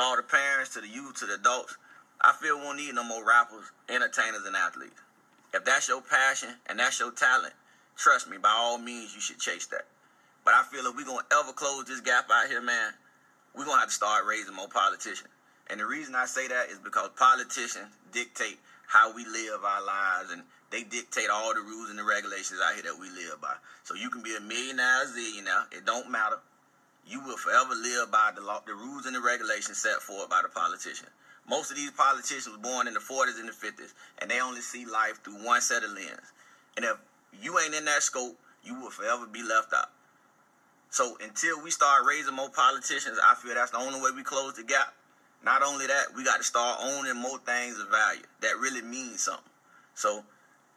to all the parents, to the youth, to the adults, I feel we don't need no more rappers, entertainers, and athletes. If that's your passion and that's your talent, trust me, by all means, you should chase that. But I feel if we're gonna ever close this gap out here, man, we're gonna have to start raising more politicians. And the reason I say that is because politicians dictate how we live our lives and they dictate all the rules and the regulations out here that we live by. So you can be a millionaire, zillionaire, it don't matter. You will forever live by the law, the rules and the regulations set forth by the politician. Most of these politicians were born in the 40s and the 50s, and they only see life through one set of lens. And if you ain't in that scope, you will forever be left out. So until we start raising more politicians, I feel that's the only way we close the gap. Not only that, we got to start owning more things of value that really mean something. So,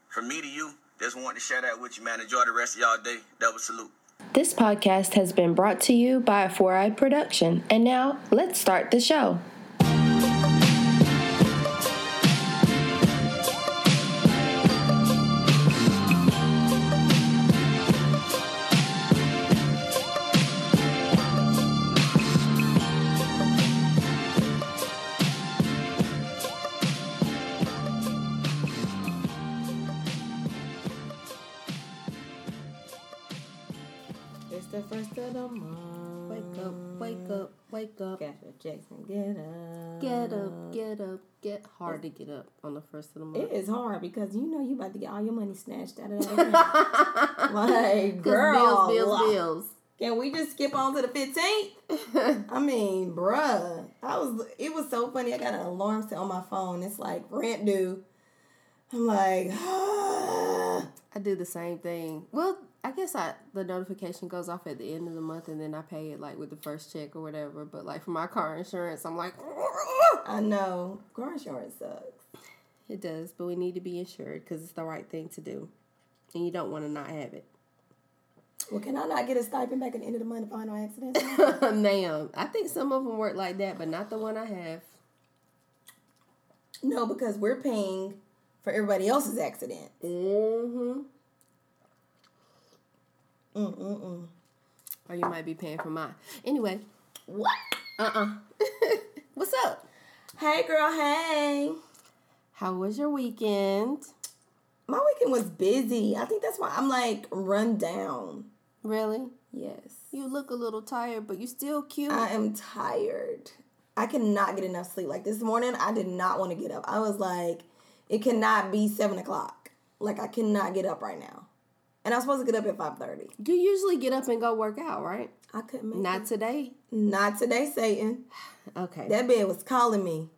from me to you, just wanted to share that with you, man. Enjoy the rest of y'all day. Double salute. This podcast has been brought to you by a Four Eyed Production. And now, let's start the show. Jackson, get up. Get up, get up, get hard to get up on the first of the month. It is hard because you know you about to get all your money snatched out of that. like, girl, bills, bills, bills. Can we just skip on to the fifteenth? I mean, bruh, I was. It was so funny. I got an alarm set on my phone. It's like rent due. I'm like, I do the same thing. Well, I guess I the notification goes off at the end of the month and then I pay it like with the first check or whatever. But like for my car insurance, I'm like, I know car insurance sucks. it does, but we need to be insured because it's the right thing to do, and you don't want to not have it. Well, can I not get a stipend back at the end of the month if I have no accidents? Ma'am, I think some of them work like that, but not the one I have. no, because we're paying for everybody else's accident. Mm-hmm. Mm-mm-mm. Or you might be paying for mine. Anyway, What? uh-uh. What's up? Hey, girl. Hey. How was your weekend? My weekend was busy. I think that's why I'm like run down. Really? Yes. You look a little tired, but you still cute. I am tired. I cannot get enough sleep. Like this morning, I did not want to get up. I was like, it cannot be seven o'clock. Like I cannot get up right now. And I was supposed to get up at five thirty. you usually get up and go work out, right? I couldn't make it. Not it. today. Not today, Satan. Okay. That bed was calling me.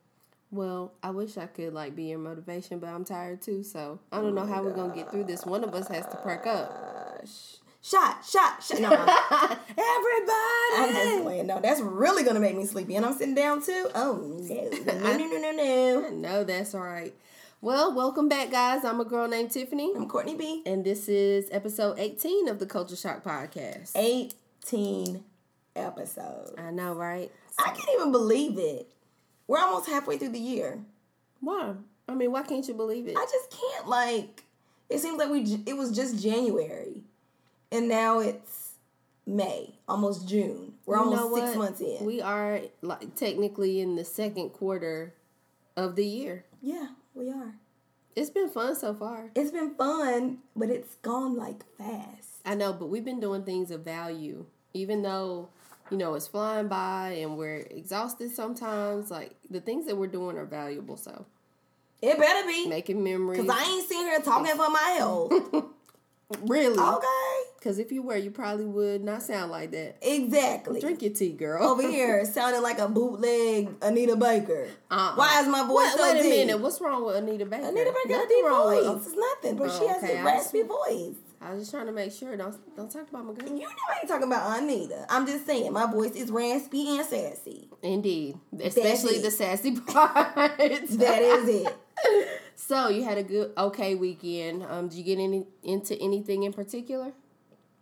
well, I wish I could like be your motivation, but I'm tired too. So I don't know how we're gonna get through this. One of us has to perk up. Sh- shot, shot, shot. No, everybody. I'm just playing. No, that's really gonna make me sleepy. And I'm sitting down too. Oh no, no, no, no, no, no. no, that's all right. Well, welcome back, guys. I'm a girl named Tiffany, I'm Cortney B. and this is episode 18 of the Culture Shock Podcast. 18 episodes. I know, right? I can't even believe it. We're almost halfway through the year. Why? I mean, why can't you believe it? I just can't like. It seems like we. It was just January, and now it's May, almost June. We're You almost six months in. We are like technically in the second quarter of the year. yeah, we are. It's been fun so far. It's been fun, but it's gone like fast. I know, but we've been doing things of value, even though you know it's flying by and we're exhausted sometimes. Like the things that we're doing are valuable. So It better be, making memories. cause I ain't sitting here talking for my health. really, okay, because if you were, you probably would not sound like that. exactly. Drink your tea, girl. Over here, sounding like a bootleg Anita Baker. Uh-uh. Why is my voice Wait, so wait a deep? minute. What's wrong with Anita Baker? Anita Baker got a deep wrong with- voice. It's nothing, but Oh, she has okay, a I raspy voice. I was just trying to make sure. Don't don't talk about my girl. You know I ain't talking about Anita. I'm just saying my voice is raspy and sassy. Indeed, especially the sassy part. That is it. So you had a good, okay weekend. Um, did you get any into anything in particular?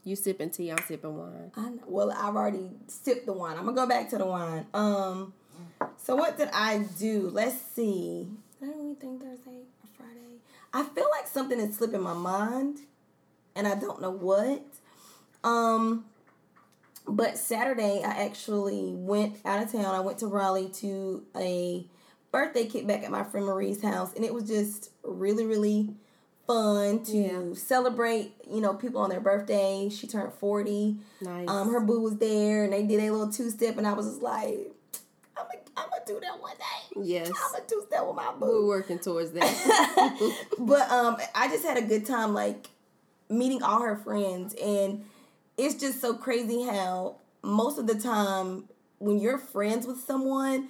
You sipping tea, I'm sipping wine. I know. Well, I've already sipped the wine. I'm gonna go back to the wine. Um, so what did I do? Let's see. I don't think Thursday or Friday? I feel like something is slipping my mind, and I don't know what. Um, but Saturday, I actually went out of town. I went to Raleigh to a birthday kickback at my friend Marie's house, and it was just really, really fun to Yeah. celebrate. You know, people on their birthday. She turned forty. Nice. Um, her boo was there, and they did a little two step, and I was just like, I'm gonna, I'm do that one day. Yes. I'm gonna do step with my boo We're working towards that. but um I just had a good time like meeting all her friends and it's just so crazy how most of the time when you're friends with someone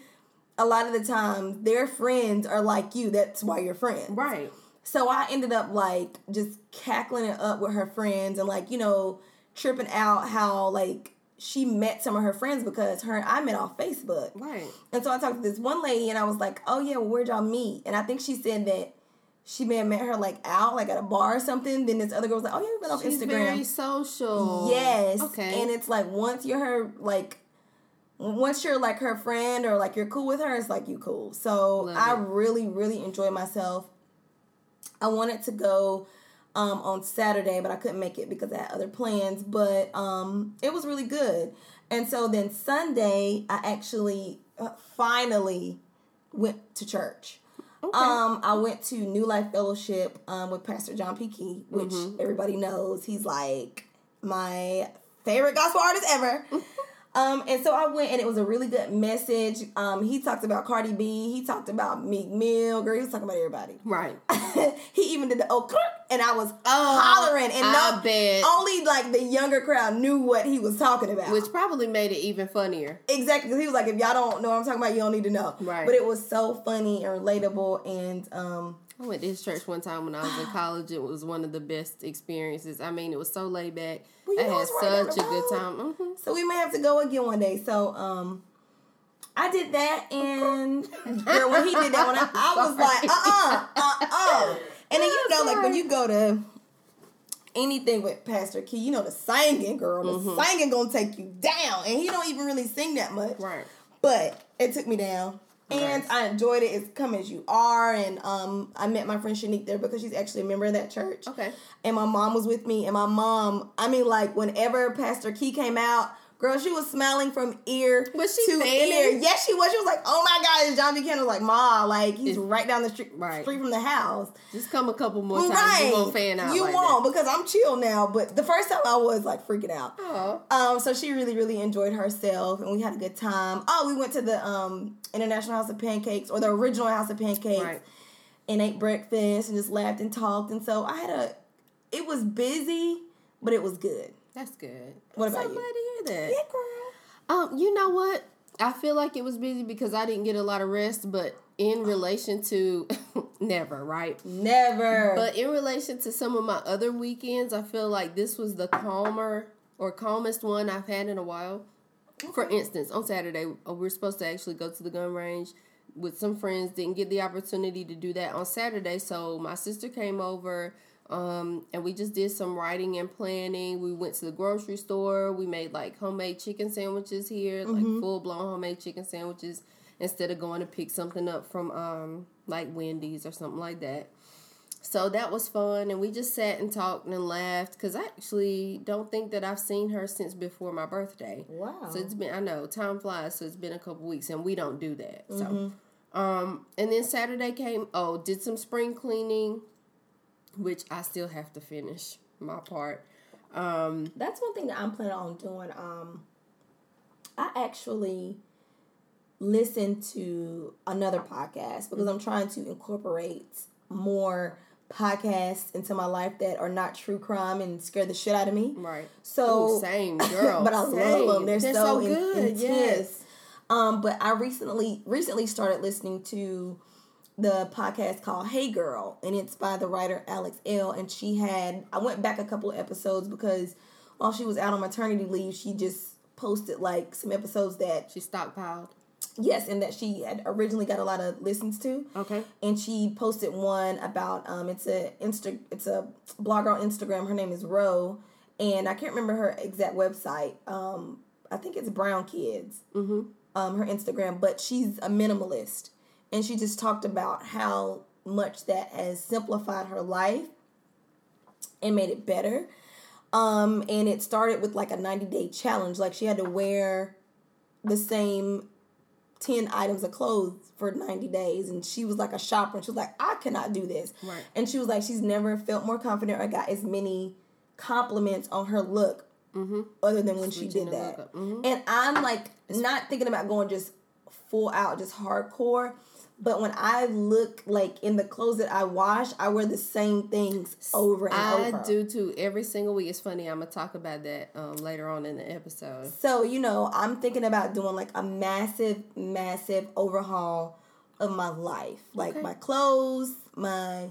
a lot of the time their friends are like you that's why you're friends right. so I ended up like just cackling it up with her friends and like, you know, tripping out how like she met some of her friends because her and I met off Facebook. Right. And so I talked to this one lady and I was like, Oh yeah, well, where'd y'all meet? And I think she said that she may have met her like out, like at a bar or something. Then this other girl was like, Oh yeah, we met off She's Instagram. very social. Yes. Okay. And it's like once you're her like once you're like her friend or like you're cool with her, it's like you cool. So Love I it. really, really enjoyed myself. I wanted to go um, on Saturday, but I couldn't make it because I had other plans. But um, it was really good. And so then Sunday, I actually uh, finally went to church. Okay. Um, I went to New Life Fellowship um, with Pastor John P. Kee, which Mm-hmm. everybody knows. He's like my favorite gospel artist ever. um, and so I went, and it was a really good message. Um, he talked about Cardi B. He talked about Meek Mill. Girl, he was talking about everybody. right. he even did the oh, and I was Oh, hollering, and I no, bet. only like the younger crowd knew what he was talking about. Which probably made it even funnier. Exactly, he was like, if y'all don't know what I'm talking about, you don't need to know. Right. But it was so funny and relatable, and um, I went to his church one time when I was in college. It was one of the best experiences. I mean, it was so laid back. Well, I had it's right such a good time. hmm so we may have to go again one day. So um, I did that, and girl, when he did that, when I, I was like, uh, uh, uh, uh, and then you know, like when you go to anything with Pastor Kee, you know the singing girl, the Mm-hmm. singing gonna take you down, and he don't even really sing that much. Right. but it took me down. And. I enjoyed it. It's come as you are, and um, I met my friend Shanique there because she's actually a member of that church. Okay. And my mom was with me, and my mom, I mean, like whenever Pastor Kee came out, girl, she was smiling from ear Was she to ear. Yes, she was. She was like, "Oh my God, it's John Buchanan." Was like, "Ma, like he's right down the street, Right. street from the house." Just come a couple more times. right, You won't fan out. You like won't because I'm chill now. But the first time I was like freaking out. Oh. Um, so she really, really enjoyed herself, and we had a good time. Oh, we went to the um International House of Pancakes or the original House of Pancakes, Right. and ate breakfast and just laughed and talked. And so I had a, it was busy, but it was good. That's good. What I'm about so you? glad to hear that. Yeah, girl. Um, you know what? I feel like it was busy because I didn't get a lot of rest, but in relation to never, right? Never. But in relation to some of my other weekends, I feel like this was the calmer or calmest one I've had in a while. For instance, on Saturday, uh, we were supposed to actually go to the gun range with some friends. Didn't get the opportunity to do that on Saturday, so my sister came over. Um, and we just did some writing and planning. We went to the grocery store. We made like homemade chicken sandwiches here, like full blown homemade chicken sandwiches, instead of going to pick something up from um like Wendy's or something like that. So that was fun, and we just sat and talked and laughed because I actually don't think that I've seen her since before my birthday. Wow. So it's been I know time flies, so it's been a couple weeks, and we don't do that. So, Mm-hmm. um, and then Saturday came. Oh, did some spring cleaning, which I still have to finish my part. Um, That's one thing that I'm planning on doing. Um, I actually listen to another podcast because I'm trying to incorporate more podcasts into my life that are not true crime and scare the shit out of me. right. So Ooh, same girl, but I same. love them. They're, so, in- good. intense. Yes. Um, but I recently recently started listening to the podcast called Hey Girl, and it's by the writer Alex Elle And she had I went back a couple of episodes because while she was out on maternity leave, she just posted like some episodes that She stockpiled. yes, and that she had originally got a lot of listens to Okay. and she posted one about um it's a insta it's a blogger on Instagram. Her name is Ro, and I can't remember her exact website. Um, I think it's Brown Kids. Mm-hmm. Um, her Instagram, but she's a minimalist, and she just talked about how much that has simplified her life and made it better. Um, and it started with like a 90 day challenge. Like she had to wear the same 10 items of clothes for 90 days. And she was like a shopper. And she was like, I cannot do this. Right. And she was like, she's never felt more confident or got as many compliments on her look other than when she did that. Mhm. And I'm like not thinking about going just full out, just hardcore. But when I look like in the clothes that I wash, I wear the same things over and I over. I do too every single week. It's funny. I'm gonna talk about that um, later on in the episode. So, you know, I'm thinking about doing like a massive, massive overhaul of my life. Like Okay. my clothes, my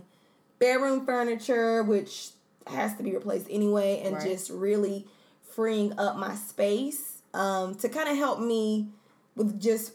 bedroom furniture, which has to be replaced anyway, and Right. just really freeing up my space um, to kind of help me with just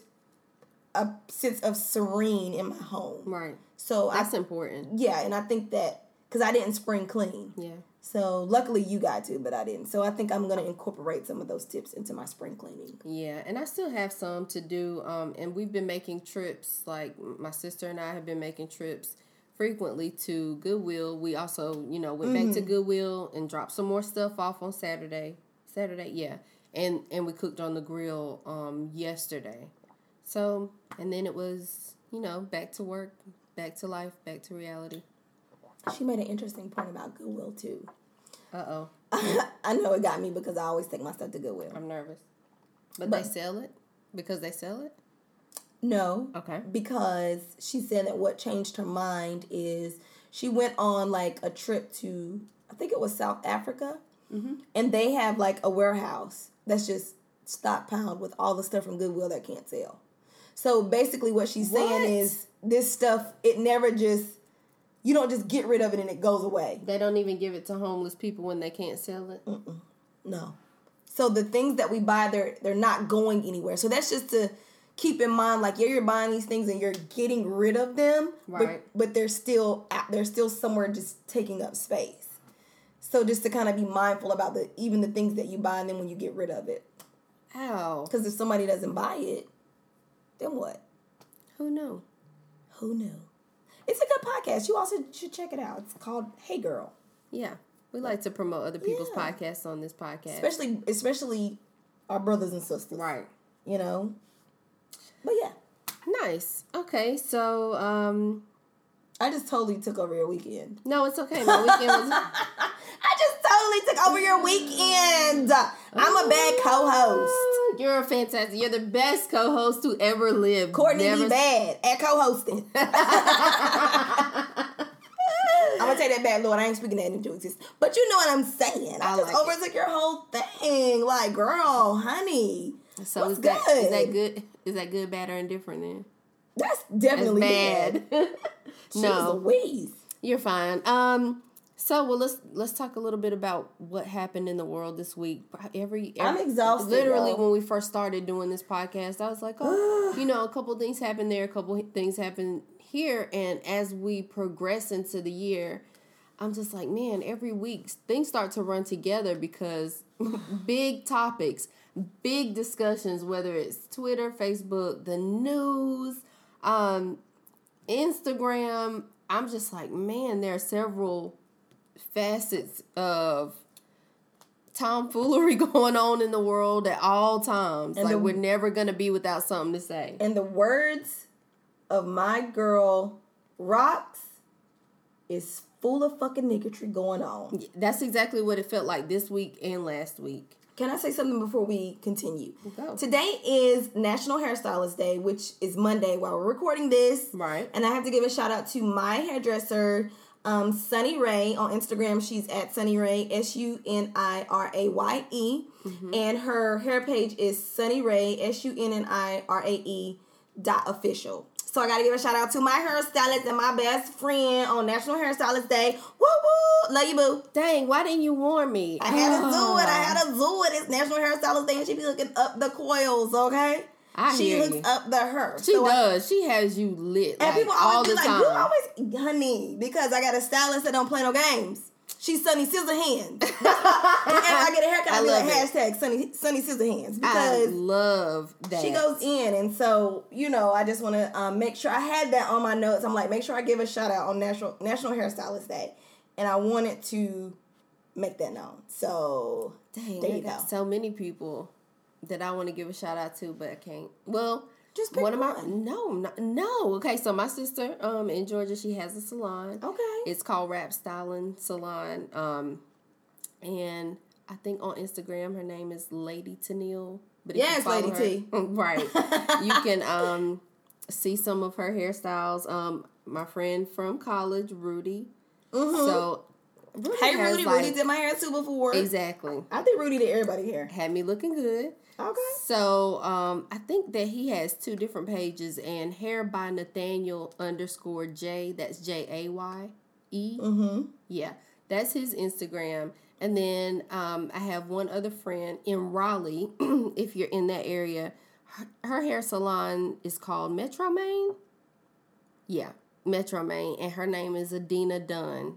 a sense of serene in my home. Right. So That's I, important. yeah, and I think that because I didn't spring clean. Yeah. So luckily you got to, but I didn't. So I think I'm gonna incorporate some of those tips into my spring cleaning. Yeah, and I still have some to do. Um, and we've been making trips. Like my sister and I have been making trips frequently to Goodwill. We also, you know, went back to Goodwill and dropped some more stuff off on Saturday. Saturday, yeah, and and we cooked on the grill um yesterday. So and then it was, you know, back to work, back to life, back to reality. She made an interesting point about Goodwill too. Uh oh, I know it got me because I always take my stuff to Goodwill. I'm nervous. But, But- they sell it because they sell it. No, Okay. because she said that what changed her mind is she went on like a trip to I think it was South Africa, and they have like a warehouse that's just stockpiled with all the stuff from Goodwill that can't sell. So basically, what she's What? saying is this stuff it never just you don't just get rid of it and it goes away. They don't even give it to homeless people when they can't sell it. No. So the things that we buy, they're they're not going anywhere. So that's just to keep in mind, like yeah, you're buying these things and you're getting rid of them, Right. But, but they're still out, they're still somewhere just taking up space. So just to kind of be mindful about the even the things that you buy and then when you get rid of it, Ow. because if somebody doesn't buy it, then what? Who knew? Who knew? It's a good podcast. You also should check it out. It's called Hey Girl. Yeah. We like to promote other people's Yeah. podcasts on this podcast. Especially especially our brothers and sisters. right. You know? But yeah. Nice. Okay, so um I just totally took over your weekend. no, it's okay. My weekend was I just totally took over your weekend. I'm a bad co-host. You're a fantastic. You're the best co-host to ever live. Cortney Never- be bad at co-hosting. I'm gonna take that back, Lord. I ain't speaking that into existence. But you know what I'm saying. I, I just like overtook your whole thing. Like, girl, honey. So what's is that good? is that good? Is that good, bad, or indifferent then? That's definitely bad. No. Louise. You're fine. Um. So well, let's let's talk a little bit about what happened in the world this week. Every, I'm exhausted, Literally, y'all. when we first started doing this podcast, I was like, oh, you know, a couple things happened there, a couple things happened here, and as we progress into the year, I'm just like, man, every week things start to run together because big topics, big discussions, whether it's Twitter, Facebook, the news, um, Instagram. I'm just like, man, there are several facets of tomfoolery going on in the world at all times. And like the- we're never gonna be without something to say. And the words of my girl Rocks is full of fucking niggotry going on. That's exactly what it felt like this week and last week. Can I say something before we continue? Go. Today is National Hairstylist Day, which is Monday while we're recording this. Right. And I have to give a shout out to my hairdresser, um, Sunny Ray on Instagram. She's at Sunny Ray, S U N I R A Y E. Mm-hmm. And her hair page is Sunny Ray, S U N N I R A E dot official. So I gotta give a shout out to my hairstylist and my best friend on National Hairstylist Day. Woo woo! Love you, boo. Dang, why didn't you warn me? I had to do it. I had to do it. It's National Hairstylist Day, and she be looking up the coils. Okay, I she hear hooks you. up the her. She So I- does. she has you lit and like, people all always the be like, time. "You always, honey," because I got a stylist that don't play no games. She's Sunny Scissor Hands. Whenever I get a haircut, I, I be like it. hashtag Sunny Sunny Scissor Hands because I love that. she goes in, and so you know, I just want to um, make sure I had that on my notes. I'm like, make sure I give a shout out on National National Hairstylist Day, and I wanted to make that known. So Dang, there you go. so many people that I want to give a shout out to, but I can't. Well, Just pick one of my one. no, no, no. Okay, so my sister, um, in Georgia, she has a salon. Okay. It's called Rap Styling Salon. Um, and I think on Instagram her name is Lady Tennille. But Yes, Lady her- T. Right. you can um see some of her hairstyles. Um, my friend from college, Rudy. So Rudy. Hey Rudy, like- Rudy did my hair too before. Exactly. I think Rudy did everybody hair. Had me looking good. Okay. So um, I think that he has two different pages and hair by Nathaniel underscore J. That's J A Y E. Mm-hmm. Yeah, that's his Instagram. And then um, I have one other friend in Raleigh. if you're in that area, her, her hair salon is called Metro Maine. Yeah, Metro Maine, and her name is Adina Dunn.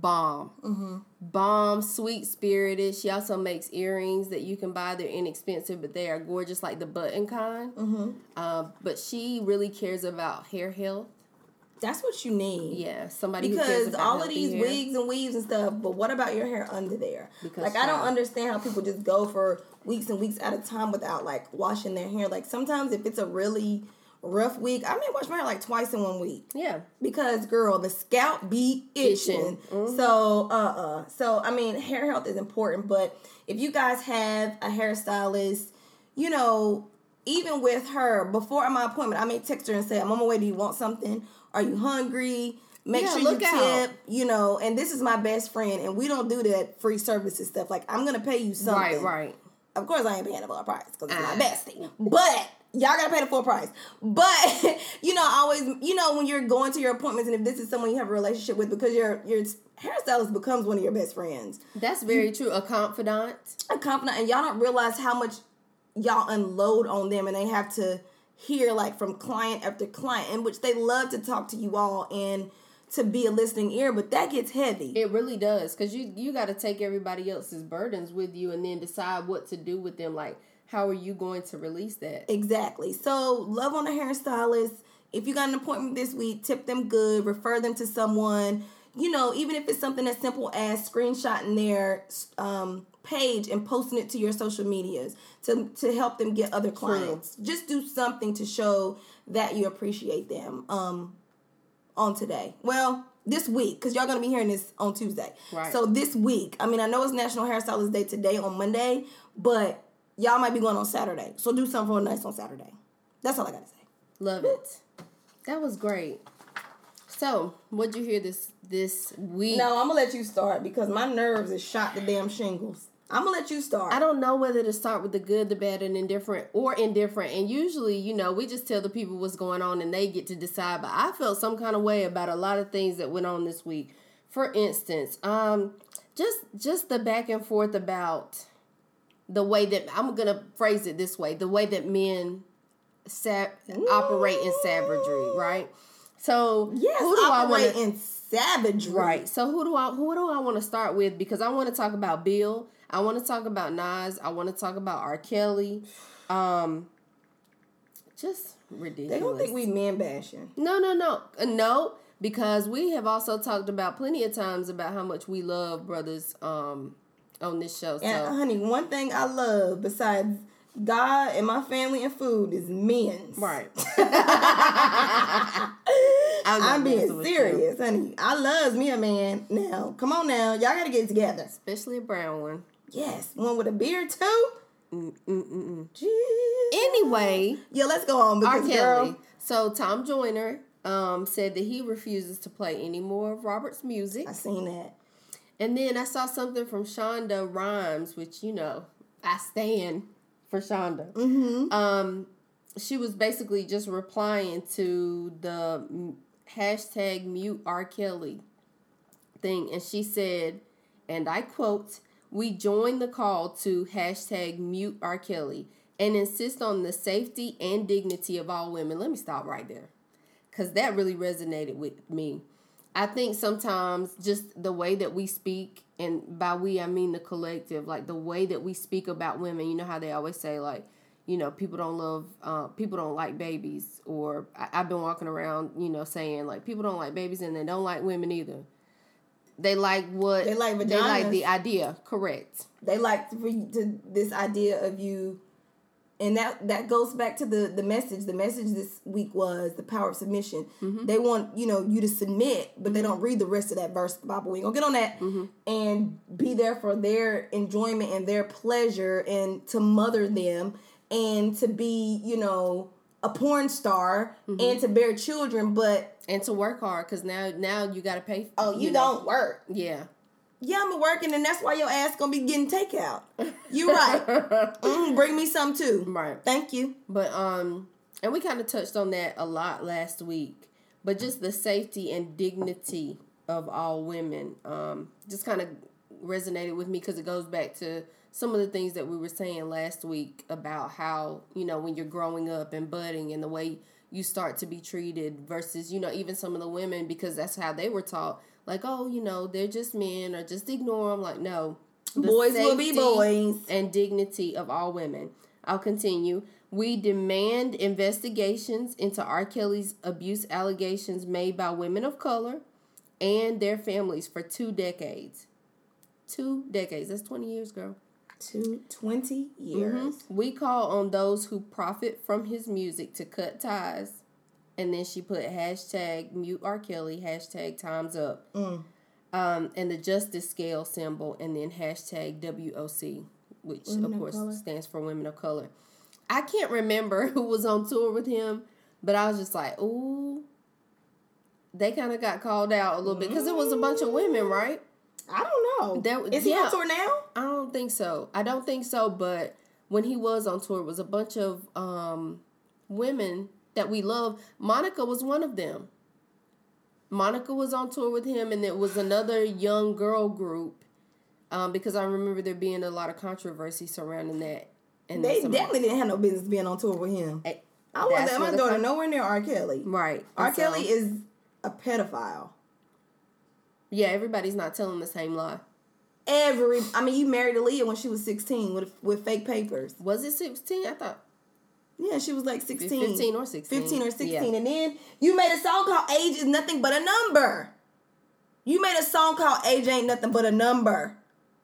Bomb, Mm-hmm. bomb, sweet spirited. She also makes earrings that you can buy. They're inexpensive, but they are gorgeous, like the button kind. Mm-hmm. Uh, but she really cares about hair health. That's what you need. Yeah, somebody Because all of these hair. wigs and weaves and stuff, but what about your hair under there? Because, like I don't understand how people just go for weeks and weeks at a time without like washing their hair. Like sometimes if it's a really rough week, I may wash my hair like twice in one week. Yeah, because girl the scalp be itching. Mhm. so uh-uh so i mean hair health is important but if you guys have a hairstylist you know even with her before my appointment i may text her and say i'm on my way do you want something are you hungry make Yeah, sure look you out. tip you know and this is my best friend and we don't do that free services stuff like i'm gonna pay you something right, right. of course, I ain't paying the full price because it's Ah. my bestie. But y'all gotta pay the full price. But you know, always you know when you're going to your appointments, and if this is someone you have a relationship with, because your your hairstylist becomes one of your best friends, That's very true. A confidant. a confidant, and y'all don't realize how much y'all unload on them, and they have to hear like from client after client, in which they love to talk to you all and to be a listening ear, but that gets heavy. It really does, cause you you got to take everybody else's burdens with you, and then decide what to do with them. Like, how are you going to release that? Exactly. So love on the hairstylist. If you got an appointment this week, tip them good, refer them to someone. You know, even if it's something as simple as screenshotting their um, page and posting it to your social medias to to help them get other clients. Just do something to show that you appreciate them. Um, on today. Well, this week, because y'all gonna be hearing this on Tuesday. Right. So this week, I mean, I know it's National Hairstylist Day today on Monday, but y'all might be going on Saturday. So do something real nice on Saturday. That's all I gotta say. Love it. That was great. So, what'd you hear this this week? No, I'm gonna let you start because my nerves is shot the damn shingles. I'm gonna let you start. I don't know whether to start with the good, the bad, and indifferent, or indifferent. And usually, you know, we just tell the people what's going on, and they get to decide. But I felt some kind of way about a lot of things that went on this week. For instance, um, just just the back and forth about the way that I'm gonna phrase it this way: the way that men sa- operate in savagery, right? So, yes, who do I want in savagery. Right. So who do I who do I want to start with? Because I want to talk about Bill. I want to talk about Nas. I want to talk about R. Kelly. Um, just ridiculous. They don't think we men bashing. No, no, no, Uh, no. Because we have also talked about plenty of times about how much we love brothers. Um, on this show. So And honey, one thing I love besides God and my family and food is men. right. I'm, being you. serious, honey. I love me a man. Now, come on now. Y'all gotta get it together. Especially a brown one. Yes, one with a beard too. Mm-mm-mm. Anyway, Yeah, let's go on because Kelly. girl, So Tom Joyner um, said that he refuses to play any more of Robert's music. I seen that. And then I saw something from Shonda Rhimes, which you know I stand for Shonda. Mm-hmm. Um, she was basically just replying to the hashtag mute R Kelly thing, and she said, and I quote, "We join the call to hashtag mute R Kelly and insist on the safety and dignity of all women." Let me stop right there, because that really resonated with me. I think sometimes just the way that we speak, and by we I mean the collective, like the way that we speak about women. You know how they always say like, you know, people don't love, uh, people don't like babies, or I, I've been walking around, you know, saying like people don't like babies and they don't like women either. They like what They like They like the idea. Correct. they like to this idea of you and that that goes back to the the message. The message this week was the power of submission. Mm-hmm. They want you know you to submit but they mm-hmm. don't read the rest of that verse of the bible. We ain't gonna get on that. Mm-hmm. And be there for their enjoyment and their pleasure and to mother them and to be you know a porn star and to bear children but And to work hard because now now you got to pay. oh you, know. don't work. Yeah. Yeah, I'm working, and that's why your ass gonna be getting takeout. You right. Mm, bring me some too. Right. Thank you. But um, and we kind of touched on that a lot last week. But just the safety and dignity of all women, um, just kind of resonated with me because it goes back to some of the things that we were saying last week about how you know when you're growing up and budding and the way you start to be treated versus you know even some of the women because that's how they were taught like oh you know they're just men or just ignore them like no the Boys will be boys. and dignity of all women. I'll continue. We demand investigations into R. Kelly's abuse allegations made by women of color and their families for two decades. Two decades. That's 20 years, girl. To 20 years. Mm-hmm. We call on those who profit from his music to cut ties. And then she put hashtag mute R. Kelly, hashtag times up. Um, and the justice scale symbol, and then hashtag WOC, which Women of of course color. stands for Women of Color. I can't remember who was on tour with him, but I was just like, ooh, they kind of got called out a little bit because it was a bunch of women, right? I don't know. That- Is he on tour now? I don't think so. I don't think so. But when he was on tour, it was a bunch of um, women that we love. Monica was one of them. Monica was on tour with him, and it was another young girl group. Um, because I remember there being a lot of controversy surrounding that. And They definitely didn't have no business being on tour with him. Eh, I that's that. My daughter con- nowhere near R. Kelly. right. R. So- Kelly is a pedophile. Yeah, everybody's not telling the same lie. Every, I mean, you married Aaliyah when she was 16 with with fake papers. Was it sixteen? I thought Yeah, she was like 16. 15 or 16. 15 or 16. Yeah. And then you made a song called Age is Nothing But a Number. You made a song called Age Ain't Nothing But a Number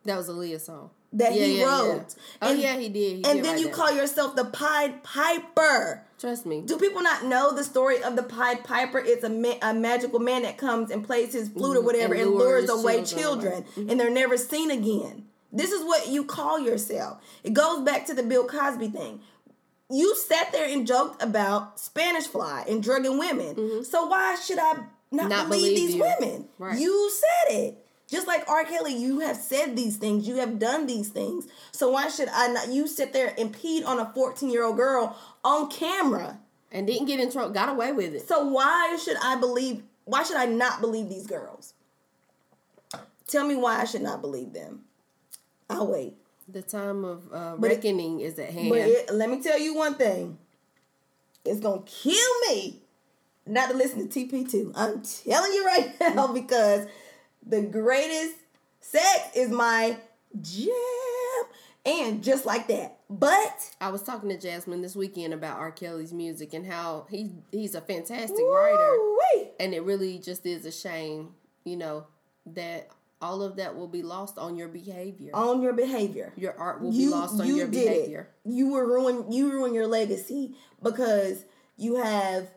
that was Aaliyah's song. that he wrote. Oh And- yeah, he did. He and did then you that. call yourself the Pied Piper. Trust me. Do people not know the story of the Pied Piper? It's a, ma- a magical man that comes and plays his flute or whatever Mm-hmm. And and, lures lures away children. children, and they're never seen again. This is what you call yourself. It goes back to the Bill Cosby thing. You sat there and joked about Spanish fly and drugging women. So why should I not, Mm-hmm. Not believe, believe these you. women? Right. You said it. Just like R. Kelly, you have said these things, you have done these things. So why should I not? You sit there and impede on a 14 year old girl on camera. and didn't get in trouble. Got away with it. So why should I believe? Why should I not believe these girls? Tell me why I should not believe them. I'll wait. The time of uh, reckoning is at hand. But it, let me tell you one thing. It's gonna kill me not to listen to TP2. I'm telling you right now because the greatest sex is my jam. And just like that. But I was talking to Jasmine this weekend about R. Kelly's music and how he he's a fantastic writer, woo-wee. and it really just is a shame, you know, that all of that will be lost on your behavior. on your behavior. your art will be lost on your did behavior. It. You were ruin you ruin your legacy because you have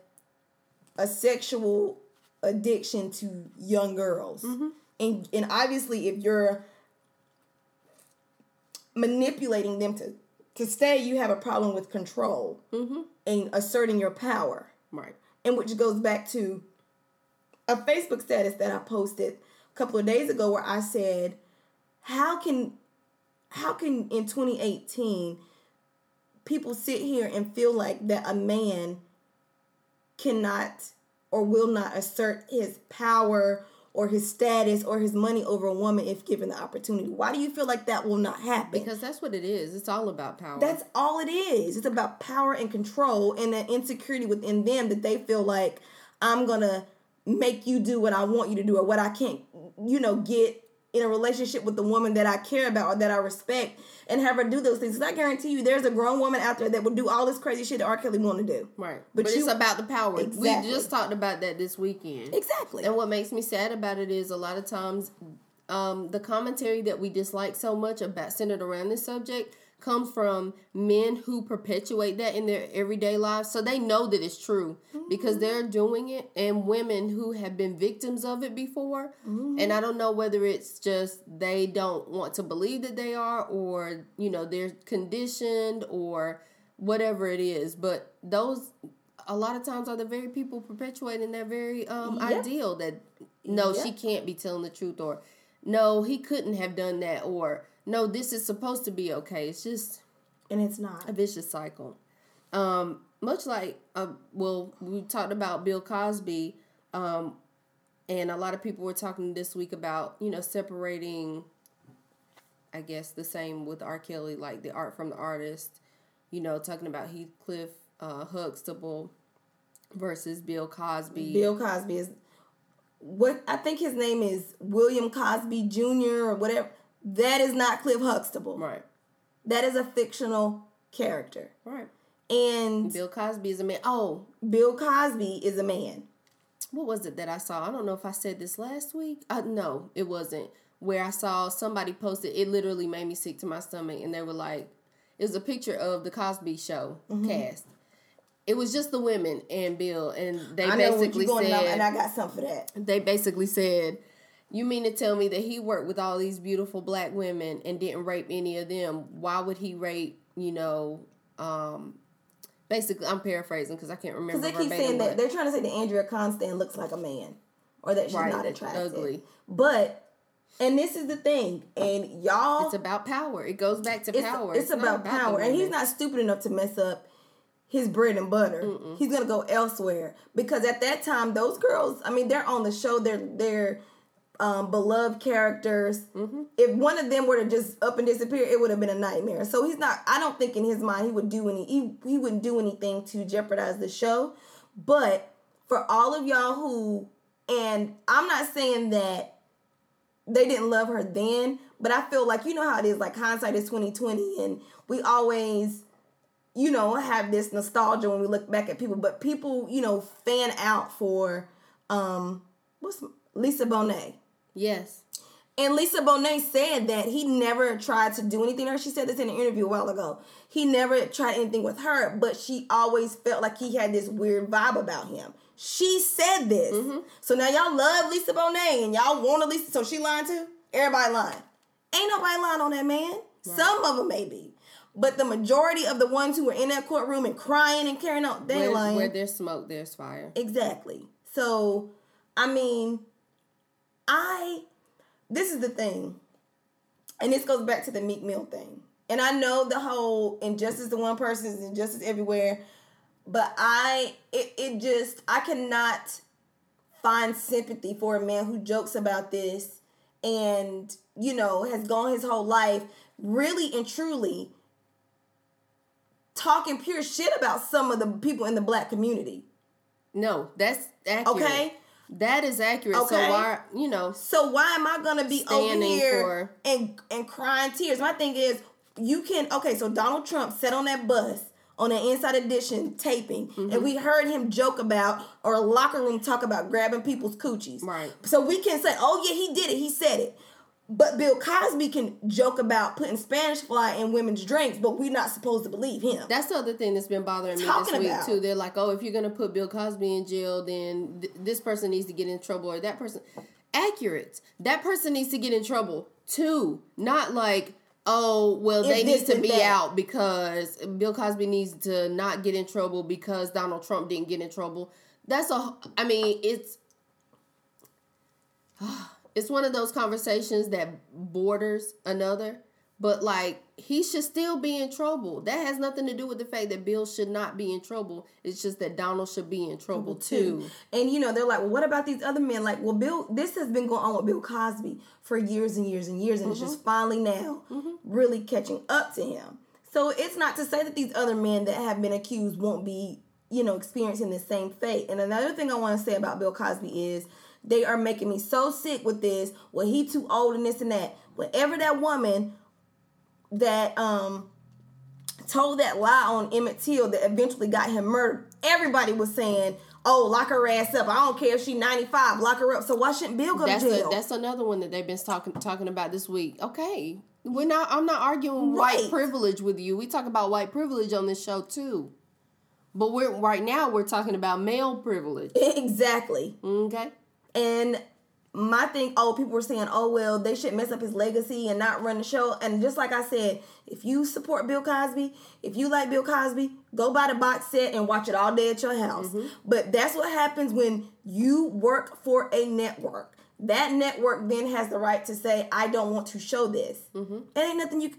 a sexual addiction to young girls. Mm-hmm. And and obviously if you're manipulating them to to stay, you have a problem with control Mm-hmm. and asserting your power. Right. And which goes back to a Facebook status that I posted a couple of days ago where I said, How can how can in 2018 people sit here and feel like that a man cannot or will not assert his power or his status or his money over a woman if given the opportunity? Why do you feel like that will not happen? Because that's what it is. It's all about power. That's all it is. It's about power and control and that insecurity within them that they feel like I'm gonna make you do what I want you to do or what I can't, you know, get in a relationship with the woman that I care about or that I respect and have her do those things. 'Cause I guarantee you, there's a grown woman out there that would do all this crazy shit that R. Kelly want to do. Right. But But, you- it's about the power. Exactly. We just talked about that this weekend. Exactly. And what makes me sad about it is a lot of times um, the commentary that we dislike so much about centered around this subject comes from men who perpetuate that in their everyday lives. So they know that it's true because they're doing it, and women who have been victims of it before. And I don't know whether it's just they don't want to believe that they are, or, you know, they're conditioned, or whatever it is. But those. A lot of times are the very people perpetuating that very um, Yep. ideal that no, Yep. she can't be telling the truth, or no, he couldn't have done that, or no, this is supposed to be okay. It's just and it's not. a vicious cycle. Um, much like, uh, well, we talked about Bill Cosby, um, and a lot of people were talking this week about you know separating. I guess the same with R. Kelly, like the art from the artist. You know, talking about Heathcliff uh, Huxtable versus Bill Cosby. Bill Cosby is what I think his name is William Cosby Jr. or whatever. That is not Cliff Huxtable. Right, That is a fictional character. right. And Bill Cosby is a man. Oh, Bill Cosby is a man. what was it that I saw? I don't know if I said this last week. Uh, no, it wasn't. Where I saw somebody posted, it literally made me sick to my stomach, and they were like, it was a picture of the Cosby Show Mm-hmm. cast. It was just the women and Bill, and they I basically said, and I got something for that. they basically said, "You mean to tell me that he worked with all these beautiful black women and didn't rape any of them? Why would he rape? You know, um, basically, I'm paraphrasing because I can't remember. Because they keep saying that they're trying to say that Andrea Constand looks like a man, or that she's Right, not attractive. ugly. But, and this is the thing, and y'all, It's about power. It goes back to it's, power. it's not about, the power, and he's not stupid enough to mess up his bread and butter. He's gonna go elsewhere because at that time, those girls, I mean, they're on the show. They're they're um, beloved characters. Mm-hmm. If one of them were to just up and disappear, it would have been a nightmare. So he's not. I don't think in his mind he would do any. He, he wouldn't do anything to jeopardize the show. But for all of y'all who, and I'm not saying that they didn't love her then, but I feel like you know how it is. Like hindsight is twenty twenty, and we always, you know, have this nostalgia when we look back at people. But people, you know, fan out for um, what's Lisa Bonet. Yes. And Lisa Bonet said that he never tried to do anything to her. She said this in an interview a while ago. He never tried anything with her, but she always felt like he had this weird vibe about him. She said this. Mm-hmm. So now y'all love Lisa Bonet and y'all want to Lisa. So she lying too? Everybody lying. Ain't nobody lying on that man. Some of them maybe. But the majority of the ones who were in that courtroom and crying and carrying on, they Where, lying. where there's smoke, there's fire. Exactly. So, I mean, I this is the thing. And this goes back to the Meek Mill thing. And I know the whole injustice to one person is injustice everywhere, but I it, it just I cannot find sympathy for a man who jokes about this and, you know, has gone his whole life really and truly talking pure shit about some of the people in the black community. No, that's accurate. Okay. That is accurate. Okay. So why, you know, So why am I gonna be over here for- and and crying tears? My thing is, you can okay. So Donald Trump sat on that bus on an Inside Edition taping, Mm-hmm. and we heard him joke about or locker room talk about grabbing people's coochies. Right. So we can say, oh yeah, he did it. He said it. But Bill Cosby can joke about putting Spanish fly in women's drinks, but we're not supposed to believe him. that's the other thing that's been bothering me Talking this week about. too. They're like, oh, if you're gonna put Bill Cosby in jail, then th- this person needs to get in trouble, or that person. Accurate. That person needs to get in trouble too. Not like, oh, well, If they need to be that. out because Bill Cosby needs to not get in trouble because Donald Trump didn't get in trouble. That's a. I mean, it's ah, it's one of those conversations that borders another but like he should still be in trouble that has nothing to do with the fact that bill should not be in trouble it's just that donald should be in trouble too And you know, they're like, well, what about these other men? Like, well, Bill, this has been going on with Bill Cosby for years and years and years, and it's mm-hmm. just finally now mm-hmm. really catching up to him. So it's not to say that these other men that have been accused won't be, you know, experiencing the same fate. And another thing I want to say about Bill Cosby is They are making me so sick with this. Well, he too old and this and that. Whatever that woman that um told that lie on Emmett Till that eventually got him murdered, everybody was saying, "Oh, lock her ass up. I don't care if she's 95, lock her up." So why shouldn't Bill go That's to a, jail? that's another one that they've been talking talking about this week. Okay, we're not. I'm not arguing Right. white privilege with you. We talk about white privilege on this show too, but we're right now we're talking about male privilege. exactly. Okay, And my thing, oh, people were saying, oh, well, they should mess up his legacy and not run the show. And just like I said, if you support Bill Cosby, if you like Bill Cosby, go buy the box set and watch it all day at your house. Mm-hmm. But that's what happens when you work for a network. That network then has the right to say, I don't want to show this. Mm-hmm. It ain't nothing you.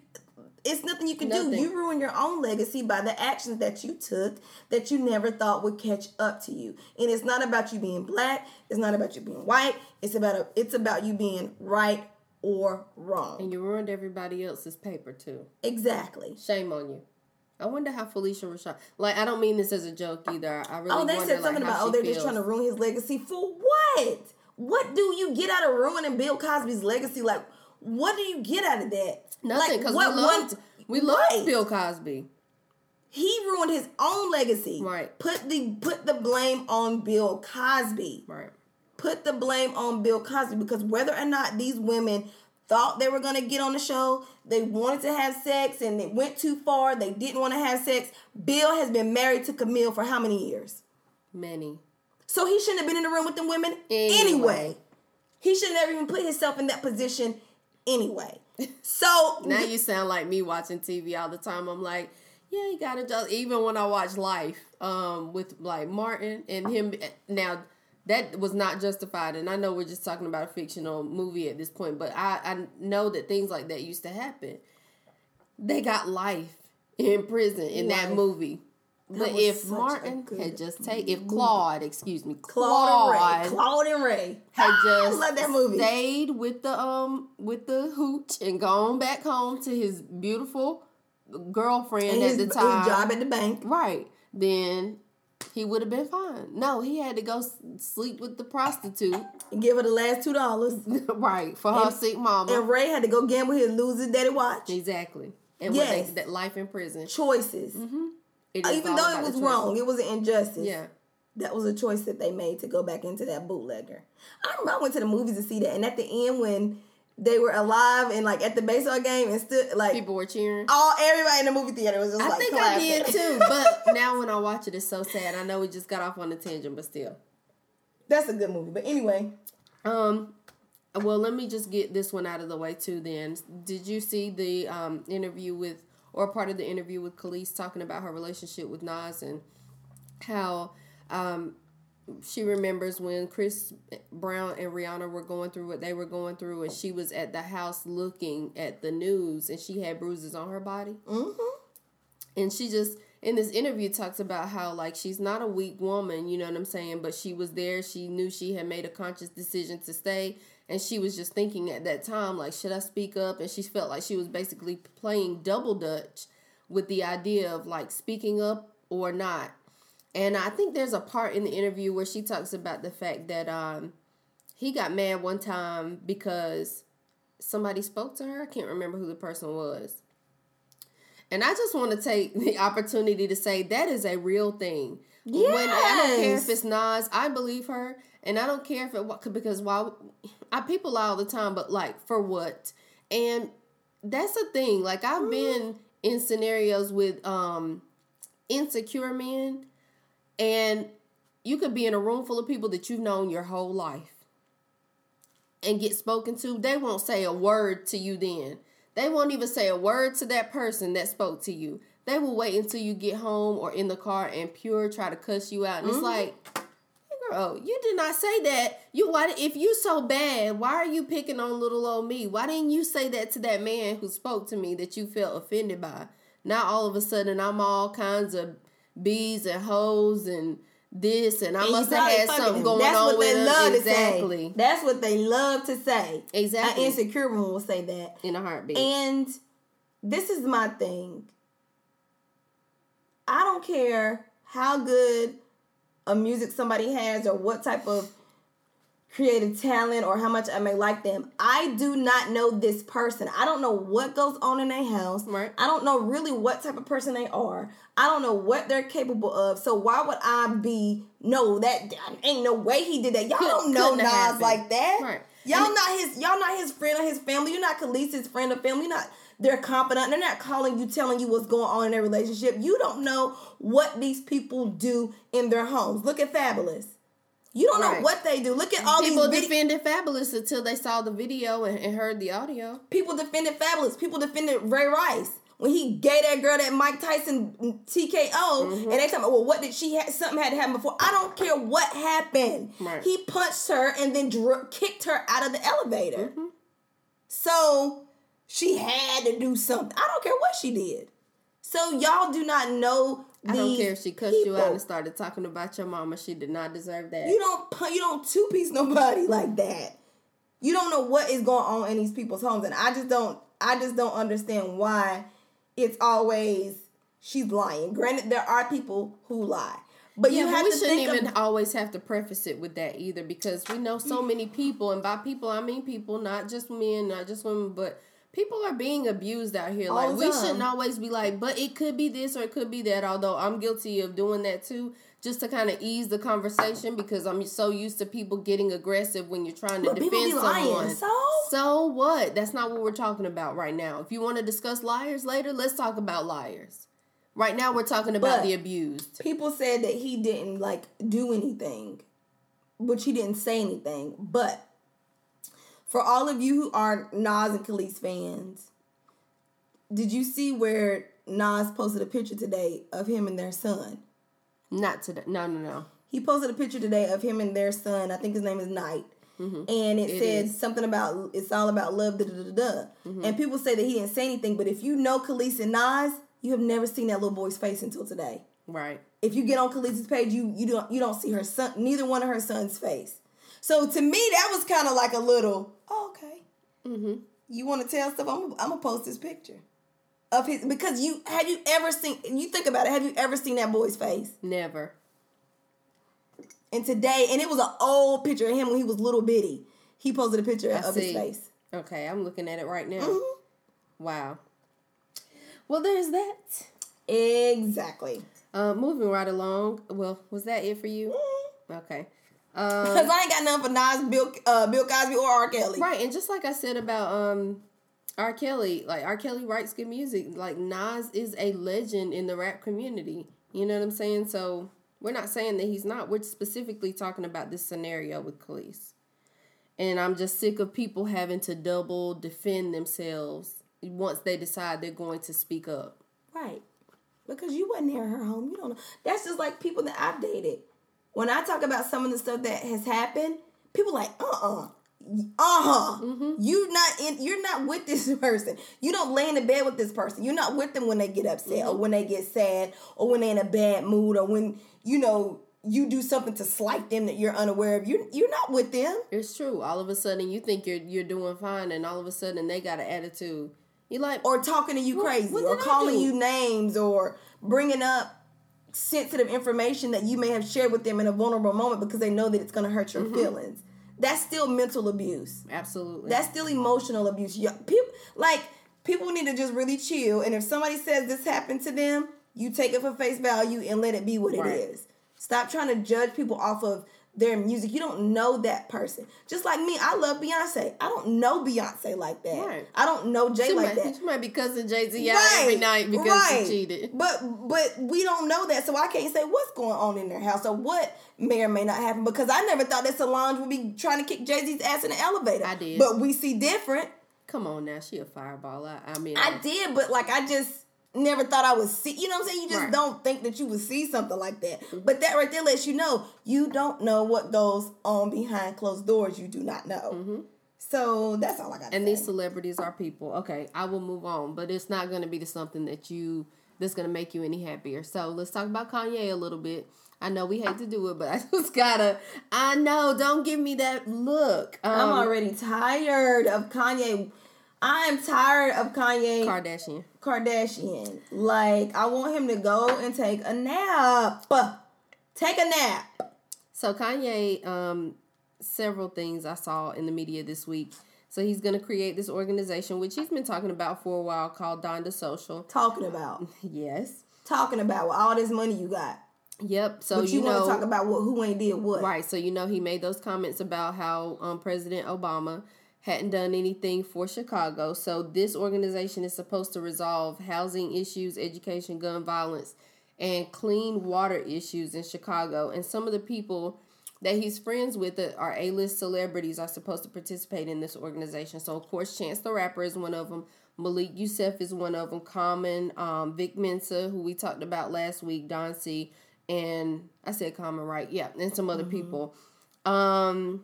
It's nothing you can do. You ruin your own legacy by the actions that you took that you never thought would catch up to you. And it's not about you being black. It's not about you being white. It's about a, it's about you being right or wrong. and you ruined everybody else's paper too. Exactly. Shame on you. I wonder how Phylicia Rashad. Like, I don't mean this as a joke either. I really don't know. Oh, they wonder said something like, about oh they're feels. just trying to ruin his legacy for what? What do you get out of ruining Bill Cosby's legacy? Like, what do you get out of that? nothing Like, because what we loved one- we loved Right. Bill Cosby. He ruined his own legacy. Right. Put the put the blame on Bill Cosby. Right. put the blame on Bill Cosby because whether or not these women thought they were going to get on the show, they wanted to have sex and it went too far, they didn't want to have sex. Bill has been married to Camille for how many years? Many. So he shouldn't have been in the room with the women Anyway. anyway. He should never even put himself in that position anyway. So Now you sound like me watching TV all the time. I'm like, yeah, you gotta just even when I watch Life, um, with like Martin and him. Now that was not justified, and I know we're just talking about a fictional movie at this point, but I I know that things like that used to happen. They got life in prison in that Life. But if Martin had just taken, if Claude, excuse me, Claude and Claude, Ray. Claude and Ray. had just love that movie. stayed with the um with the hooch and gone back home to his beautiful girlfriend And at the his time. job at the bank. right. Then he would have been fine. No, he had to go sleep with the prostitute. And give her the last two dollars. right. For her And- sick mama. And Ray had to go gamble his lose his daddy watch. exactly. And what Yes. they, that life in prison. Choices. Is Even though it was wrong, it was an injustice. Yeah. that was a choice that they made to go back into that bootlegger. I remember I went to the movies to see that, and at the end when they were alive and like at the baseball game and stood like People were cheering. all everybody in the movie theater was just I like think I clapping. did too, but now when I watch it, it's so sad. I know we just got off on a tangent, but still. That's a good movie. But anyway, Um, well, let me just get this one out of the way too. Then, did you see the um interview with, or part of the interview with Kelis talking about her relationship with Nas and how um she remembers when Chris Brown and Rihanna were going through what they were going through, and she was at the house looking at the news, and she had bruises on her body. Mm-hmm. and she just in this interview talks about how like she's not a weak woman you know what i'm saying but she was there. She knew she had made a conscious decision to stay and she was just thinking at that time like should i speak up? And she felt like she was basically playing double dutch with the idea of like speaking up or not. And i think there's a part in the interview where she talks about the fact that um he got mad one time because somebody spoke to her. I can't remember who the person was. And I just want to take the opportunity to say that is a real thing. When I don't care if it's Nas, I believe her, and I don't care if it because while I people lie all the time, but like for what? And that's the thing. Like I've been in scenarios with um insecure men, and you could be in a room full of people that you've known your whole life and get spoken to. They won't say a word to you then. They won't even say a word to that person that spoke to you. They will wait until you get home or in the car and pure try to cuss you out. And it's like, girl, you did not say that. You why if you so bad, why are you picking on little old me? Why didn't you say that to that man who spoke to me that you felt offended by? Now all of a sudden I'm all kinds of bees and hoes and this and I And must have had something going That's on what with they love exactly. to say. That's what they love to say. Exactly. An insecure woman will say that. in a heartbeat. And this is my thing. I don't care how good a music somebody has or what type of creative talent or how much I may like them. I do not know this person. I don't know what goes on in their house. Right. I don't know really what type of person they are. I don't know what they're capable of. So why would I be no that ain't no way he did that. Y'all Could- don't know Nas like that. Right. Y'all And- not his y'all not his friend or his family. You're not Kelis's friend or family. You're not their confidant. They're not calling you, telling you what's going on in their relationship. You don't know what these people do in their homes. Look at Fabolous. You don't know what they do. Look at all these People these vid- defended Fabolous until they saw the video and, and heard the audio. people defended Fabolous. People defended Ray Rice when he gave that girl that Mike Tyson TKO, Mm-hmm. and they talking about, well, what did she have? Something had to happen before. I don't care what happened. Right. He punched her and then dr- kicked her out of the elevator. Mm-hmm. So she had to do something. I don't care what she did. So y'all do not know. I don't care if she cussed you out and started talking about your mama. She did not deserve that. You don't you don't two piece nobody like that. You don't know what is going on in these people's homes, and I just don't I just don't understand why it's always she's lying. Granted, there are people who lie, but yeah, you but we shouldn't even of, always have to preface it with that either because we know so mm. many people, and by people I mean people, not just men, not just women, but people are being abused out here. All Like we time. shouldn't always be like, but it could be this or it could be that. Although I'm guilty of doing that too, just to kind of ease the conversation because I'm so used to people getting aggressive when you're trying to but defend someone. So So what? That's not what we're talking about right now. If you want to discuss liars later, let's talk about liars. Right now, we're talking about But- the abused. people said that he didn't like do anything, which he didn't say anything. But for all of you who are Nas and Kelis fans, did you see where Nas posted a picture today of him and their son? Not today. No, no, no. He posted a picture today of him and their son. I think his name is Knight. Mm-hmm. And it, It said is. something about it's all about love, da da da da. Mm-hmm. And people say that he didn't say anything, but if you know Kelis and Nas, you have never seen that little boy's face until today Right. if you get on Kelis's page, you you don't you don't see her son, neither one of her son's face. So to me, that was kind of like a little oh, okay. Mm-hmm. You want to tell stuff? I'm I'm gonna post this picture of his because you have you ever seen? You think about it. Have you ever seen that boy's face? Never. And today, and it was an old picture of him when he was little bitty. He posted a picture I of see. his face. Okay, I'm looking at it right now. Mhm. Wow. Well, there's that. Exactly. Uh, moving right along. Well, was that it for you? Okay. Um, Because I ain't got nothing for Nas, Bill, uh, Bill Cosby, or R. Kelly. Right, and just like I said about um R. Kelly, like R. Kelly writes good music. Like Nas is a legend in the rap community. You know what I'm saying? So we're not saying that he's not. We're specifically talking about this scenario with Kelis. And I'm just sick of people having to double defend themselves once they decide they're going to speak up. Right. Because you wasn't near her home. You don't know. That's just like people that I've dated. When I talk about some of the stuff that has happened, people like, uh-uh. Uh-huh. you're not in you're not with this person. You don't lay in the bed with this person. You're not with them when they get upset or when they get sad or when they're in a bad mood or when, you know, you do something to slight them that you're unaware of. You you're not with them. It's true. All of a sudden you think you're you're doing fine and all of a sudden they got an attitude. You're like, or talking to you What- crazy what or I calling do? you names or bringing up sensitive information that you may have shared with them in a vulnerable moment because they know that it's going to hurt Mm-hmm. your feelings that's still mental abuse absolutely. that's still emotional abuse Yeah, people like people need to just really chill and if somebody says this happened to them you take it for face value and let it be what Right. it is stop trying to judge people off of their music you don't know that person just like me i love beyonce i don't know beyonce like that Right. i don't know jay she, like might, that she might be cussing Jay Z out every night because she cheated. But but we don't know that, so I can't say what's going on in their house or what may or may not happen because I never thought that Solange would be trying to kick Jay Z's ass in the elevator. I did. but we see different. Come on now, she a fireball. I, I mean, I did, but like I just never thought I would see. You know what I'm saying? You just Right. don't think that you would see something like that. But that right there lets you know you don't know what goes on behind closed doors. You do not know. So that's all I got. to and say. these celebrities are people. Okay, I will move on, but it's not going to be the something that you that's going to make you any happier. So let's talk about Kanye a little bit. I know we hate to do it, but I just gotta. I know. Don't give me that look. Um, I'm already tired of Kanye. I'm tired of Kanye Kardashian. Kardashian. Like, I want him to go and take a nap. Take a nap. So Kanye um several things I saw in the media this week. So he's going to create this organization, which he's been talking about for a while, called Donda Social. Talking about. Yes. Talking about with all this money you got. Yep. So But you, you, want know, to talk about what who ain't did what. Right. So you know he made those comments about how um, President Obama hadn't done anything for Chicago. So this organization is supposed to resolve housing issues, education, gun violence, and clean water issues in Chicago. And some of the people that he's friends with that are A-list celebrities are supposed to participate in this organization. So of course Chance the Rapper is one of them. Malik Yusef is one of them. Common, um, Vic Mensa, who we talked about last week, Don C, and I said Common right, yeah, and some other people. Um,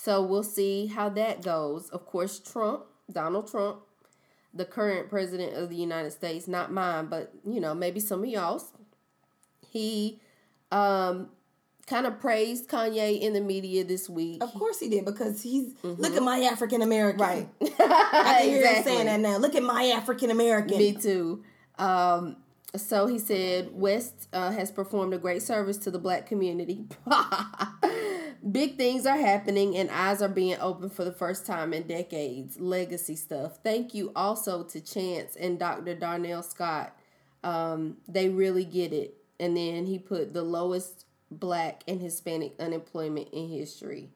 so we'll see how that goes. Of course, Trump, Donald Trump, the current president of the United States, not mine, but you know maybe some of y'all's. He um kind of praised Kanye in the media this week. Of course he did because he's look at my African American. Right. I can hear him saying that now. Look at my African American. Me too. Um, so he said West uh, has performed a great service to the black community. Big things are happening and eyes are being opened for the first time in decades. Legacy stuff. Thank you also to Chance and Dr. Darrell Scott. Um, they really get it. And then he put the lowest black and Hispanic unemployment in history.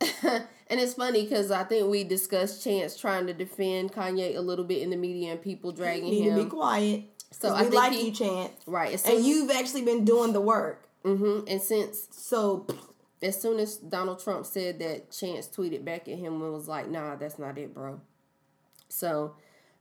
and it's funny because I think we discussed Chance trying to defend Kanye a little bit in the media and people dragging You need him. to be quiet. So I like he- you, Chance. Right. And you've actually been doing the work. hmm and since So as soon as Donald Trump said that, Chance tweeted back at him and was like, "Nah, that's not it, bro." So,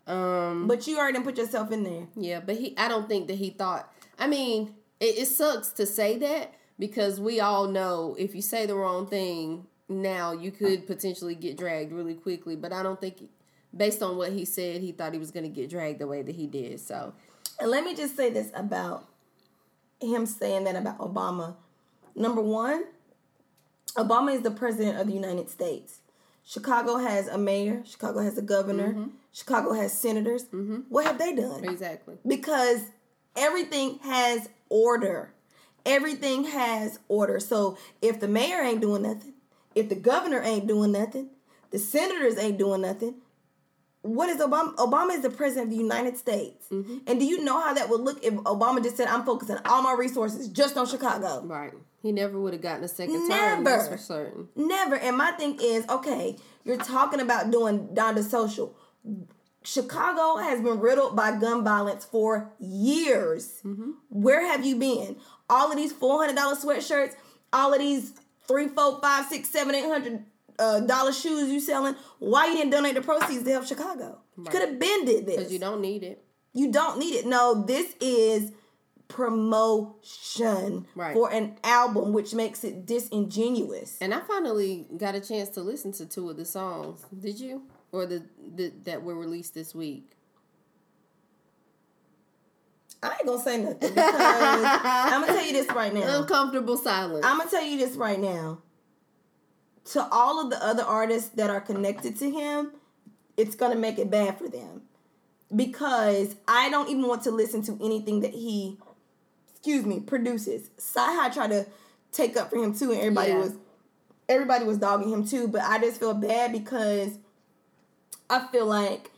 um, but you already put yourself in there. yeah, but he, I don't think that he thought. I mean, it, it sucks to say that because we all know if you say the wrong thing now, you could potentially get dragged really quickly. But I don't think, based on what he said, he thought he was going to get dragged the way that he did. So, And let me just say this about him saying that about Obama. Number one, Obama is the president of the United States. Chicago has a mayor. Chicago has a governor. Mm-hmm. Chicago has senators. Mm-hmm. What have they done? exactly. because everything has order. Everything has order. So if the mayor ain't doing nothing, if the governor ain't doing nothing, the senators ain't doing nothing, what is Obama? Obama is the president of the United States. Mm-hmm. And do you know how that would look if Obama just said, I'm focusing all my resources just on Chicago? Right. He never would have gotten a second term. Never. for certain. Never. And my thing is, okay, you're talking about doing Donda Social. Chicago has been riddled by gun violence for years. Mm-hmm. Where have you been? All of these four hundred dollar sweatshirts, all of these three, four, five, six, seven, eight hundred uh, dollar shoes you selling. Why you didn't donate the proceeds to help Chicago? You could have been did this. Because you don't need it. You don't need it. No, this is promotion Right. for an album, which makes it disingenuous. And I finally got a chance to listen to two of the songs. Did you? Or the, the that were released this week? I ain't gonna say nothing because I'm gonna tell you this right now. Uncomfortable silence. I'm gonna tell you this right now. To all of the other artists that are connected to him, it's gonna make it bad for them because I don't even want to listen to anything that he, excuse me, produces. Sci tried to take up for him too, and everybody Yeah. was, everybody was dogging him too. But I just feel bad because I feel like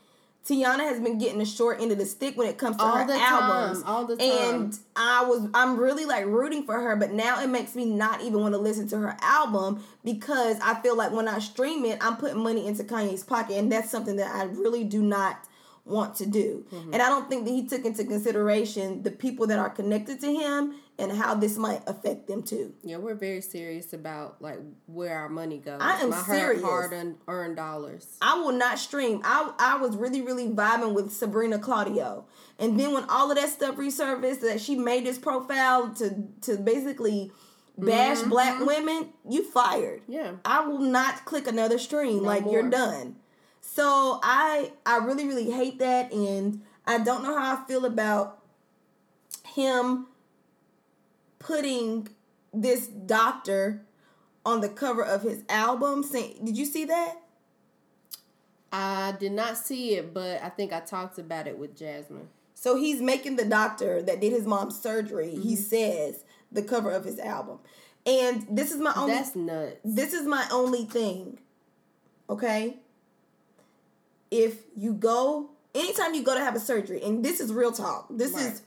Teyana has been getting the short end of the stick when it comes to All her the time, albums. all the And. I was I'm really like rooting for her, but now it makes me not even want to listen to her album because I feel like when I stream it, I'm putting money into Kanye's pocket, and that's something that I really do not want to do. Mm-hmm. And I don't think that he took into consideration the people that are connected to him and how this might affect them too. yeah, we're very serious about like where our money goes. I am My serious. hard earned, dollars. I will not stream. I I was really really vibing with Sabrina Claudio, and then when all of that stuff resurfaced, that she made this profile to to basically bash black women, you fired. Yeah. I will not click another stream. like you're done. So I I really really hate that, and I don't know how I feel about him putting this doctor on the cover of his album. Saying, did you see that? I did not see it, but I think I talked about it with Jasmine. So he's making the doctor that did his mom's surgery. He mm-hmm. says the cover of his album. And this is my only That's nuts. this is my only thing. Okay? If you go anytime you go to have a surgery, and this is real talk. This Right. is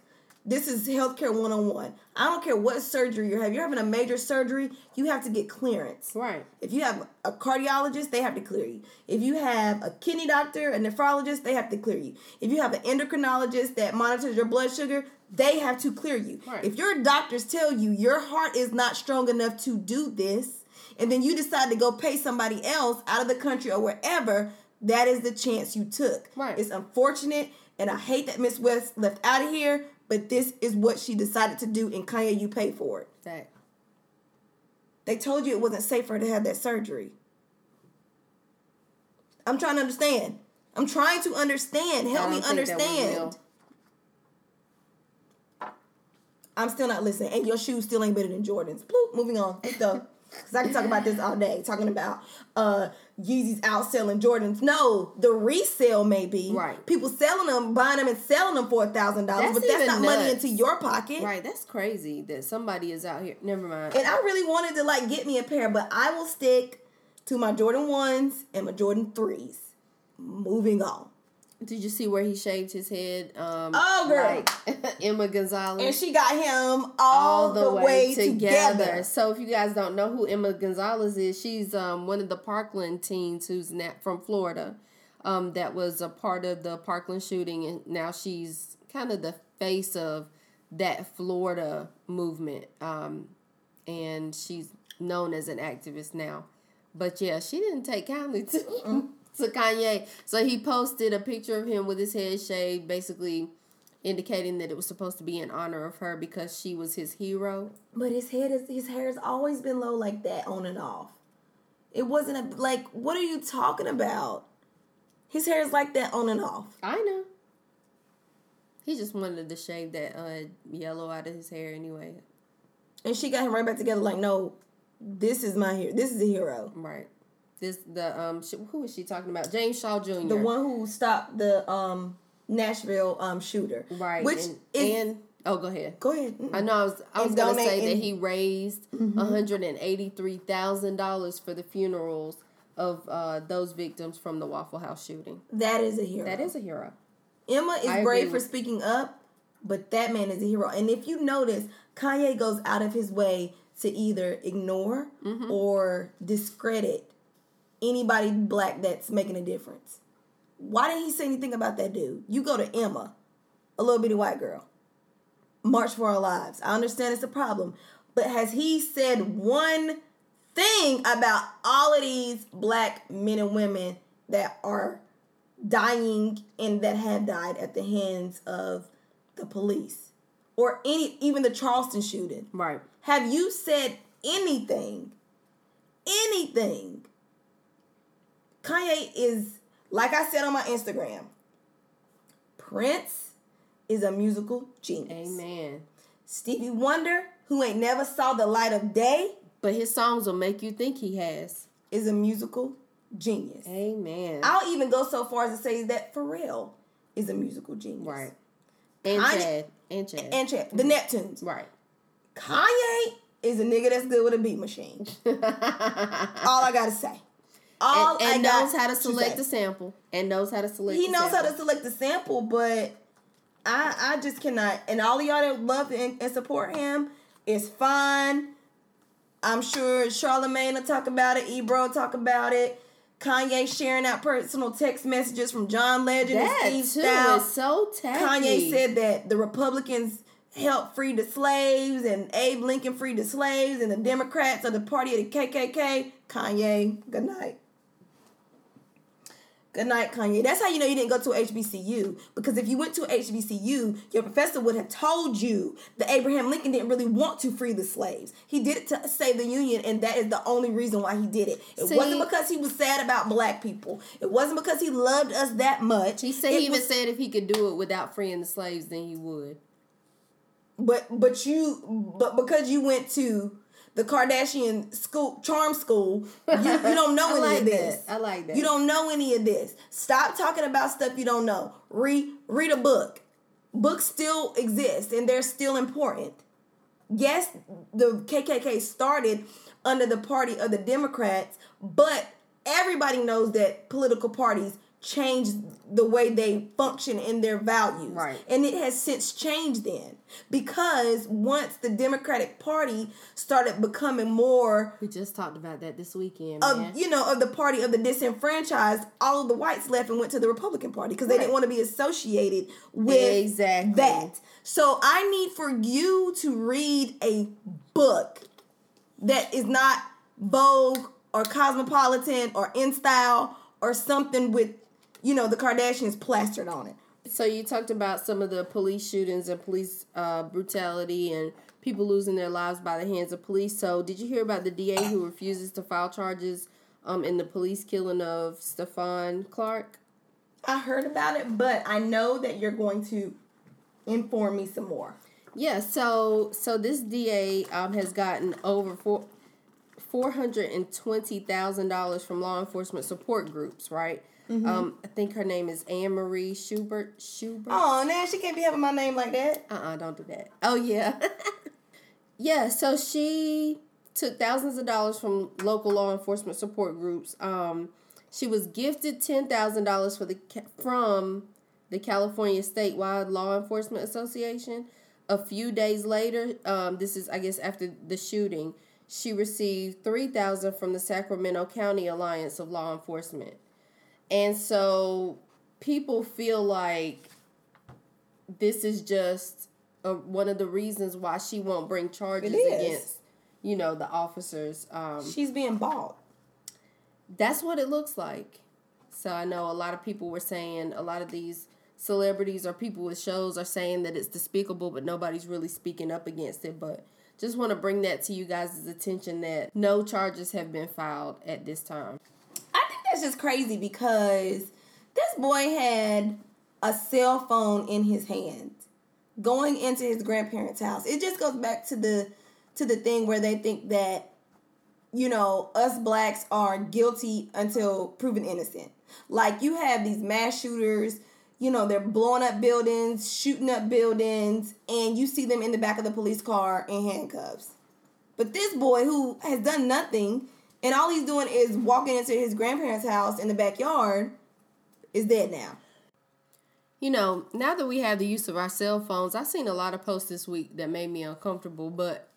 this is healthcare 101. I don't care what surgery you're having. You're having a major surgery, you have to get clearance. Right. If you have a cardiologist, they have to clear you. If you have a kidney doctor, a nephrologist, they have to clear you. If you have an endocrinologist that monitors your blood sugar, they have to clear you. Right. If your doctors tell you your heart is not strong enough to do this, and then you decide to go pay somebody else out of the country or wherever, that is the chance you took. Right. It's unfortunate, and I hate that Miss West left out of here, but this is what she decided to do, and Kanye, you pay for it. That. They told you it wasn't safe for her to have that surgery. I'm trying to understand. I'm trying to understand. Help me don't think that was understand. I'm still not listening. And your shoes still ain't better than Jordan's. Bloop, moving on. Let's go. Because I can talk about this all day. Talking about uh Yeezy's outselling Jordans. No, the resale may be. Right. People selling them, buying them, and selling them for a thousand dollars, but that's not even money into your pocket. Right. That's crazy that somebody is out here. Never mind. And I really wanted to like get me a pair, but I will stick to my Jordan ones and my Jordan threes. Moving on. Did you see where he shaved his head? Um, Oh, girl. like Emma Gonzalez. And she got him all, the, way, together. So if you guys don't know who Emma Gonzalez is, she's um, one of the Parkland teens who's na- from Florida. Um, that was a part of the Parkland shooting, and now she's kind of the face of that Florida movement. Um, and she's known as an activist now. But yeah, she didn't take kindly to, to Kanye. So he posted a picture of him with his head shaved, basically indicating that it was supposed to be in honor of her because she was his hero. But his head is his hair has always been low like that, on and off. It wasn't a like. What are you talking about? His hair is like that on and off. I know. He just wanted to shave that uh, yellow out of his hair anyway. And she got him right back together. Like, no, this is my hero. This is a hero. Right. This the um sh- who is she talking about? James Shaw Jr. The one who stopped the um Nashville um shooter. right? Which and, is and oh, go ahead. go ahead. I know. I was, I was And gonna say that and- Mm-hmm. he raised one hundred and eighty three thousand dollars for the funerals of uh, those victims from the Waffle House shooting. That is a hero. That is a hero. Emma is I brave for speaking up, but that man is a hero. And if you notice, Kanye goes out of his way to either ignore Mm-hmm. or discredit anybody black that's making a difference. Why didn't he say anything about that dude? You go to Emma, a little bitty white girl. March for Our Lives. I understand it's a problem, but has he said one thing about all of these black men and women that are dying and that have died at the hands of the police or any even the Charleston shooting? Right. Have you said anything? Anything? Kanye is, like I said on my Instagram, Prince is a musical genius. Amen. Stevie Wonder, who ain't never saw the light of day, But his songs will make you think he has. is a musical genius. Amen. I'll even go so far as to say that Pharrell is a musical genius. right. And Kanye- Chad. And Chad. And Chad, the mm-hmm. Neptunes. right. Kanye is a nigga that's good with a beat machine. All I gotta say. All and, and I got knows how to select the sample. And knows how to select. He knows how to select the sample, but I I just cannot. And all of y'all that love and, and support him is fine. I'm sure Charlemagne will talk about it. Ebro will talk about it. Kanye sharing out personal text messages from John Legend That and too Steve Stoute. is so tacky. Kanye said that the Republicans helped free the slaves and Abe Lincoln freed the slaves and the Democrats are the party of the KKK. Kanye, good night. Good night, Kanye. That's how you know you didn't go to HBCU. Because if you went to HBCU, your professor would have told you that Abraham Lincoln didn't really want to free the slaves. He did it to save the Union, and that is the only reason why he did it. It See- wasn't because he was sad about black people. It wasn't because he loved us that much. He said It he even said if he could do it without freeing the slaves, then he would. But but you but because you went to the Kardashian school charm school, you, you don't know any like of this. that. I like that. You don't know any of this. Stop talking about stuff you don't know. Read read a book. Books still exist and they're still important. yes, the KKK started under the party of the Democrats, but everybody knows that political parties change the way they function in their values. Right. And it has since changed then. Because once the Democratic Party started becoming more We just talked about that this weekend, of you know of the party of the disenfranchised, all of the whites left and went to the Republican Party because they didn't want to be associated with Exactly. that. So I need for you to read a book that is not Vogue or Cosmopolitan or In Style or something with you know the Kardashians plastered on it. So you talked about some of the police shootings and police uh, brutality and people losing their lives by the hands of police. So did you hear about the DA who refuses to file charges um, in the police killing of Stephon Clark? I heard about it, but I know that you're going to inform me some more. Yeah, so so this DA um, has gotten over four four hundred and twenty thousand dollars from law enforcement support groups, right? Um, I think her name is Anne Marie Schubert. Schubert. Oh, now she can't be having my name like that. Uh uh-uh, don't do that. Oh yeah. yeah, so she took thousands of dollars from local law enforcement support groups. Um she was gifted ten thousand dollars for the from the California Statewide Law Enforcement Association. A few days later, um, this is I guess after the shooting, she received three thousand from the Sacramento County Alliance of Law Enforcement. And so people feel like this is just a, one of the reasons why she won't bring charges against, you know, the officers. Um, She's being bought. that's what it looks like. So I know a lot of people were saying a lot of these celebrities or people with shows are saying that it's despicable, but nobody's really speaking up against it. But just want to bring that to you guys' attention that no charges have been filed at this time. That's just crazy because this boy had a cell phone in his hand going into his grandparents' house. It just goes back to the to the thing where they think that you know, us blacks are guilty until proven innocent. Like you have these mass shooters, you know, they're blowing up buildings, shooting up buildings, and you see them in the back of the police car in handcuffs. But this boy who has done nothing and all he's doing is walking into his grandparents' house in the backyard is dead now. You know, now that we have the use of our cell phones, I've seen a lot of posts this week that made me uncomfortable, but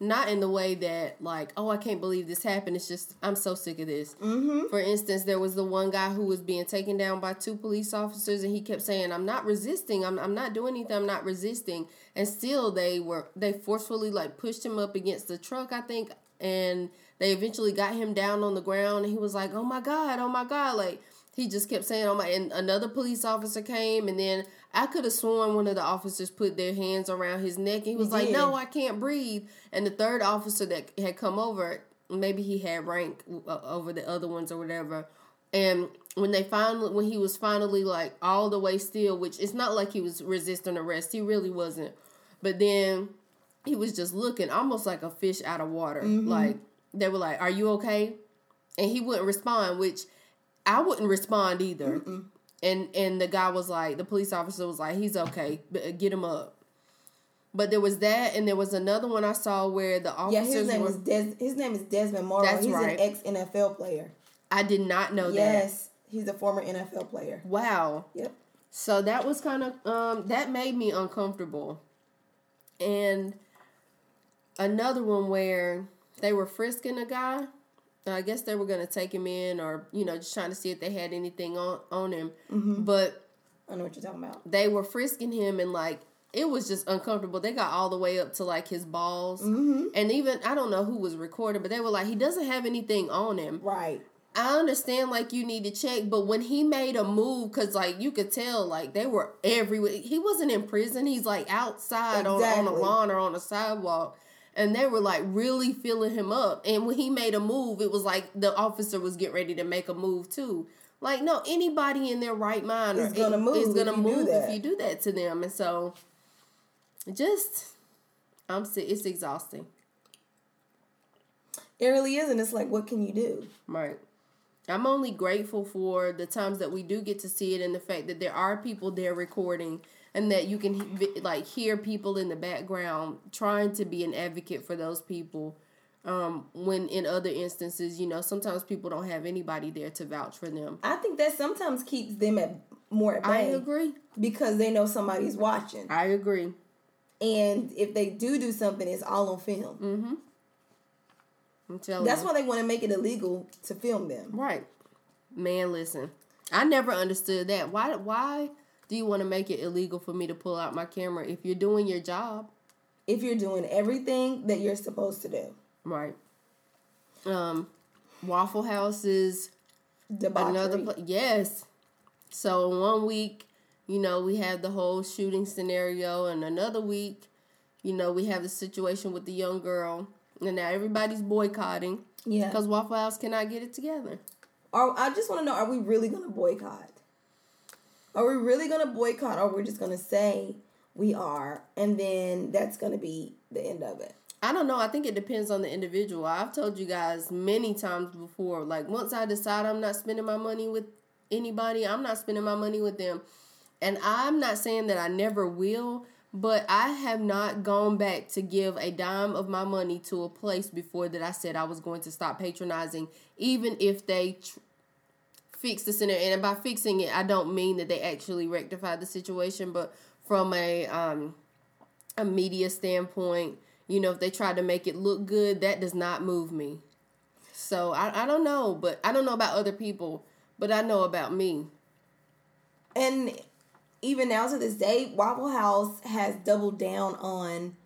not in the way that like, oh, I can't believe this happened. It's just I'm so sick of this. Mm-hmm. For instance, there was the one guy who was being taken down by two police officers, and he kept saying, "I'm not resisting. I'm I'm not doing anything. I'm not resisting." And still, they were they forcefully like pushed him up against the truck, I think, and they eventually got him down on the ground, and he was like, "Oh my god, oh my god!" Like he just kept saying, "Oh my!" And another police officer came, and then I could have sworn one of the officers put their hands around his neck, and he was like, did. "No, I can't breathe." And the third officer that had come over, maybe he had rank uh, over the other ones or whatever. And when they finally, when he was finally like all the way still, which it's not like he was resisting arrest, he really wasn't. But then he was just looking almost like a fish out of water. Like they were like, "Are you okay?" And he wouldn't respond, which I wouldn't respond either. And and the guy was like, the police officer was like, "He's okay, uh, get him up." But there was that, and there was another one I saw where the officers. Yeah, his name were. is Des- his name is Desmond Marrow. That's he's right. an ex NFL player. I did not know that. Yes, he's a former NFL player. Wow. Yep. So that was kind of um that made me uncomfortable. And another one where they were frisking a guy. I guess they were gonna take him in, or you know, just trying to see if they had anything on on him. Mm-hmm. But I know what you're talking about. they were frisking him, and like it was just uncomfortable. They got all the way up to like his balls, mm-hmm. and even I don't know who was recording, but they were like, he doesn't have anything on him. Right. I understand like you need to check, but when he made a move, cause like you could tell like they were everywhere. He wasn't in prison. He's like outside on, on a lawn or on a sidewalk. And they were like really filling him up. And when he made a move, it was like the officer was getting ready to make a move too. Like no, anybody in their right mind Is gonna move is if gonna move if you do that to them. And so, just I'm it's exhausting. It really is, and it's like, what can you do? Right. I'm only grateful for the times that we do get to see it and the fact that there are people there recording and that you can like hear people in the background trying to be an advocate for those people. Um, when in other instances, you know, sometimes people don't have anybody there to vouch for them. I think that sometimes keeps them at more at bay. I agree. because they know somebody's watching. I agree. And if they do do something, it's all on film. I'm telling That's you. why they want to make it illegal to film them. Right. Man, listen. I never understood that. Why why do you want to make it illegal for me to pull out my camera if you're doing your job? If you're doing everything that you're supposed to do, Right. Um Waffle House is debauchery. another pla Yes. So one week, you know, we have the whole shooting scenario and another week, you know, we have the situation with the young girl. And now everybody's boycotting yeah. because Waffle House cannot get it together. Are, I just want to know: Are we really going to boycott? Are we really going to boycott, or we're just going to say we are, and then that's going to be the end of it? I don't know. I think it depends on the individual. I've told you guys many times before. Like once I decide I'm not spending my money with anybody, I'm not spending my money with them. And I'm not saying that I never will, but I have not gone back to give a dime of my money to a place before that I said I was going to stop patronizing, even if they tr- fix the center. And by fixing it, I don't mean that they actually rectified the situation, but from a um, a media standpoint, you know, if they try to make it look good, that does not move me. So I, I don't know, but I don't know about other people, but I know about me. And even now to this day, Waffle House has doubled down on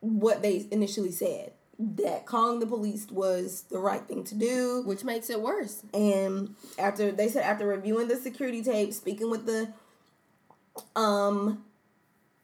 what they initially said that calling the police was the right thing to do. Which makes it worse. And after they said after reviewing the security tape, speaking with the um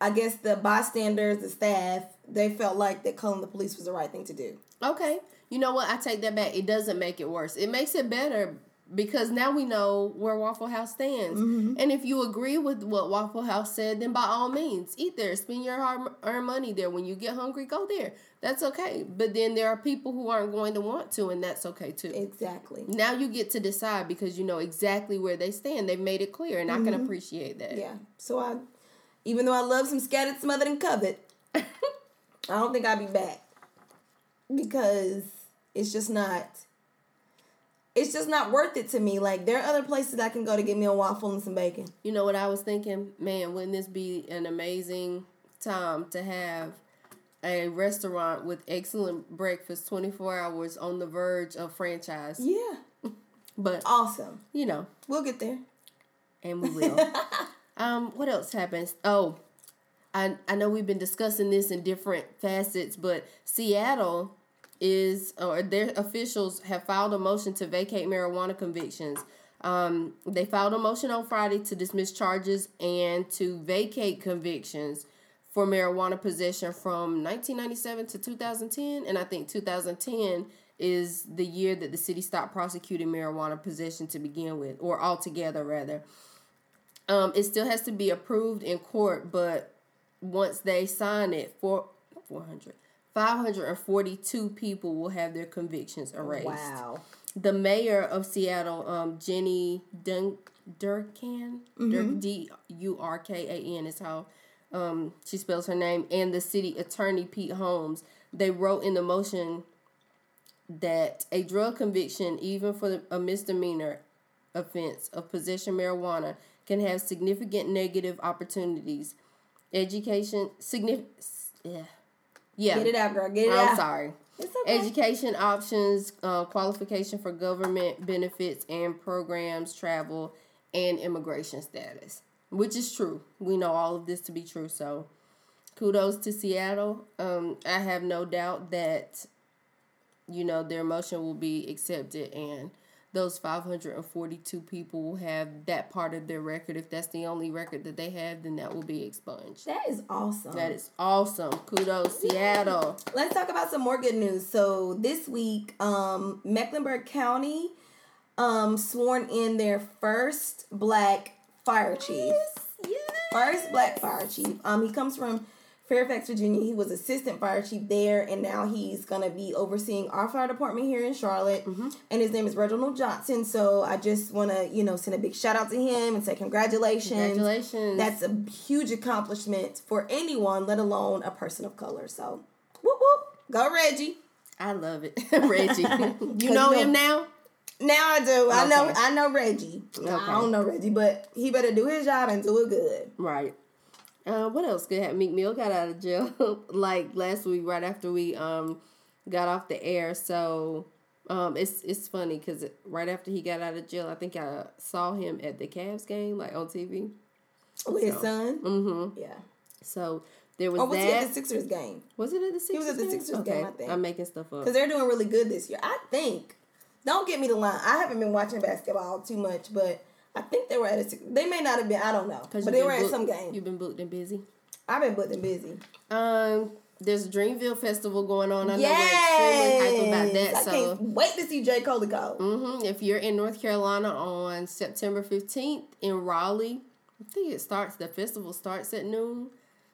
I guess the bystanders, the staff, they felt like that calling the police was the right thing to do. Okay. You know what? I take that back. It doesn't make it worse. It makes it better because now we know where Waffle House stands. Mm-hmm. And if you agree with what Waffle House said, then by all means, eat there. Spend your hard earned money there. When you get hungry, go there. That's okay. But then there are people who aren't going to want to, and that's okay too. Exactly. now you get to decide because you know exactly where they stand. They've made it clear, and I can mm-hmm. appreciate that. Yeah. So I even though I love some scattered, smothered, and covet, I don't think I'll be back. Because it's just not it's just not worth it to me. Like there are other places I can go to get me a waffle and some bacon. You know what I was thinking? Man, wouldn't this be an amazing time to have a restaurant with excellent breakfast 24 hours on the verge of franchise? Yeah. But, Awesome. you know, We'll get there. and we will. um, what else happens? Oh, I I know we've been discussing this in different facets, but Seattle is or their officials have filed a motion to vacate marijuana convictions. Um, they filed a motion on Friday to dismiss charges and to vacate convictions for marijuana possession from 1997 to 2010, and I think 2010 is the year that the city stopped prosecuting marijuana possession to begin with, or altogether rather. Um, it still has to be approved in court, but once they sign it, for 400, 542 people will have their convictions erased. Wow. The mayor of Seattle, um, Jenny Dun- Durkan, Dur- D U R K A N is how um, she spells her name, and the city attorney Pete Holmes, they wrote in the motion that a drug conviction, even for a misdemeanor offense of possession marijuana, can have significant negative opportunities. Education, significant, yeah, yeah. Get it out, girl. Get it I'm out. sorry. It's okay. Education options, uh, qualification for government benefits and programs, travel, and immigration status, which is true. We know all of this to be true. So, kudos to Seattle. Um, I have no doubt that, you know, their motion will be accepted and those 542 people will have that part of their record. If that's the only record that they have, then that will be expunged. That is awesome. That is awesome. Kudos, Seattle. Let's talk about some more good news. So this week, um, Mecklenburg County um, sworn in their first black fire chief. Yes, yes. First black fire chief. Um, he comes from Fairfax, Virginia. He was assistant fire chief there, and now he's gonna be overseeing our fire department here in Charlotte. Mm-hmm. And his name is Reginald Johnson. So I just want to, you know, send a big shout out to him and say congratulations. Congratulations. That's a huge accomplishment for anyone, let alone a person of color. So, whoop whoop, go Reggie. I love it, Reggie. you know him now. Now I do. I know. I know Reggie. Okay. I don't know Reggie, but he better do his job and do it good. Right. Uh, what else good happened? Meek Mill got out of jail like last week, right after we um got off the air. So um, it's it's funny because right after he got out of jail, I think I saw him at the Cavs game, like on TV. With his son. Mm-hmm. Yeah. So there was Or was he at the Sixers game? was it at the Sixers? He was at the game? Sixers okay. game, I think. I'm making stuff up. Because they're doing really good this year. I think. Don't get me the line. I haven't been watching basketball too much, but I think they were at a. They may not have been. I don't know. But they were been at some game. You've been booked and busy. I've been booked and busy. Um, there's a Dreamville Festival going on. I know Yes. we're extremely about that. I so can't wait to see J. Cole go. Mm-hmm. If you're in North Carolina on September 15th in Raleigh, I think it starts, the festival starts at noon.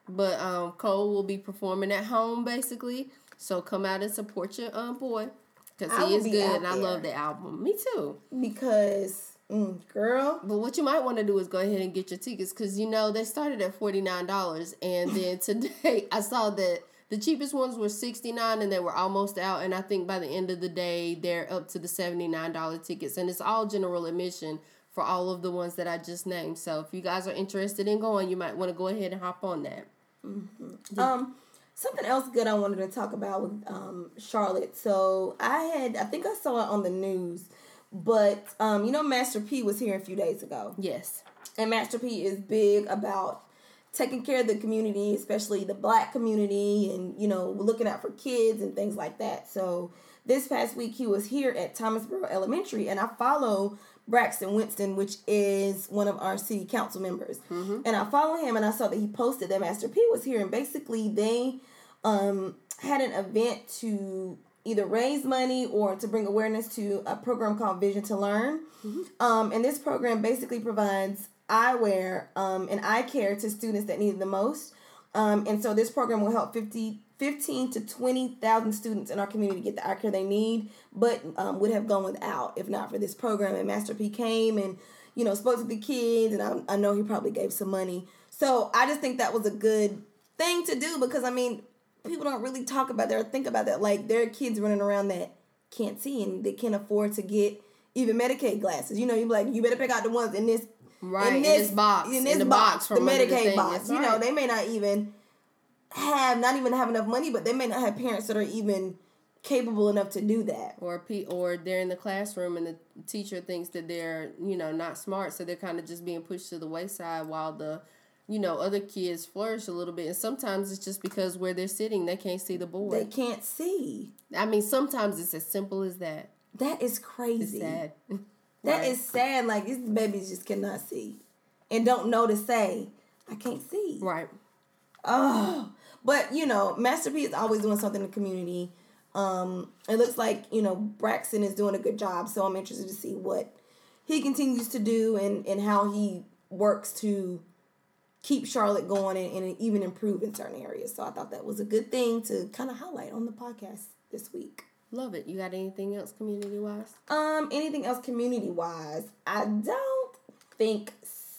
But um, Cole will be performing at home basically. So come out and support your um, boy. Because he is good and I love the album. Me too. Because, mm, girl, But what you might want to do is go ahead and get your tickets because you know they started at $49. And then today I saw that the cheapest ones were 69 and they were almost out. And I think by the end of the day, they're up to the $79 tickets. And it's all general admission for all of the ones that I just named. So if you guys are interested in going, you might want to go ahead and hop on that. Um, something else good I wanted to talk about with um Charlotte. So I had, I think I saw it on the news, but um, you know, Master P was here a few days ago, Yes. and Master P is big about taking care of the community, especially the black community, and you know, looking out for kids and things like that. So this past week he was here at Thomasboro Elementary, and I follow Braxton Winston, which is one of our city council members, and I follow him, and I saw that he posted that Master P was here, and basically they um, had an event to either raise money or to bring awareness to a program called Vision to Learn. Um, and this program basically provides eyewear um, and eye care to students that need it the most. Um, and so this program will help 50, 15 to 20,000 students in our community get the eye care they need, but um, would have gone without if not for this program. And Master P came and, you know, spoke to the kids, and I, I know he probably gave some money. So I just think that was a good thing to do because, I mean, people don't really talk about that or think about that. Like, there are kids running around that can't see and they can't afford to get even Medicaid glasses. You know, you be like, you better pick out the ones in this Right, in this box, in in this the box, box the from the Medicaid thing. box. You know, they may not even have not even have enough money, but they may not have parents that are even capable enough to do that. or pe- or they're in the classroom and the teacher thinks that they're you know not smart so they're kind of just being pushed to the wayside while the you know other kids flourish a little bit and sometimes it's just because where they're sitting they can't see the board. They can't see. i mean sometimes it's as simple as that That is it's crazy. sad That Right. is sad. Like these babies just cannot see, and don't know to say, "I can't see." right Oh, but you know, Master P is always doing something in the community. Um, it looks like you know Braxton is doing a good job, so I'm interested to see what he continues to do and and how he works to keep Charlotte going and, and even improve in certain areas. So I thought that was a good thing to kind of highlight on the podcast this week. love it you got anything else community wise Um, anything else community wise? I don't think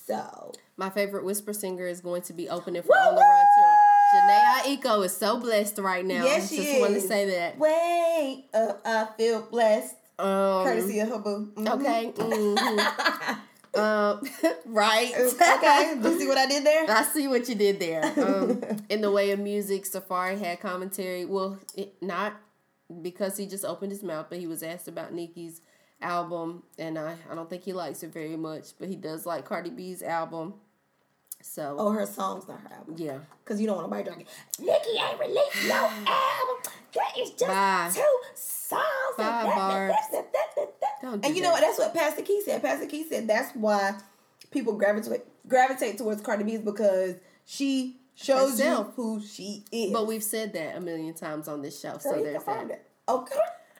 so. my favorite whisper singer is going to be opening for Woo on the run too woo! Jhené Aiko is so blessed right now. Yes, she Just want to say that. Wait up, I feel blessed. Um, Courtesy of her boo. Mhm. Okay. mhm. Um, right. okay, do you see what I did there? I see what you did there. Um, in the way of music, Safaree had commentary. Well, it, not because he just opened his mouth, but he was asked about Nicki's album, and I, I don't think he likes it very much, but he does like Cardi B's album. So, Oh, her song's not her album. yeah. Because you don't want nobody talking. Nicki ain't released no album. That is just Bye. two songs. Bye, and that- Barbs. that- that- that- that- that. Don't And you know what? That's what Pastor Kee said. Pastor Kee said that's why people gravitate gravitate towards Cardi B is because she shows Herself. you who she is. But we've said that a million times on this show, so so there's that. it. Okay.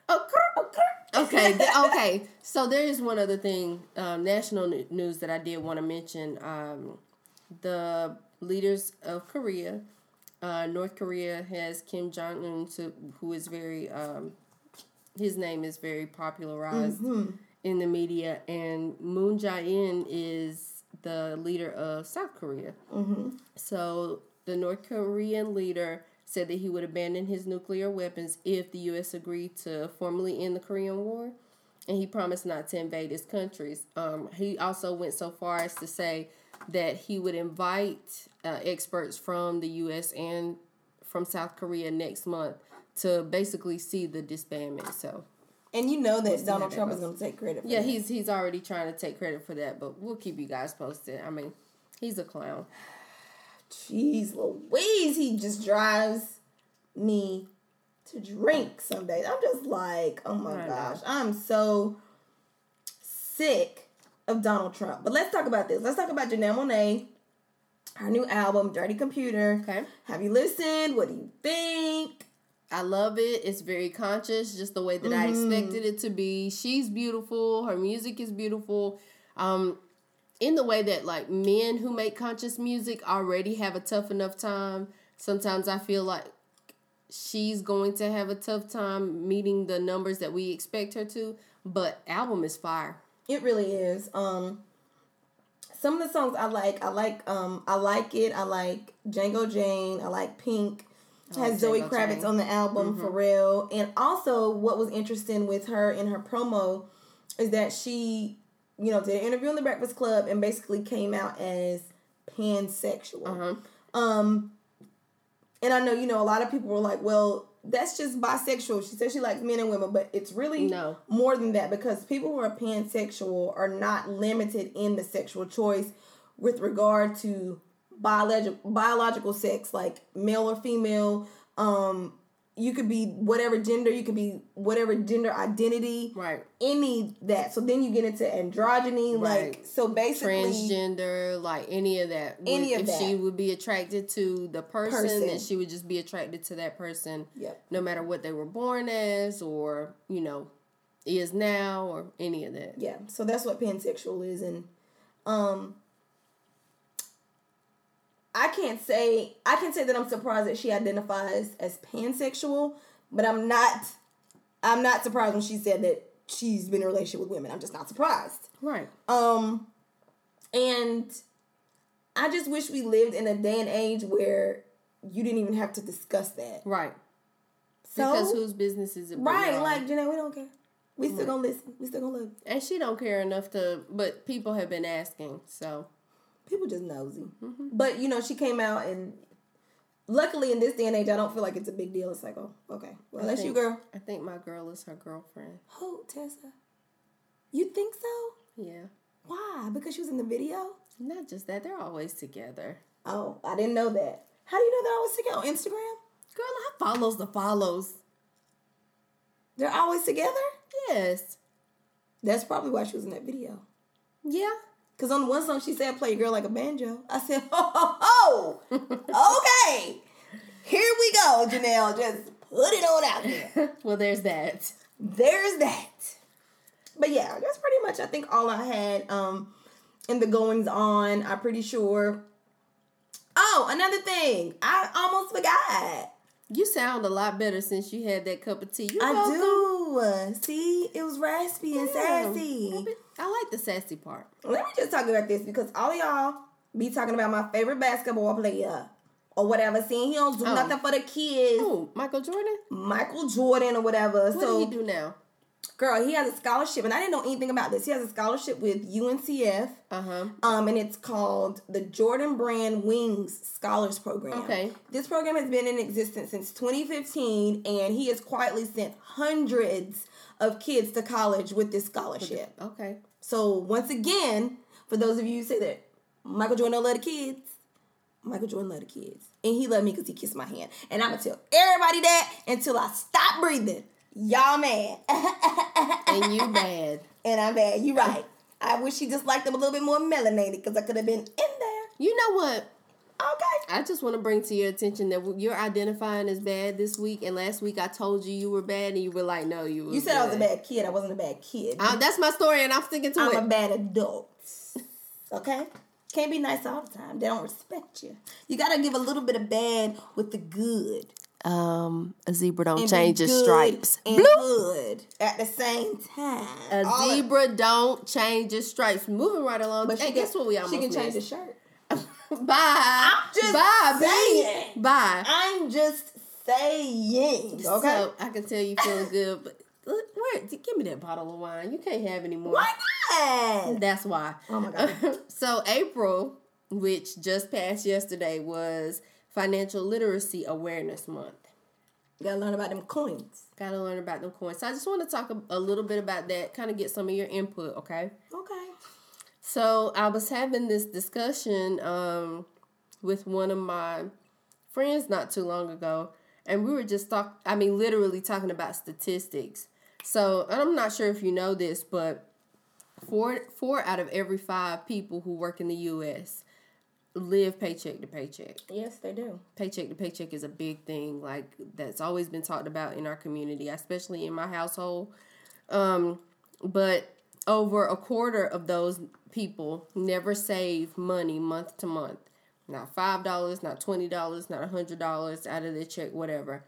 Okay. Okay. okay okay so there is one other thing um, national news that i did want to mention um, the leaders of korea Uh, North Korea has Kim Jong Un, who is very um, his name is very popularized in the media, and Moon Jae In is the leader of South Korea. So the North Korean leader said that he would abandon his nuclear weapons if the U.S. agreed to formally end the Korean War, and he promised not to invade his countries. Um, he also went so far as to say that he would invite uh, experts from the U.S. and from South Korea next month to basically see the disbandment. So And you know that Donald Trump is going to take credit for yeah, that. he's he's already trying to take credit for that, but we'll keep you guys posted. I mean, he's a clown. Jeez Louise, he just drives me to drink some days. I'm just like, oh my I know. gosh, I'm so sick of Donald Trump. But let's talk about this. Let's talk about Janelle Monae, her new album, Dirty Computer. Okay. Have you listened? What do you think? I love it. It's very conscious, just the way that I expected it to be. She's beautiful. Her music is beautiful. Um, in the way that like men who make conscious music already have a tough enough time. Sometimes I feel like she's going to have a tough time meeting the numbers that we expect her to. But album is fire. It really is. Um some of the songs I like, I like um I like it. I like Django Jane, I like Pink. Has Zoe Kravitz on the album for real. And also what was interesting with her in her promo is that she, you know, did an interview on the Breakfast Club and basically came out as pansexual. Um and I know, you know, a lot of people were like, well, that's just bisexual. She says she likes men and women, but it's really No. more than that because people who are pansexual are not limited in the sexual choice with regard to biological biological sex, like male or female. Um, you could be whatever gender, you could be whatever gender identity, Right. any that. So then you get into androgyny, like so basically Transgender, like any of that. Would- Any of if that. she would be attracted to the person, Person. that she would just be attracted to that person. Yep. no matter what they were born as or you know is now or any of that Yeah, so that's what pansexual is, and um, I can't say I can say that I'm surprised that she identifies as pansexual, but I'm not. I'm not surprised when she said that she's been in a relationship with women. I'm just not surprised. right Um, and I just wish we lived in a day and age where you didn't even have to discuss that. right So because whose business is it right, like Janae, we don't care. We still gonna listen. We still gonna love. and she don't care enough to but people have been asking so people just nosy. Mm-hmm. But you know, she came out and luckily in this day and age, I don't feel like it's a big deal. It's like, oh, okay, well I that's you, girl. i think my girl is her girlfriend Who, Tessa? You think so? yeah Why? Because she was in the video. not just that they're always together Oh, I didn't know that. How do you know that I was together on Instagram? girl i follows the follows They're always together. yes That's probably why she was in that video. yeah Cause on one song she said, "Play your girl like a banjo." I said, "Ho ho ho, okay, here we go, Janelle. Just put it on out there." well there's that there's that. But yeah, that's pretty much I think all I had um in the goings on. I'm pretty sure. Oh, another thing. I almost forgot. you sound a lot better since you had that cup of tea You're I welcome. do. See, it was raspy and Yeah. sassy. I like the sassy part. Let me just talk about this because all y'all be talking about my favorite basketball player or whatever, saying he don't do Oh. nothing for the kids. Oh, Michael Jordan? Michael Jordan or whatever. What so did he do now? girl, he has a scholarship, and I didn't know anything about this. He has a scholarship with UNCF. Uh huh. Um, and it's called the Jordan Brand Wings Scholars Program. Okay. This program has been in existence since 2015, and he has quietly sent hundreds of kids to college with this scholarship. Okay. So once again, for those of you who say that Michael Jordan don't love the kids, Michael Jordan love the kids, and he loved me because he kissed my hand. And I'm gonna tell everybody that until I stop breathing. Y'all mad, And you mad. and I'm mad. You right. I wish he just liked them a little bit more melanated because I could have been in there. You know what? Okay. I just want to bring to your attention that you're identifying as bad this week, and last week I told you you were bad, and you were like, "No, you." You said good. I was a bad kid. I wasn't a bad kid. Uh, that's my story, and I'm sticking to I'm it. a bad adult. Okay? Can't be nice all the time. They don't respect you. You gotta give a little bit of bad with the good. Um, a zebra don't And change be its stripes. and good at the same time. A All of- zebra don't change its stripes. Moving right along. but hey, guess can, what we almost She can change the shirt. Bye. I'm just Bye, saying. B. Bye. I'm just saying. Okay. So I can tell you feeling good, but look, where? Give me that bottle of wine. You can't have any more. Why not? That's why. Oh my God. so April, which just passed yesterday, was Financial Literacy Awareness Month. Gotta learn about them coins. Got to learn about them coins. So I just want to talk a, a little bit about that, kind of get some of your input, okay? Okay. So I was having this discussion um, with one of my friends not too long ago, and we were just talk. I mean, literally talking about statistics. So and I'm not sure if you know this, but four four out of every five people who work in the U.S. live paycheck to paycheck. Yes, they do. Paycheck to paycheck is a big thing, like that's always been talked about in our community, especially in my household. Um, but over a quarter of those people never save money month to month. Not five dollars, not twenty dollars, not a hundred dollars out of their check, whatever.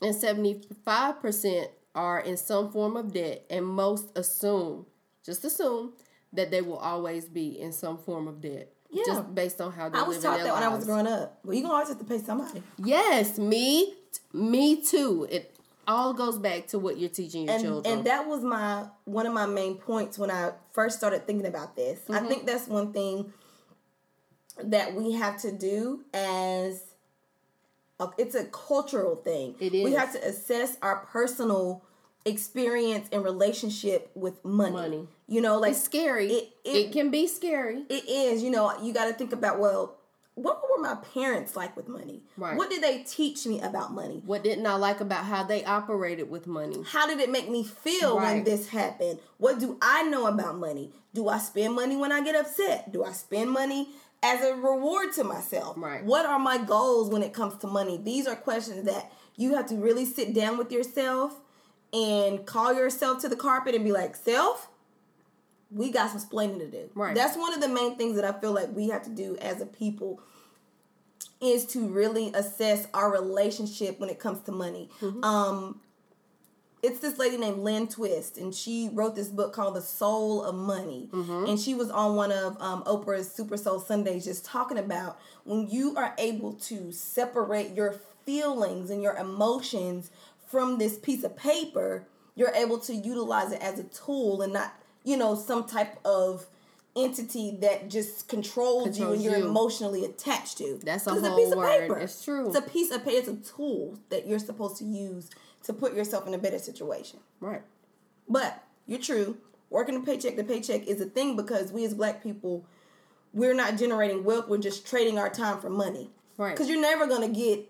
And seventy five percent are in some form of debt, and most assume, just assume, that they will always be in some form of debt. Yeah. Just based on how they're I was taught that when I was growing up. Well, you gonna always have to pay somebody. Yes, me, me too. It all goes back to what you're teaching your and children. and that was my one of my main points when I first started thinking about this. I Mm-hmm. think that's one thing that we have to do as a, it's a cultural thing. It We have to assess our personal experience and relationship with money. Money. You know, like it's scary. It- It, it- can be scary. it is, you know, you got to think about well, what were my parents like with money? Right. What did they teach me about money? What didn't I like about how they operated with money? How did it make me feel when this happened? What do I know about money? Do I spend money when I get upset? Do I spend money as a reward to myself? Right. What are my goals when it comes to money? These are questions that you have to really sit down with yourself and call yourself to the carpet and be like, self, we got some explaining to do. Right. That's one of the main things that I feel like we have to do as a people is to really assess our relationship when it comes to money. Um, it's this lady named Lynn Twist, and she wrote this book called The Soul of Money. And she was on one of um, Oprah's Super Soul Sundays just talking about when you are able to separate your feelings and your emotions from this piece of paper, you're able to utilize it as a tool and not, you know, some type of entity that just controls, you and you're you. emotionally attached to. That's a 'Cause it's whole piece of word. paper. It's true. It's a piece of paper. It's a tool that you're supposed to use to put yourself in a better situation. Right. But you're true. Working a paycheck to paycheck is a thing because we as black people, we're not generating wealth. We're just trading our time for money. Right. Because you're never gonna get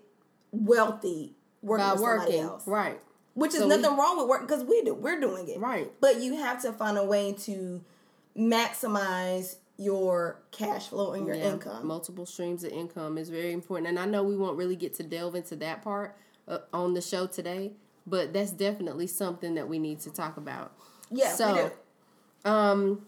wealthy working By with somebody working. else. Right. Which is So we- nothing wrong with work because we do. We're doing it. Right. But you have to find a way to maximize your cash flow and your Yeah, income. Multiple streams of income is very important. And I know we won't really get to delve into that part uh, on the show today, but that's definitely something that we need to talk about. yeah. we So, do. um,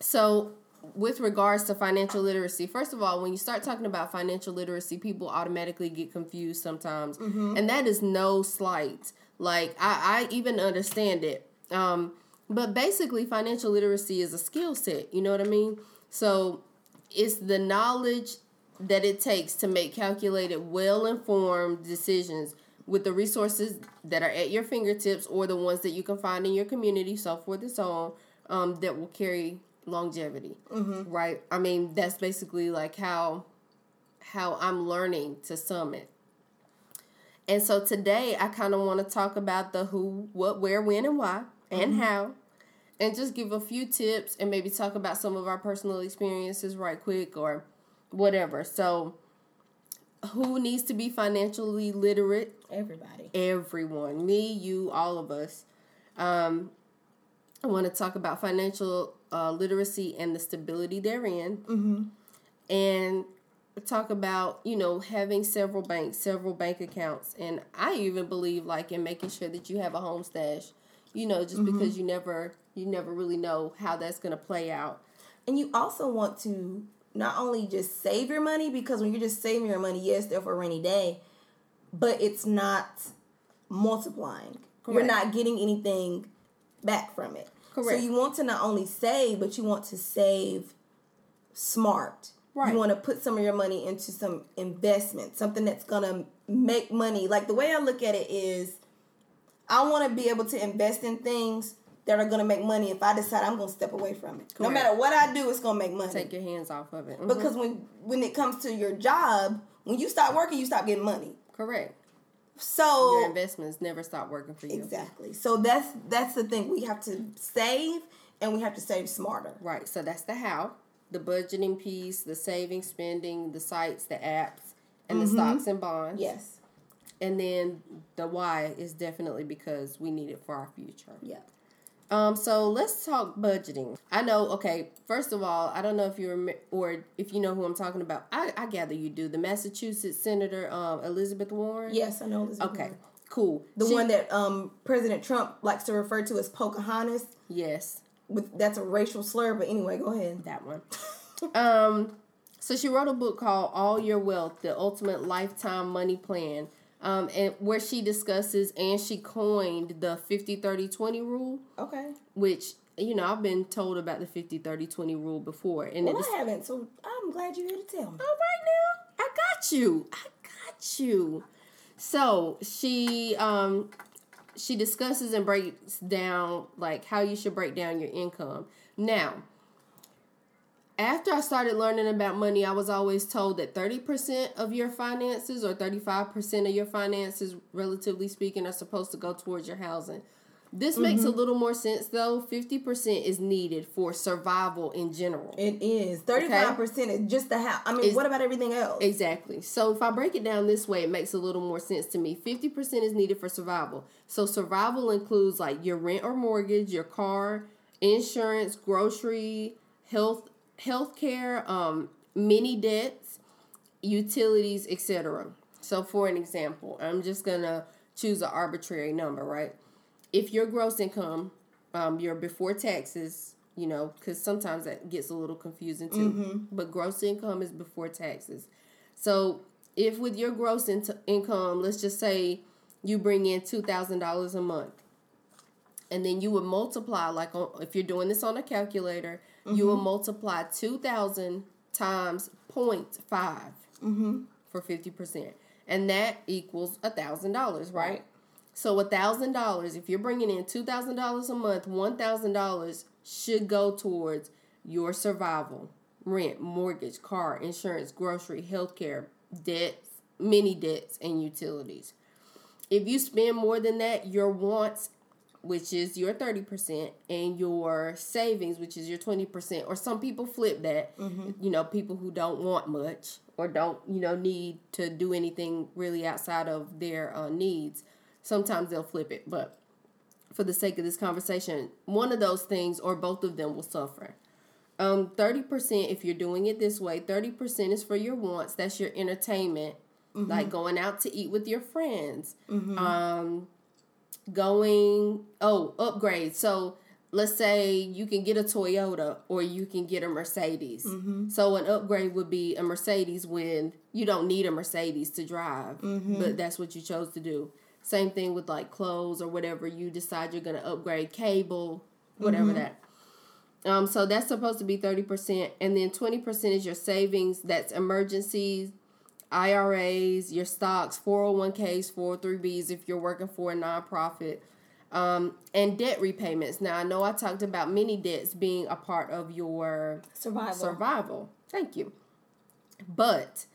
so with regards to financial literacy, first of all, when you start talking about financial literacy, people automatically get confused sometimes, and that is no slight. Like I, I even understand it. Um, but basically, financial literacy is a skill set. You know what I mean? So it's the knowledge that it takes to make calculated, well informed decisions with the resources that are at your fingertips or the ones that you can find in your community, so forth and so on, um, that will carry longevity. Right? I mean, that's basically like how how I'm learning to summit. And so today I kind of want to talk about the who, what, where, when, and why, and how, and just give a few tips and maybe talk about some of our personal experiences right quick or whatever. So, who needs to be financially literate? Everybody. Everyone, me, you, all of us. Um, I want to talk about financial uh, literacy and the stability therein, mm-hmm. and talk about you know having several banks, several bank accounts, and I even believe like in making sure that you have a home stash. You know, just Mm-hmm. because you never you never really know how that's going to play out. And you also want to not only just save your money because when you're just saving your money, yes, they're for a rainy day, but it's not multiplying. You're not getting anything back from it. So you want to not only save, but you want to save smart. Right. You want to put some of your money into some investment, something that's gonna make money. Like the way I look at it is, I want to be able to invest in things that are gonna make money. If I decide I'm gonna step away from it, no matter what I do, it's gonna make money. Take your hands off of it. Mhm. because when when it comes to your job, when you stop working, you stop getting money. correct. So Your investments never stop working for you. exactly. So that's that's the thing. We have to save, and we have to save smarter. Right. So that's the how, the budgeting piece, the saving, spending, the sites, the apps, and the stocks and bonds. Yes. And then the why is definitely because we need it for our future. Yeah. Um, so let's talk budgeting. I know, okay, first of all, I don't know if you rem- or if you know who I'm talking about. I, I gather you do. The Massachusetts Senator um, Elizabeth Warren. Yes, I know this. Okay, cool. The She- one that um President Trump likes to refer to as Pocahontas. Yes, With that's a racial slur, but anyway, go ahead. that one. um, so she wrote a book called All Your Wealth: The Ultimate Lifetime Money Plan. Um, and where she discusses and she coined the 50 30 20 rule, Okay. which you know, I've been told about the 50 30 20 rule before. And Well, I haven't, so I'm glad you're here to tell me. all right now. I got you. I got you. So she um she discusses and breaks down like how you should break down your income. Now, after I started learning about money, I was always told that 30% of your finances or 35% of your finances, relatively speaking, are supposed to go towards your housing. This makes a little more sense though. 50% is needed for survival in general. It is thirty five percent is just the house. I mean, Is- what about everything else? Exactly. So if I break it down this way, it makes a little more sense to me. 50% is needed for survival. So survival includes like your rent or mortgage, your car, insurance, grocery, health healthcare, um many debts, utilities, etc. So for an example, I'm just going to choose an arbitrary number, right? If your gross income, um, your before taxes, you know, because sometimes that gets a little confusing too. Mm-hmm. But gross income is before taxes. So if with your gross in- income, let's just say you bring in two thousand dollars a month, and then you would multiply like on, if you're doing this on a calculator, you will mm-hmm. multiply two thousand times 0.5 mm-hmm. for fifty percent, and that equals a thousand dollars, right? So a thousand dollars, if you're bringing in two thousand dollars a month, one thousand dollars should go towards your survival, rent, mortgage, car, insurance, grocery, healthcare, debts, many debts, and utilities. If you spend more than that, your wants, which is your thirty percent, and your savings, which is your twenty percent, or some people flip that. You know, people who don't want much or don't you know need to do anything really outside of their uh, needs sometimes they'll flip it but for the sake of this conversation one of those things or both of them will suffer. Um 30% if you're doing it this way 30% is for your wants. That's your entertainment. Like going out to eat with your friends. Um going oh upgrade so let's say you can get a toyota or you can get a mercedes. So an upgrade would be a mercedes when you don't need a mercedes to drive but that's what you chose to do same thing with like clothes or whatever you decide you're going to upgrade cable whatever that um, so that's supposed to be 30%. And then 20% is your savings. That's emergencies, IRAs, your stocks, 401ks, 403bs if you're working for a nonprofit, um, and debt repayments. Now, I know I talked about many debts being a part of your Survival. survival. Thank you. But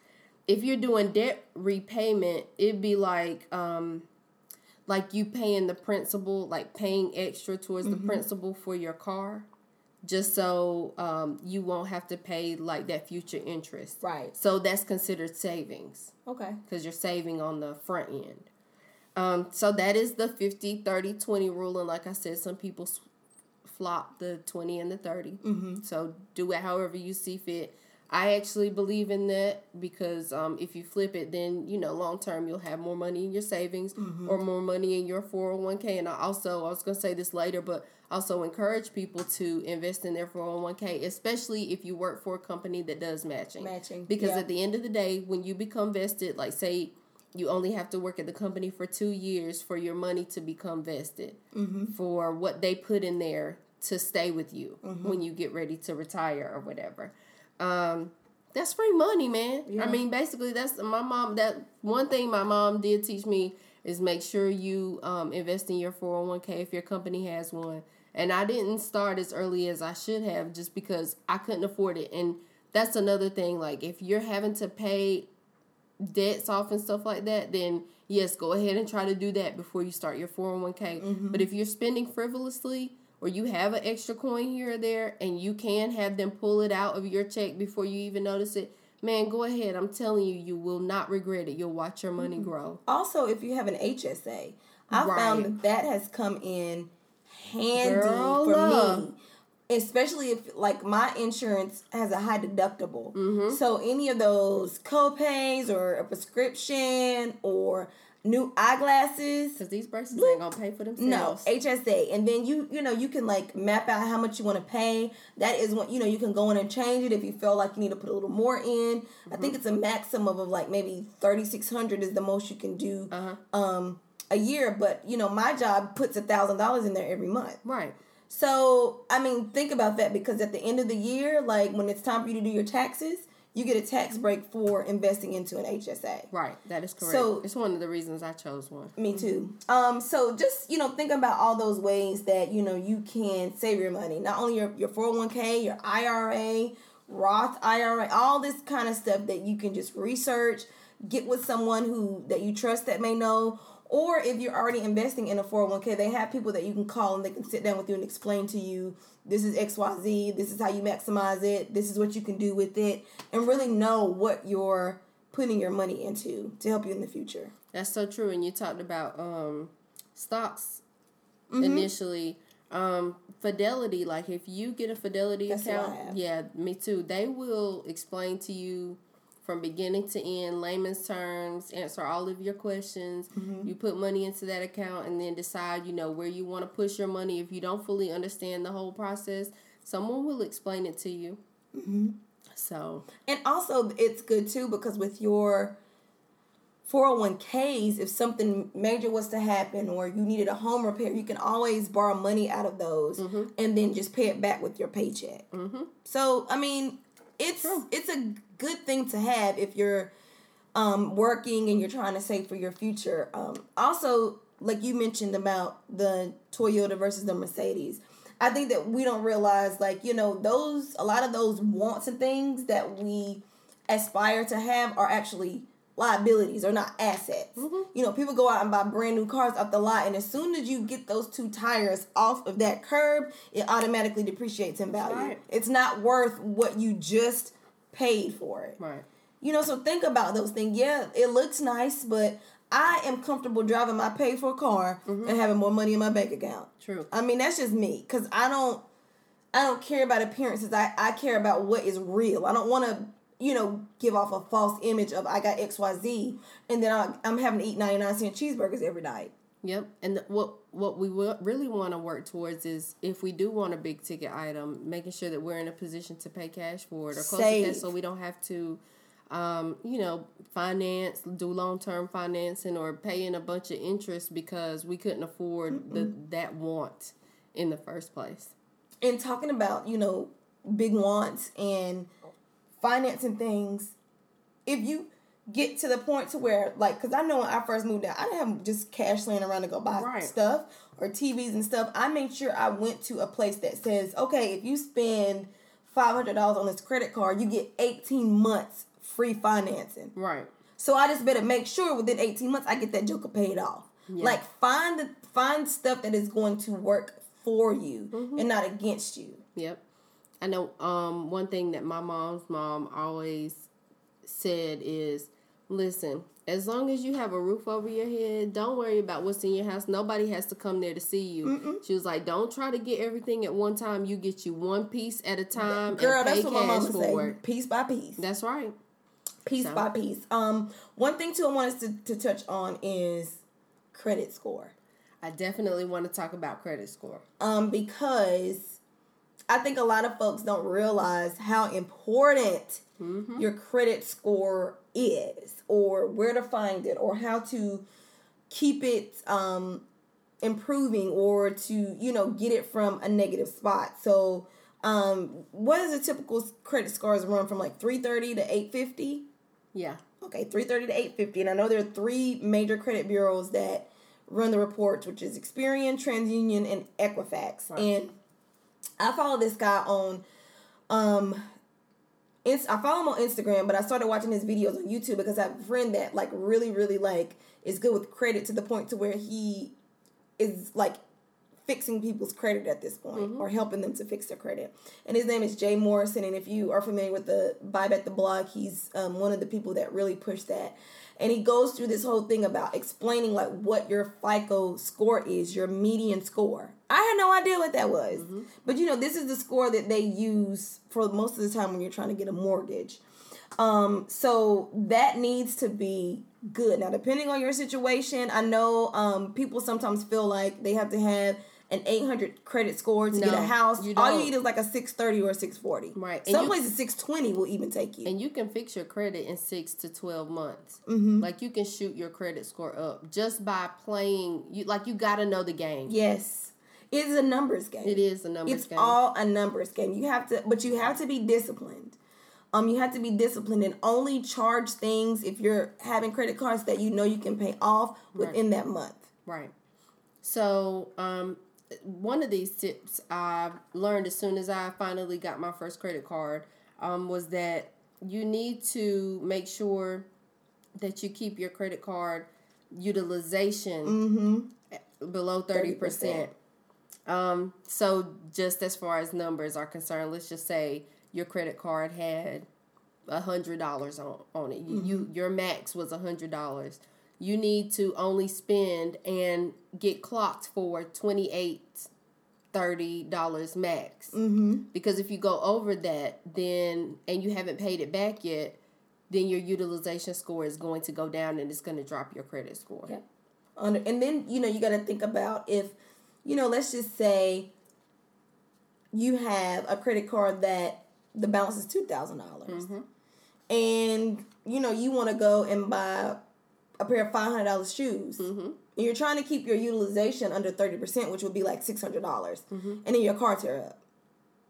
if you're doing debt repayment, it'd be like um like you paying the principal, like paying extra towards the principal for your car, just so um you won't have to pay like that future interest. Right. So that's considered savings Okay. because you're saving on the front end. Um, so that is the 50, 30, 20 rule. And like I said, some people s- flop the 20 and the 30. Mm-hmm. So do it however you see fit. I actually believe in that because um, if you flip it, then you know long term you'll have more money in your savings Mm-hmm. or more money in your four hundred one k. And I also I was gonna say this later, but also encourage people to invest in their four hundred one k, especially if you work for a company that does matching. Matching, because yeah. at the end of the day, when you become vested, like say you only have to work at the company for two years for your money to become vested Mm-hmm. for what they put in there to stay with you Mm-hmm. when you get ready to retire or whatever. Um, that's free money, man. I mean, basically, that's my mom. That one thing my mom did teach me is make sure you um, invest in your four hundred one k if your company has one. And I didn't start as early as I should have, just because I couldn't afford it. And that's another thing. Like, if you're having to pay debts off and stuff like that, then yes, go ahead and try to do that before you start your 401k. But if you're spending frivolously or you have an extra coin here or there and you can have them pull it out of your check before you even notice it, man, go ahead. I'm telling you, you will not regret it. You'll watch your money grow. Also, if you have an HSA, I Right. found that that has come in handy Girl, for me. Especially if like my insurance has a high deductible. Mm-hmm. So any of those co-pays or a prescription or new eyeglasses, Because these braces ain't to pay for themselves. no. HSA, and then you you know you can like map out how much you want to pay. That is when you know you can go in and change it if you feel like you need to put a little more in. I think it's a maximum of like maybe thirty six hundred is the most you can do um a year. But you know my job puts a thousand dollars in there every month. right. So I mean think about that because at the end of the year, like when it's time for you to do your taxes, you get a tax break for investing into an HSA. Right. That is correct. So- it's one of the reasons I chose one. Me too. Um, so just you know, think about all those ways that you know you can save your money. Not only your your four hundred one k, your IRA, Roth IRA, all this kind of stuff that you can just research, get with someone who that you trust that may know. Or if you're already investing in a 401k, they have people that you can call and they can sit down with you and explain to you this is XYZ, this is how you maximize it, this is what you can do with it, and really know what you're putting your money into to help you in the future. That's so true. And you talked about um, stocks Mm-hmm. initially. Um, Fidelity, like if you get a Fidelity That's account, yeah, me too. They will explain to you from beginning to end, layman's terms, answer all of your questions. Mm-hmm. You put money into that account and then decide, you know, where you want to push your money. If you don't fully understand the whole process, someone will explain it to you. Mm-hmm. So And also, it's good too because with your 401ks, if something major was to happen or you needed a home repair, you can always borrow money out of those and then just pay it back with your paycheck. Mm-hmm. So, I mean, it's it's a good thing to have if you're um, working and you're trying to save for your future. Um, also, like you mentioned about the Toyota versus the Mercedes, I think that we don't realize, like, you know, those, a lot of those wants and things that we aspire to have are actually liabilities or not assets. You know, people go out and buy brand new cars off the lot, and as soon as you get those two tires off of that curb, it automatically depreciates in value. right. It's not worth what you just paid for it. right. You know, so think about those things. Yeah, it looks nice, but I am comfortable driving my paid for car mm-hmm. and having more money in my bank account. True. I mean, that's just me cuz I don't I don't care about appearances. I I care about what is real. I don't want to, you know, give off a false image of I got XYZ and then I, I'm having to eat 99 cent cheeseburgers every night. Yep, and what what we really want to work towards is if we do want a big ticket item, making sure that we're in a position to pay cash for it or close to cash, so we don't have to, um, you know, finance, do long term financing, or pay in a bunch of interest because we couldn't afford the that want in the first place. and talking about you know big wants and financing things if you get to the point to where like because i know when i first moved out i didn't have just cash laying around to go buy Right. stuff or tvs and stuff i made sure i went to a place that says okay if you spend $500 on this credit card you get 18 months free financing Right. so I just better make sure within 18 months I get that joker paid off. Like find the find stuff that is going to work for you and not against you. Yep. I know um one thing that my mom's mom always said is listen, As long as you have a roof over your head, don't worry about what's in your house. Nobody has to come there to see you. She was like, "Don't try to get everything at one time. You get you one piece at a time Girl, that's what my mama for say. Piece by piece. That's right. piece So- by piece. Um, one thing too I want us to, to touch on is credit score. I definitely want to talk about credit score. Um, because I think a lot of folks don't realize how important your credit score is, or where to find it, or how to keep it um improving, or to you know get it from a negative spot. So, um, what is a typical credit scores run from like three thirty to eight fifty? Yeah. Okay, 330 to 850. And I know there are three major credit bureaus that run the reports, which is Experian, TransUnion, and Equifax. And I follow this guy on um Inst- I follow him on Instagram, but I started watching his videos on YouTube because I have a friend that like really, really like is good with credit to the point to where he is like fixing people's credit at this point or helping them to fix their credit. And his name is Jay Morrison. And if you are familiar with the Buy Back the Block, he's um, one of the people that really push that. And he goes through this whole thing about explaining like what your FICO score is, your median score. I had no idea what that was. But you know, this is the score that they use for most of the time when you're trying to get a mortgage. Um, so that needs to be good. Now, depending on your situation, I know um people sometimes feel like they have to have an 800 credit score to get a house. you All you need is like a 630 or a 640. Right, and Some you- places 620 will even take you. And you can fix your credit in six to twelve months. Mm-hmm. Like you can shoot your credit score up just by playing. You like you got to know the game. yes. It's a numbers game. It is a numbers It's game. all a numbers game. You have to, but you have to be disciplined. Um, you have to be disciplined and only charge things if you're having credit cards that you know you can pay off within that month. Right. So, um, one of these tips I learned as soon as I finally got my first credit card um, was that you need to make sure that you keep your credit card utilization below 30%. 30%. Um, so, just as far as numbers are concerned, let's just say your credit card had a hundred dollars on on it. You, you your max was a hundred dollars. You need to only spend and get clocked for twenty eight thirty dollars max. Mm-hmm. Because if you go over that, then and you haven't paid it back yet, then your utilization score is going to go down and it's going to drop your credit score. On, and then you know you got to think about if you know let's just say you have a credit card that the balance is two thousand dollars, and you know you want to go and buy a pair of five hundred dollars shoes. And you're trying to keep your utilization under thirty percent, which would be like six hundred dollars, and then your car tear up.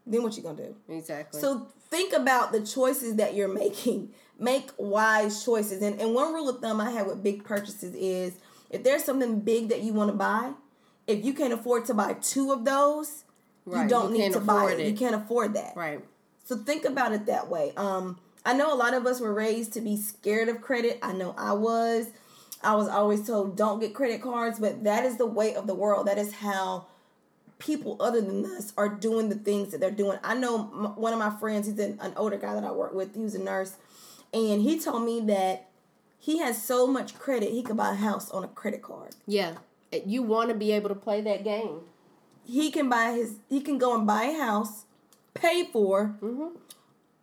Then what you gonna do? Exactly. So think about the choices that you're making. Make wise choices. And, and one rule of thumb I have with big purchases is if there's something big that you want to buy, if you can't afford to buy two of those, Right, you don't you need to buy it. it. You can't afford that. right. So think about it that way. Um, I know a lot of us were raised to be scared of credit. I know I was. I was always told don't get credit cards, but that is the way of the world. That is how people other than us are doing the things that they're doing. I know m- one of my friends, he's an, an older guy that I work with, he was a nurse, and he told me that he has so much credit he could buy a house on a credit card. Yeah. You want to be able to play that game. He can buy his he can go and buy a house, pay for mm-hmm.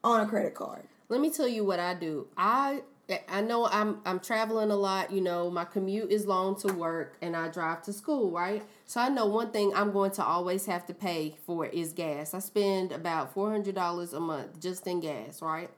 on a credit card. Let me tell you what I do. I I know I'm I'm traveling a lot, you know, my commute is long to work and I drive to school, right? So I know one thing I'm going to always have to pay for is gas. I spend about $400 a month just in gas, right?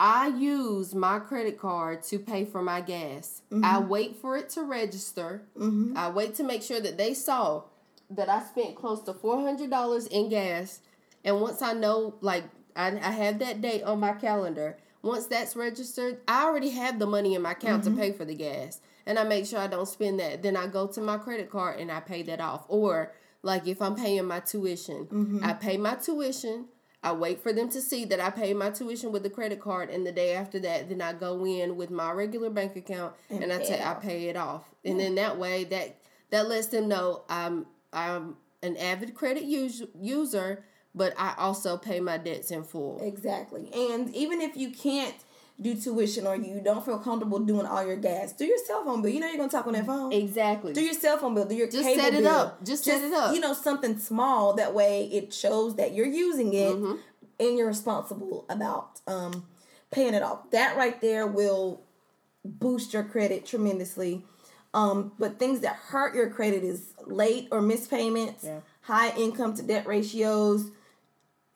I use my credit card to pay for my gas. I mm-hmm. wait for it to register. Mm-hmm. I wait to make sure that they saw that I spent close to $400 in gas. And once I know, like, I, I have that date on my calendar, once that's registered, I already have the money in my account to mm-hmm. pay for the gas. And I make sure I don't spend that. Then I go to my credit card and I pay that off. Or, like, if I'm paying my tuition, mm-hmm. I pay my tuition. I wait for them to see that I paid my tuition with the credit card, and the day after that, then I go in with my regular bank account and, I pay take I pay it off, and then that way that that lets them know I'm I'm an avid credit us- user, but I also pay my debts in full. Exactly. And even if you can't do tuition or you don't feel comfortable doing all your gas, do your cell phone bill. You know you're gonna talk on that phone. Exactly. Do your cell phone bill. Do your Just cable set it bill. up. Just set it up. You know something small. That way it shows that you're using it Mm-hmm. and you're responsible about um, paying it off. That right there will boost your credit tremendously. Um, but things that hurt your credit is late or missed payments, Yeah. high income to debt ratios,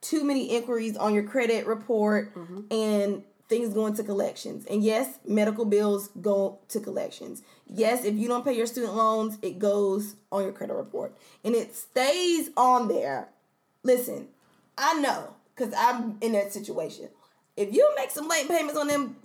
too many inquiries on your credit report, Mm-hmm. and things going to collections. And yes, medical bills go to collections. Yes, if you don't pay your student loans, it goes on your credit report. And it stays on there. Listen, I know because I'm in that situation. If you make some late payments on them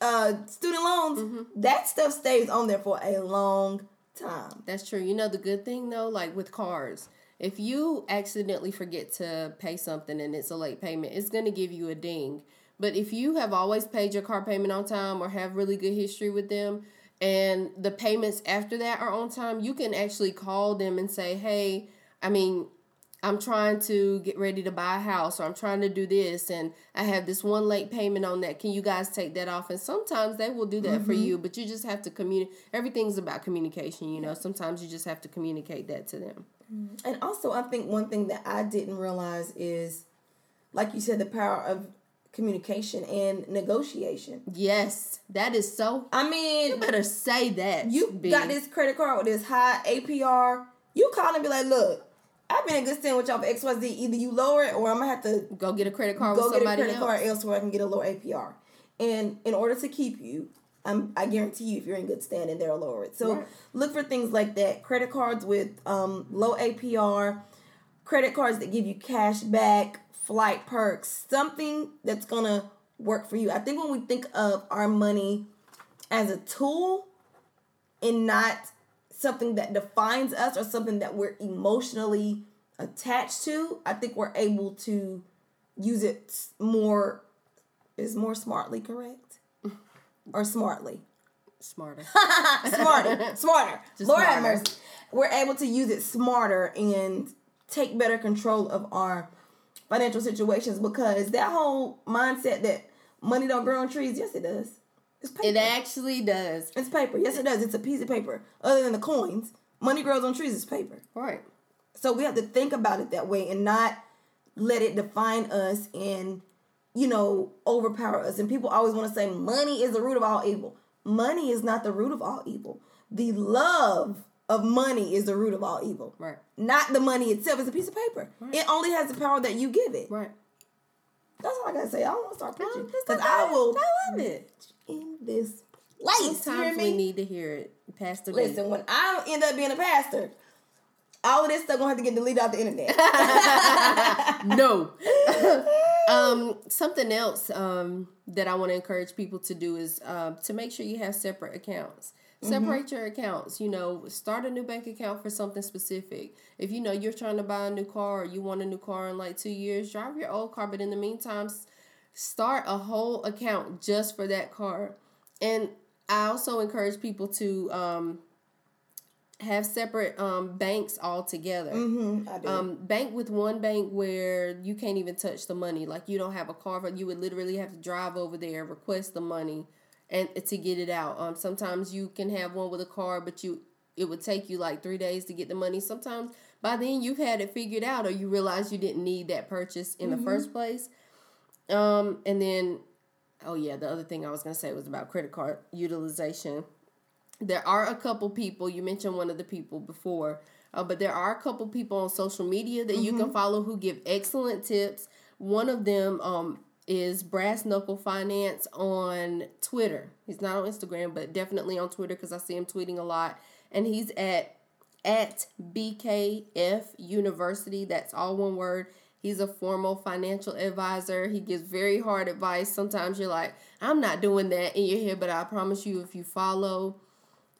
uh, student loans, Mm-hmm. that stuff stays on there for a long time. That's true. You know the good thing though, like with cars, if you accidentally forget to pay something and it's a late payment, it's going to give you a ding. But if you have always paid your car payment on time or have really good history with them and the payments after that are on time, you can actually call them and say, "Hey, I mean, I'm trying to get ready to buy a house or I'm trying to do this and I have this one late payment on that. Can you guys take that off? And sometimes they will do that for mm-hmm. you, but you just have to communicate. Everything's about communication, you know. Sometimes you just have to communicate that to them. Mm, and also, I think one thing that I didn't realize is, like you said, the power of communication and negotiation. Yes, that is so. I mean, You better say that. you B. got this credit card with this high APR. You call and be like, look, I've been in good standing with y'all for XYZ. Either you lower it or I'm gonna have to Go get a credit card go with get a credit else. card elsewhere I can get a lower APR. And in order to keep you, I'm, I guarantee you, if you're in good standing, they'll lower it. So Right. look for things like that. Credit cards with um, low APR, credit cards that give you cash back, flight perks, something that's gonna work for you. I think when we think of our money as a tool and not something that defines us or something that we're emotionally attached to, I think we're able to use it more is more smartly correct or smartly. Smarter. smarter. Smarter. Just lord have mercy. We're able to use it smarter and take better control of our financial situations because that whole mindset that money don't grow on trees yes it does. It's paper. it actually does. it's paper. Yes it does. It's a piece of paper. Other than the coins money grows on trees. It's paper. Right. so we have to think about it that way and not let it define us and, you know, overpower us. And people always want to say money is the root of all evil. Money is not the root of all evil. The love of money is the root of all evil. Right. Not the money itself. It's a piece of paper. It only has the power that you give it. Right. That's all I gotta say. I don't want to start preaching because okay. I will I love it. in this place. Sometimes we need to hear it. Pastor. Listen, when I end up being a pastor, all of this stuff gonna have to get deleted off the internet. no. um, something else um, that I want to encourage people to do is um, to make sure you have separate accounts. Separate your accounts. You know, start a new bank account for something specific. If you know you're trying to buy a new car or you want a new car in like two years, drive your old car. But in the meantime, start a whole account just for that car. And I also encourage people to um, have separate um, banks all together Mhm, I do. um, bank with one bank where you can't even touch the money. Like you don't have a car, but you would literally have to drive over there, request the money, and to get it out. Um, sometimes you can have one with a card, but you it would take you like three days to get the money. Sometimes by then you've had it figured out, or you realize you didn't need that purchase in the first place. Um, and then, oh yeah, the other thing I was gonna say was about credit card utilization there are a couple people you mentioned one of the people before uh, but there are a couple people on social media that you can follow who give excellent tips. One of them um, is brass knuckle finance on twitter. He's not on instagram but definitely on twitter because i see him tweeting a lot. And he's at at bkf university. That's all one word. He's a formal financial advisor. He gives very hard advice. Sometimes you're like, I'm not doing that in your head, but I promise you, if you follow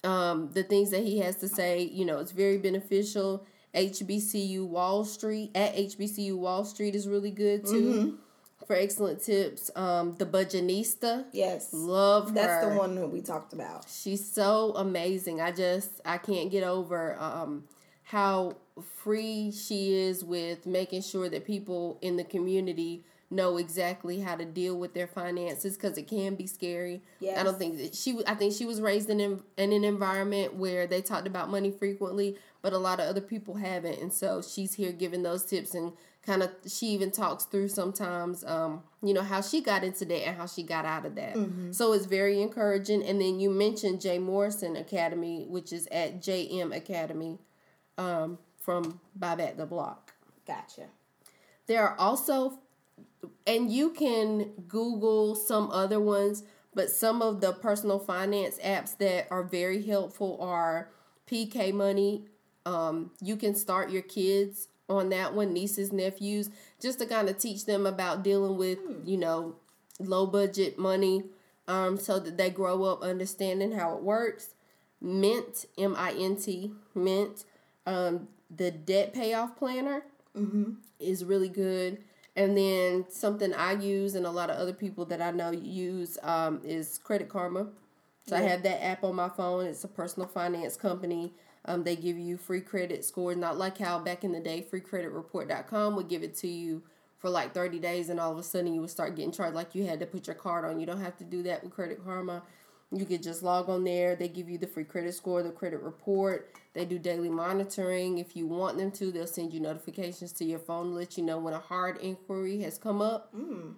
um, the things that he has to say, you know, it's very beneficial. HBCU Wall Street at HBCU Wall Street is really good too for excellent tips. Um, the Budgetnista. yes. love her. That's the one that we talked about. She's so amazing. I just I can't get over um, how free she is with making sure that people in the community know exactly how to deal with their finances because it can be scary. I don't think that she. I think she was raised in an, in an environment where they talked about money frequently, but a lot of other people haven't, and so she's here giving those tips and kind of. She even talks through sometimes, um, you know, how she got into that and how she got out of that. So it's very encouraging. And then you mentioned Jay Morrison Academy, which is at JM Academy, um, from Buy Back the Block. Gotcha. There are also, and you can Google some other ones, but some of the personal finance apps that are very helpful are PK Money. Um, you can start your kids on that one, nieces, nephews, just to kind of teach them about dealing with, you know, low budget money um, so that they grow up understanding how it works. Mint, M I N T, Mint, um, the debt payoff planner is really good. And then something I use and a lot of other people that I know use um, is Credit Karma. So I have that app on my phone. It's a personal finance company. Um, they give you free credit scores, not like how back in the day, freecreditreport.com would give it to you for like 30 days and all of a sudden you would start getting charged like you had to put your card on. You don't have to do that with Credit Karma. You could just log on there. They give you the free credit score, the credit report. They do daily monitoring. If you want them to, they'll send you notifications to your phone to let you know when a hard inquiry has come up. Mm.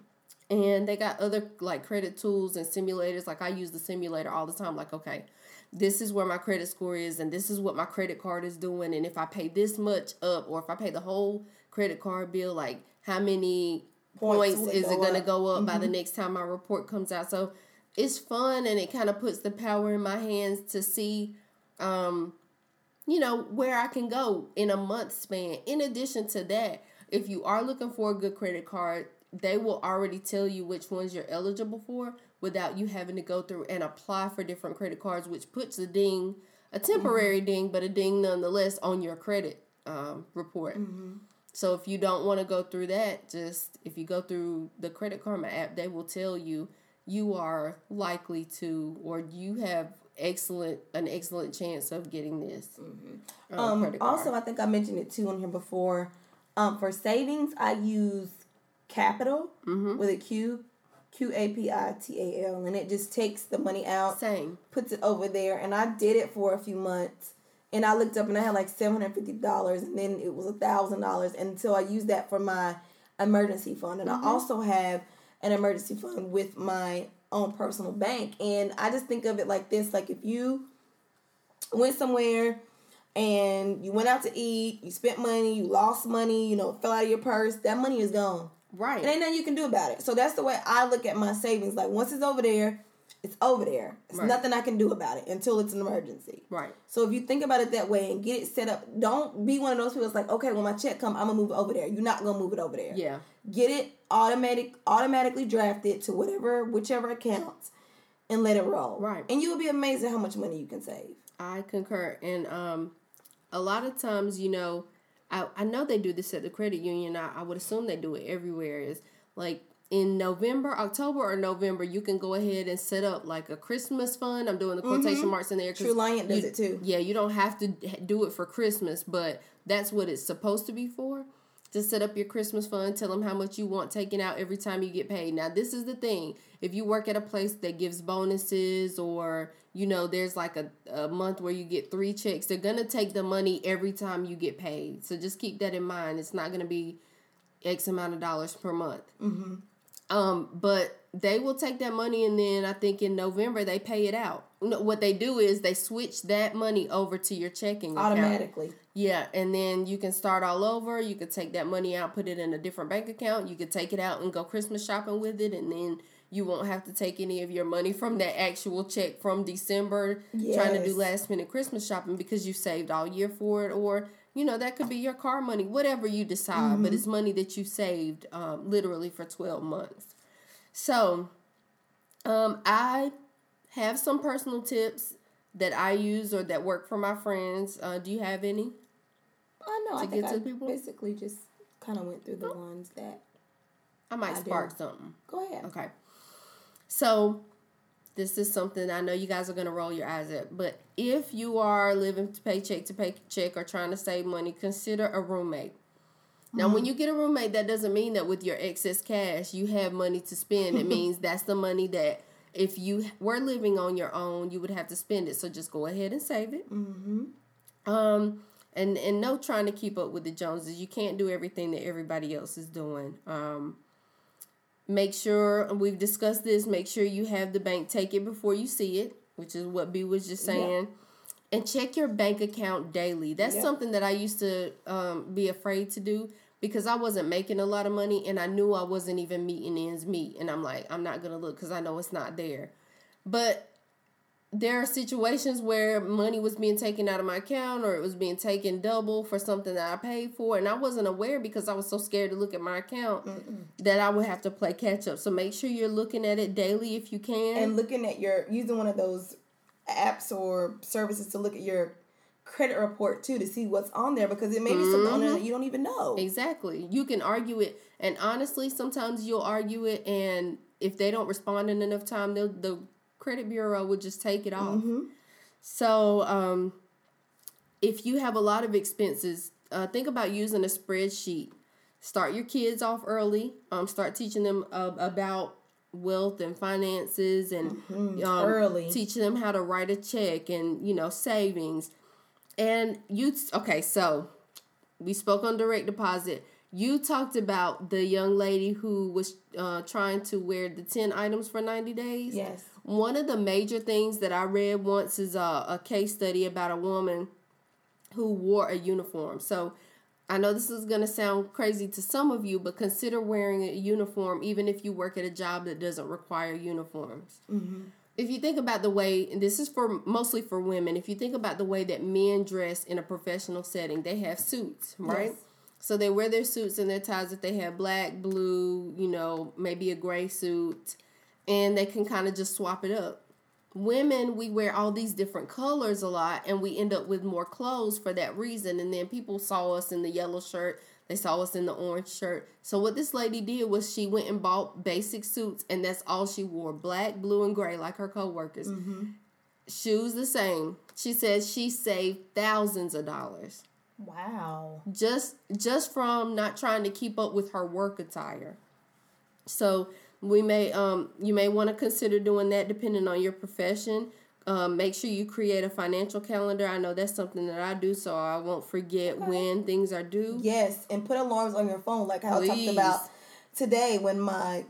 And they got other like credit tools and simulators. Like I use the simulator all the time. Like, okay, this is where my credit score is, and this is what my credit card is doing. And if I pay this much up, or if I pay the whole credit card bill, like how many Points points, is go it going to go up by the mm-hmm. next time my report comes out? So it's fun, and it kind of puts the power in my hands to see um, you know, where I can go in a month span. In addition to that, if you are looking for a good credit card, they will already tell you which ones you're eligible for without you having to go through and apply for different credit cards, which puts a ding, a temporary ding, but a ding nonetheless on your credit um, report. So if you don't want to go through that, just if you go through the Credit Karma app, they will tell you you are likely to or you have excellent an excellent chance of getting this. uh, Um, card. also, I think I mentioned it too on here before. Um, for savings, I use Qapital Mm-hmm. with a Q, Q A P I T A L, and it just takes the money out, same. puts it over there, and I did it for a few months. And I looked up and I had like seven hundred fifty dollars, and then it was a thousand dollars, and so I used that for my emergency fund, and I also have an emergency fund with my own personal bank, and I just think of it like this: like if you went somewhere and you went out to eat, you spent money, you lost money, you know, fell out of your purse, that money is gone. Right. It ain't nothing you can do about it. So that's the way I look at my savings. Like once it's over there, it's over there. It's Right. nothing I can do about it until it's an emergency. right. So if you think about it that way and get it set up, don't be one of those people that's like, okay, when my check come, I'm gonna move it over there. You're not gonna move it over there. Yeah. Get it automatic, automatically drafted to whatever, whichever accounts and let it roll. Right. And you will be amazed at how much money you can save. I concur. And um, a lot of times, you know, I, I know they do this at the credit union. I, I would assume they do it everywhere. Is like in November, October, or November, you can go ahead and set up like a Christmas fund. I'm doing the quotation mm-hmm. marks in there. Truliant does you- it too. Yeah, you don't have to do it for Christmas, but that's what it's supposed to be for. To set up your Christmas fund, tell them how much you want taken out every time you get paid. Now, this is the thing: if you work at a place that gives bonuses, or you know, there's like a, a month where you get three checks, they're gonna take the money every time you get paid. So just keep that in mind. It's not gonna be X amount of dollars per month. Mm-hmm. Um, but they will take that money and then I think in November they pay it out. No, What they do is they switch that money over to your checking account. Automatically. Yeah, and then you can start all over. You could take that money out, put it in a different bank account. You could take it out and go Christmas shopping with it, and then you won't have to take any of your money from that actual check from December trying to do last minute Christmas shopping because you saved all year for it, or you know that could be your car money, whatever you decide. But it's money that you saved um, literally for twelve months. So, um, I have some personal tips that I use or that work for my friends. Uh, do you have any? I know. I To think I to people? basically just kind of went through the ones that. I might I do. spark something. Go ahead. Okay. So, this is something I know you guys are going to roll your eyes at, but if you are living paycheck to paycheck or trying to save money, consider a roommate. Now, when you get a roommate, that doesn't mean that with your excess cash you have money to spend. It means that's the money that if you were living on your own, you would have to spend it. So just go ahead and save it. Mm-hmm. Um, and and no trying to keep up with the Joneses. You can't do everything that everybody else is doing. Um, make sure we've discussed this. Make sure you have the bank take it before you see it, which is what B was just saying. And check your bank account daily. That's Yeah. something that I used to um, be afraid to do because I wasn't making a lot of money and I knew I wasn't even meeting ends meet. And I'm like, I'm not gonna look because I know it's not there. But there are situations where money was being taken out of my account or it was being taken double for something that I paid for and I wasn't aware because I was so scared to look at my account that I would have to play catch up. So make sure you're looking at it daily if you can. and looking at your using one of those apps or services to look at your credit report too to see what's on there because it may be something on there that mm-hmm. you don't even know. Exactly. You can argue it, and honestly, sometimes you'll argue it, and if they don't respond in enough time, they'll, the credit bureau will just take it off. So, um, if you have a lot of expenses, uh, think about using a spreadsheet. Start your kids off early. Um, start teaching them uh, about wealth and finances, and um, Early. teach them how to write a check and you know savings. And you okay? So we spoke on direct deposit. You talked about the young lady who was uh, trying to wear the 10 items for 90 days. Yes. One of the major things that I read once is a, a case study about a woman who wore a uniform. So I know this is going to sound crazy to some of you, but consider wearing a uniform even if you work at a job that doesn't require uniforms mm-hmm. if you think about the way and this is for mostly for women if you think about the way that men dress in a professional setting they have suits right Yes. so they wear their suits and their ties if they have black blue you know maybe a gray suit and they can kind of just swap it up. Women we wear all these different colors a lot and we end up with more clothes for that reason and then people saw us in the yellow shirt they saw us in the orange shirt. So what this lady did was she went and bought basic suits and that's all she wore black blue and gray like her coworkers. Mm-hmm. Shoes the same. She says she saved thousands of dollars. Wow. just just from not trying to keep up with her work attire. So we may um you may want to consider doing that depending on your profession. Um, make sure you create a financial calendar. I know that's something that I do, so I won't forget when things are due. Yes, and put alarms on your phone, like how I talked about today when my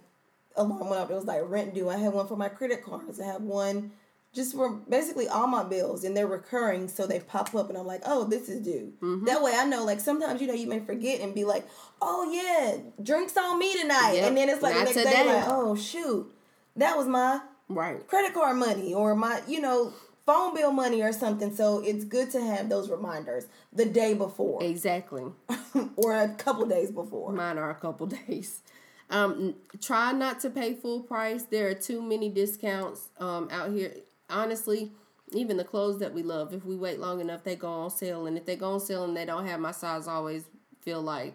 alarm went up. It was like rent due. I had one for my credit cards. I have one just for basically all my bills, and they're recurring, so they pop up, and I'm like, oh, this is due. Mm-hmm. That way, I know. Like sometimes, you know, you may forget and be like, oh yeah, drinks on me tonight, Yep, and then it's like not the next today. day, like, oh shoot, that was my Right. credit card money or my you know phone bill money or something. So it's good to have those reminders the day before Exactly. or a couple days before. Mine are a couple days. Um, try not to pay full price. There are too many discounts um, out here. Honestly, even the clothes that we love, if we wait long enough, they go on sale. And if they go on sale and they don't have my size, I always feel like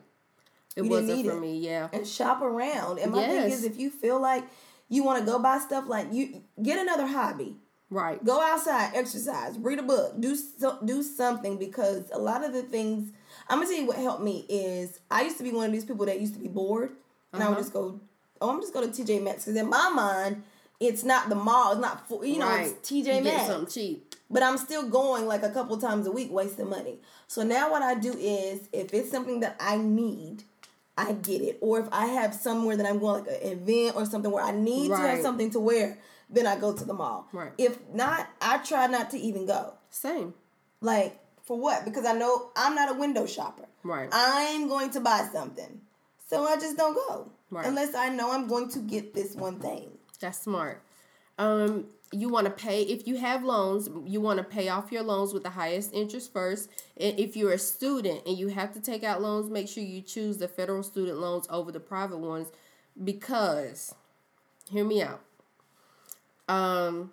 it You wasn't for it. me. Yeah. and shop around. And my thing is, if you feel like you want to go buy stuff, like you get another hobby. Right. Go outside, exercise, read a book, do so, do something because a lot of the things I'm gonna tell you what helped me is I used to be one of these people that used to be bored and I would Uh-huh. just go, oh, I'm just go to TJ Maxx because in my mind it's not the mall, it's not full, you know, right. it's TJ You Maxx. something cheap. But I'm still going like a couple times a week, wasting money. So now what I do is, if it's something that I need, I get it. Or if I have somewhere that I'm going, like an event or something where I need to have something to wear, then I go to the mall. Right. If not, I try not to even go. Same. Like for what? Because I know I'm not a window shopper. Right. I'm going to buy something, so I just don't go Right. unless I know I'm going to get this one thing. That's smart. Um, you want to pay if you have loans. You want to pay off your loans with the highest interest first. And if you're a student and you have to take out loans, make sure you choose the federal student loans over the private ones, because, hear me out. Um,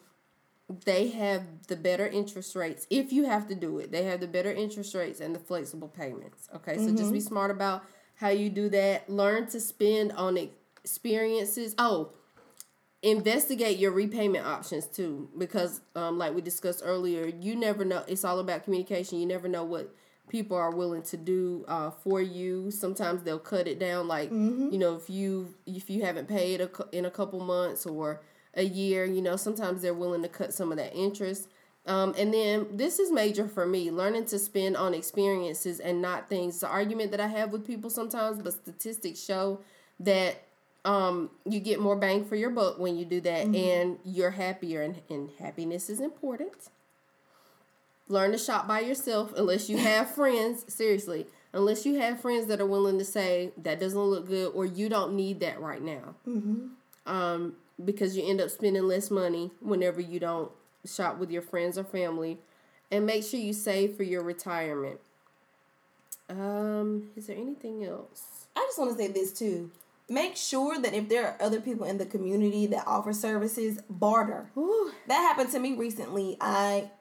they have the better interest rates if you have to do it. They have the better interest rates and the flexible payments. Okay, so just be smart about how you do that. Learn to spend on experiences. Oh, investigate your repayment options too because um, like we discussed earlier you never know it's all about communication you never know what people are willing to do uh, for you. Sometimes they'll cut it down, like Mm-hmm. you know, if you if you haven't paid a, in a couple months or a year, you know, sometimes they're willing to cut some of that interest. Um, and then this is major for me learning to spend on experiences and not things. The argument that I have with people sometimes, but statistics show that um, you get more bang for your buck when you do that and you're happier, and, and happiness is important. Learn to shop by yourself unless you have friends. Seriously, unless you have friends that are willing to say that doesn't look good or you don't need that right now. Um, because you end up spending less money whenever you don't shop with your friends or family, and make sure you save for your retirement. Um, is there anything else? I just want to say this too. Make sure that if there are other people in the community that offer services, barter. Whew. That happened to me recently. I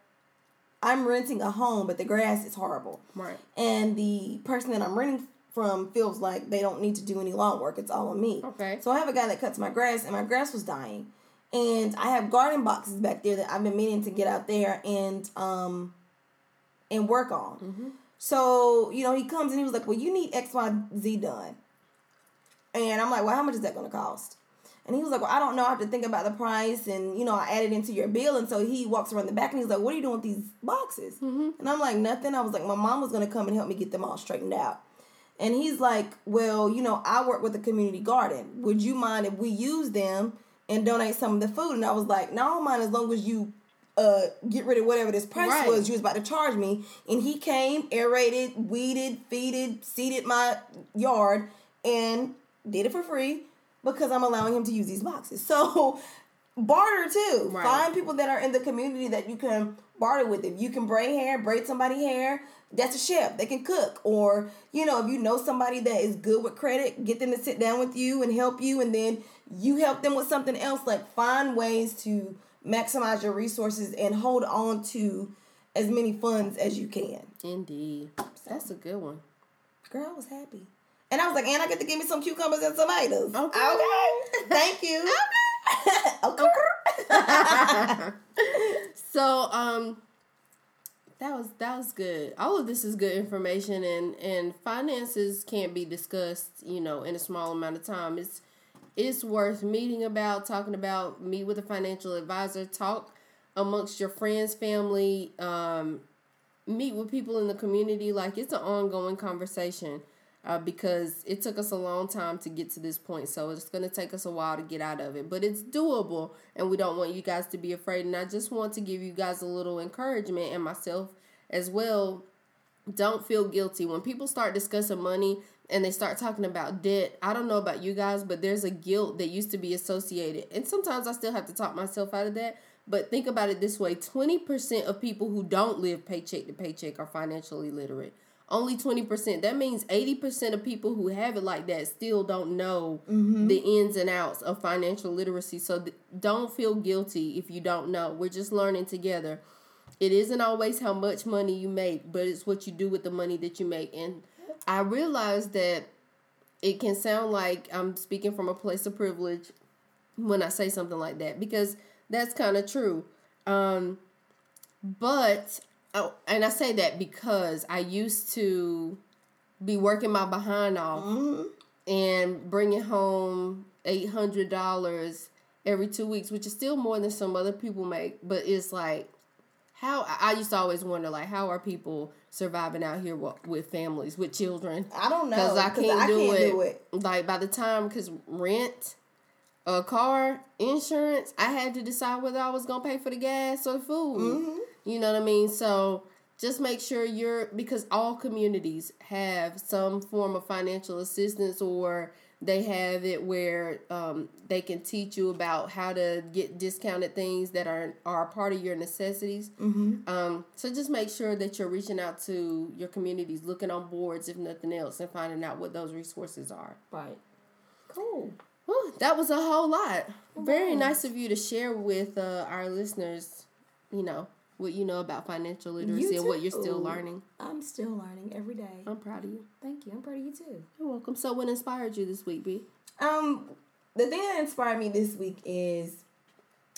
I'm renting a home, but the grass is horrible. Right. And the person that I'm renting from feels like they don't need to do any lawn work. It's all on me. Okay. So I have a guy that cuts my grass, and my grass was dying. And I have garden boxes back there that I've been meaning to get out there and um and work on. So you know, he comes and he was like, "Well, you need X, Y, Z done." And I'm like, "Well, how much is that going to cost?" And he was like, "Well, I don't know. I have to think about the price, and you know, I added into your bill." And so he walks around the back and he's like, "What are you doing with these boxes?" And I'm like, "Nothing." I was like, "My mom was going to come and help me get them all straightened out." And he's like, Well, you know, I work with a community garden. Would you mind if we use them and donate some of the food? And I was like, No, I don't mind as long as you uh get rid of whatever this price Right. was you was about to charge me. And he came, aerated, weeded, feeded, seeded my yard, and did it for free because I'm allowing him to use these boxes. So barter too. Right. Find people that are in the community that you can barter with. If you can braid hair, braid somebody hair, that's a chef. They can cook. Or, you know, if you know somebody that is good with credit, get them to sit down with you and help you and then you help them with something else. Like find ways to maximize your resources and hold on to as many funds as you can. Indeed. That's a good one. Girl, I was happy. And I was like, and I get to give me some cucumbers and tomatoes. Okay. Okay. Thank you. okay. So, um, that was that was good. All of this is good information, and and finances can't be discussed, you know, in a small amount of time. It's it's worth meeting about, talking about, meet with a financial advisor, talk amongst your friends, family, um, meet with people in the community. Like it's an ongoing conversation. Uh, because it took us a long time to get to this point, so it's going to take us a while to get out of it. But it's doable, and we don't want you guys to be afraid. And I just want to give you guys a little encouragement, and myself as well. Don't feel guilty when people start discussing money and they start talking about debt. I don't know about you guys, but there's a guilt that used to be associated, and sometimes I still have to talk myself out of that. But think about it this way 20% of people who don't live paycheck to paycheck are financially literate. Only 20%. That means 80% of people who have it like that still don't know the ins and outs of financial literacy. So th- don't feel guilty if you don't know. We're just learning together. It isn't always how much money you make, but it's what you do with the money that you make. And I realize that it can sound like I'm speaking from a place of privilege when I say something like that because that's kind of true. Um, but oh, and I say that because I used to be working my behind off and bringing home eight hundred dollars every two weeks, which is still more than some other people make. But it's like how I I used to always wonder like how are people surviving out here with families with children I don't know. because I can't, do, it. do it. Like by the time, because rent, a car, insurance, I had to decide whether I was gonna pay for the gas or the food. Mm-hmm. You know what I mean? So just make sure you're because all communities have some form of financial assistance or they have it where um, they can teach you about how to get discounted things that are are a part of your necessities. Mm-hmm. Um, so just make sure that you're reaching out to your communities, looking on boards if nothing else, and finding out what those resources are. Right. Cool. Whew, that was a whole lot. Very nice of you to share with uh, our listeners. You know what you know about financial literacy and what you're still learning. I'm still learning every day. I'm proud of you. Thank you. I'm proud of you too. You're welcome. So, what inspired you this week, B? Um, the thing that inspired me this week is,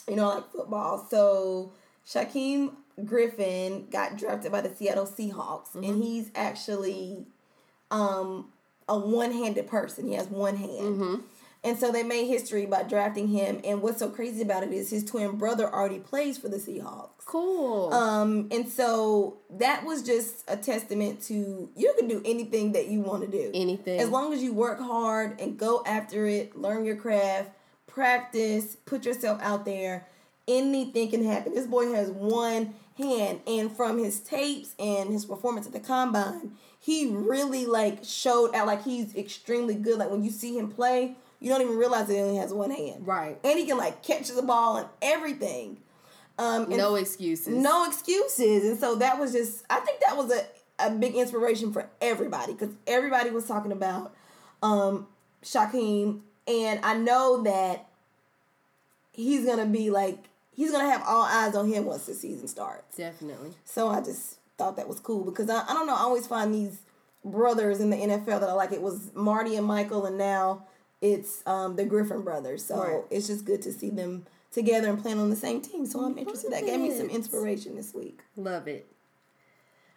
you know, like football. So Shaquem Griffin got drafted by the Seattle Seahawks, Mm-hmm. and he's actually um, a one-handed person. He has one hand. Mm-hmm. And so they made history by drafting him. And what's so crazy about it is his twin brother already plays for the Seahawks. Cool. Um, and so that was just a testament to you can do anything that you want to do. Anything. As long as you work hard and go after it, learn your craft, practice, put yourself out there, anything can happen. This boy has one hand and from his tapes and his performance at the combine, he really like showed out like he's extremely good. Like when you see him play, you don't even realize that he only has one hand. Right. And he can like catch the ball and everything. Um, no excuses. no excuses. And so that was just, I think that was a, a big inspiration for everybody because everybody was talking about um, Shaquem. And I know that he's going to be like, he's going to have all eyes on him once the season starts. Definitely. So I just thought that was cool because I, I don't know, I always find these brothers in the NFL that are like, it was Marty and Michael, and now it's um, the Griffin brothers. So Right. it's just good to see them together and playing on the same team. So I'm interested. That gave me some inspiration this week. Love it.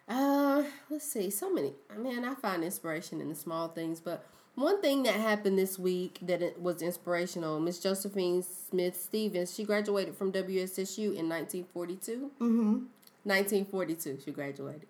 Uh, let's see. So many. Man, I find inspiration in the small things. But one thing that happened this week that it was inspirational. Miss Josephine Smith Stevens. She graduated from WSSU in 1942. Mm-hmm. 1942. She graduated.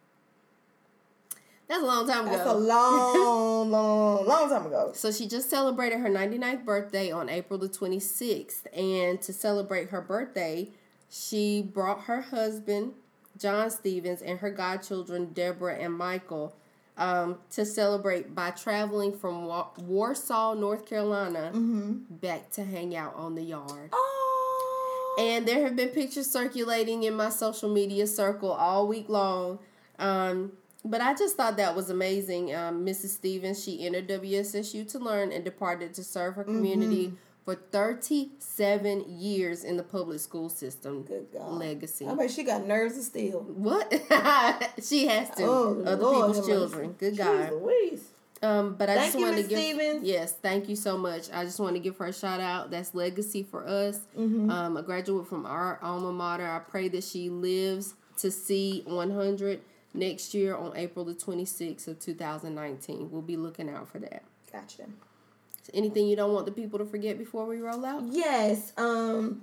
That's a long time ago. That's a long, long, long time ago. So she just celebrated her 99th birthday on April the 26th. And to celebrate her birthday, she brought her husband, John Stevens, and her godchildren, Deborah and Michael, um, to celebrate by traveling from Wa- Warsaw, North Carolina, back to hang out on the yard. Oh. And there have been pictures circulating in my social media circle all week long. Um, but I just thought that was amazing. Um, Mrs. Stevens, she entered WSSU to learn and departed to serve her community for 37 years in the public school system. Good God. Legacy. I bet she got nerves of steel. What? she has to. Oh, Other Lord people's children. Good God. Louise. Um, but I Thank just want to give Stevens. yes, thank you so much. I just want to give her a shout out. That's legacy for us. Mm-hmm. Um, a graduate from our alma mater. I pray that she lives to see 100 next year on April the 26th of 2019. We'll be looking out for that. Gotcha. Anything you don't want the people to forget before we roll out? Yes. Um,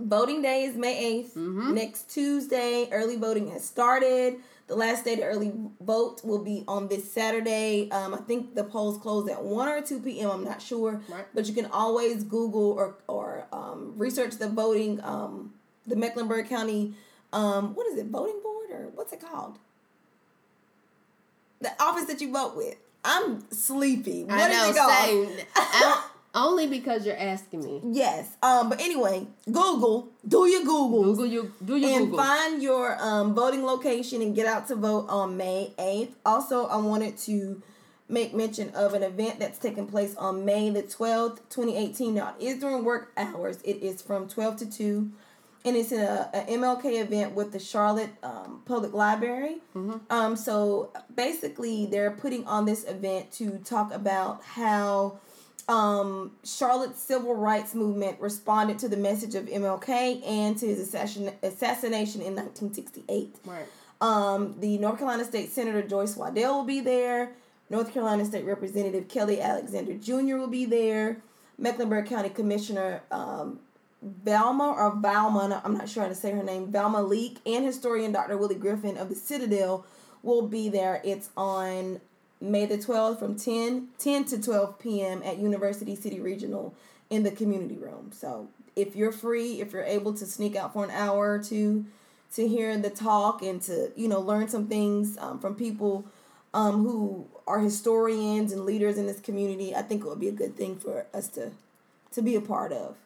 voting day is May 8th. Mm-hmm. Next Tuesday, early voting has started. The last day to early vote will be on this Saturday. Um, I think the polls close at 1 or 2 p.m. I'm not sure. Right. But you can always Google or, or um, research the voting, um, the Mecklenburg County, um, what is it, voting board what's it called? The office that you vote with. I'm sleepy. What I is know, it called? only because you're asking me. Yes. Um. But anyway, Google. Do your. Google you do your and Google. find your um voting location and get out to vote on May eighth. Also, I wanted to make mention of an event that's taking place on May the twelfth, twenty eighteen. Now it is during work hours. It is from twelve to two. And it's in a, a MLK event with the Charlotte um, Public Library. Um, so basically, they're putting on this event to talk about how um, Charlotte's civil rights movement responded to the message of MLK and to his assassin- assassination in 1968. right. Um, the North Carolina State Senator Joyce Waddell will be there. North Carolina State Representative Kelly Alexander Jr. will be there. Mecklenburg County Commissioner um, Valma or Valma, I'm not sure how to say her name, Valma Leake, and historian Dr. Willie Griffin of the Citadel will be there. It's on May the 12th from 10, 10 to 12 p.m. at University City Regional in the community room. So if you're free, if you're able to sneak out for an hour or two to hear the talk and to, you know, learn some things um, from people um, who are historians and leaders in this community, I think it would be a good thing for us to to be a part of.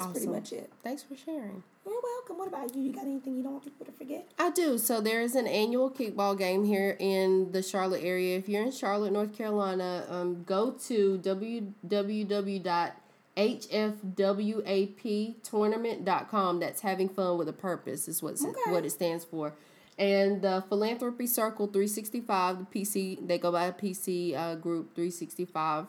That's pretty much it. Thanks for sharing. You're welcome. What about you? You got anything you don't want people to forget? I do. So there is an annual kickball game here in the Charlotte area. If you're in Charlotte, North Carolina, um, go to www.hfwaptournament.com. That's having fun with a purpose is what's Okay. what it stands for. And the Philanthropy Circle 365, the PC, they go by PC uh, group 365.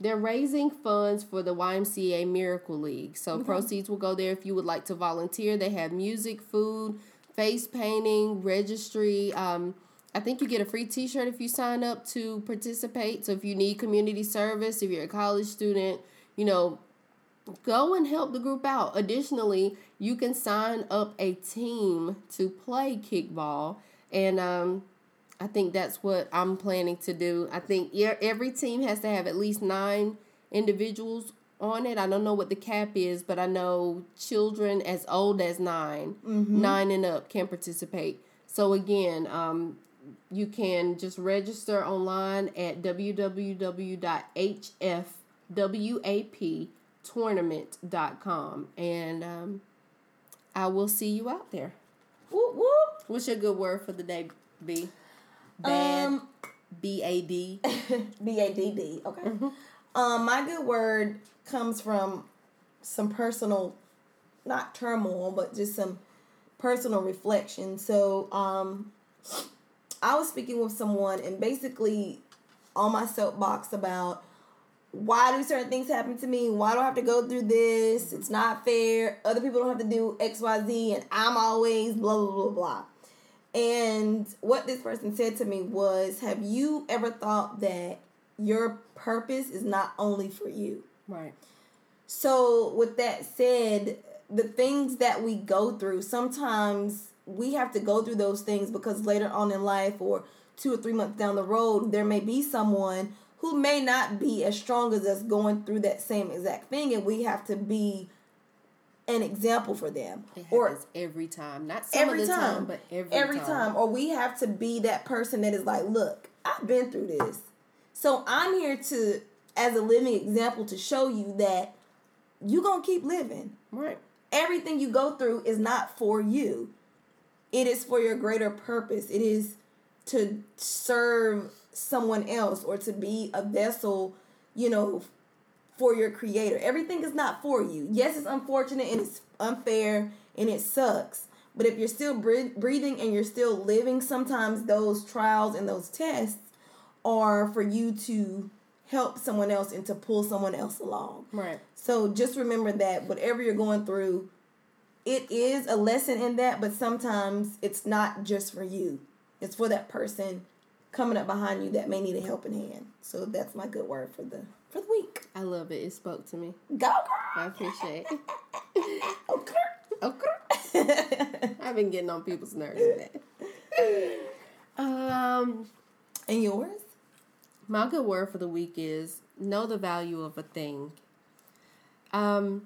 They're raising funds for the YMCA Miracle League. So proceeds will go there if you would like to volunteer. They have music, food, face painting, registry. Um, I think you get a free T-shirt if you sign up to participate. So if you need community service, if you're a college student, you know, go and help the group out. Additionally, you can sign up a team to play kickball, and um, I think that's what I'm planning to do. I think yeah, every team has to have at least nine individuals on it. I don't know what the cap is, but I know children as old as 9 nine and up can participate. So again, um, you can just register online at www.hfwaptournament.com and um, I will see you out there. Whoop whoop. What's your good word for the day, B? Bad. Um, B A D. B A D D. Okay. Um, my good word comes from some personal, not turmoil, but just some personal reflection. So, um, I was speaking with someone and basically on my soapbox about why do certain things happen to me? Why do I have to go through this? It's not fair. Other people don't have to do X, Y, Z, and I'm always blah, blah, blah, blah. And what this person said to me was Have you ever thought that your purpose is not only for you? Right. So, with that said, the things that we go through, sometimes we have to go through those things because later on in life or two or three months down the road, there may be someone who may not be as strong as us going through that same exact thing, and we have to be an example for them. It Or every time. Not some every of the time, time, but every, every time. time. Or we have to be that person that is like, look, I've been through this. So I'm here to, as a living example, to show you that you going to keep living. Right. Everything you go through is not for you, it is for your greater purpose. It is to serve someone else or to be a vessel, you know, for your creator. Everything is not for you. Yes, it's unfortunate and it's unfair and it sucks. But if you're still breathing and you're still living, sometimes those trials and those tests are for you to help someone else and to pull someone else along. Right. So just remember that whatever you're going through, it is a lesson in that, but sometimes it's not just for you. It's for that person coming up behind you that may need a helping hand. So that's my good word for the for the week. I love it. It spoke to me. Go girl. I appreciate it. Okay. Okay. I've been getting on people's nerves today. Um, and yours? my good word for the week is know the value of a thing. Um,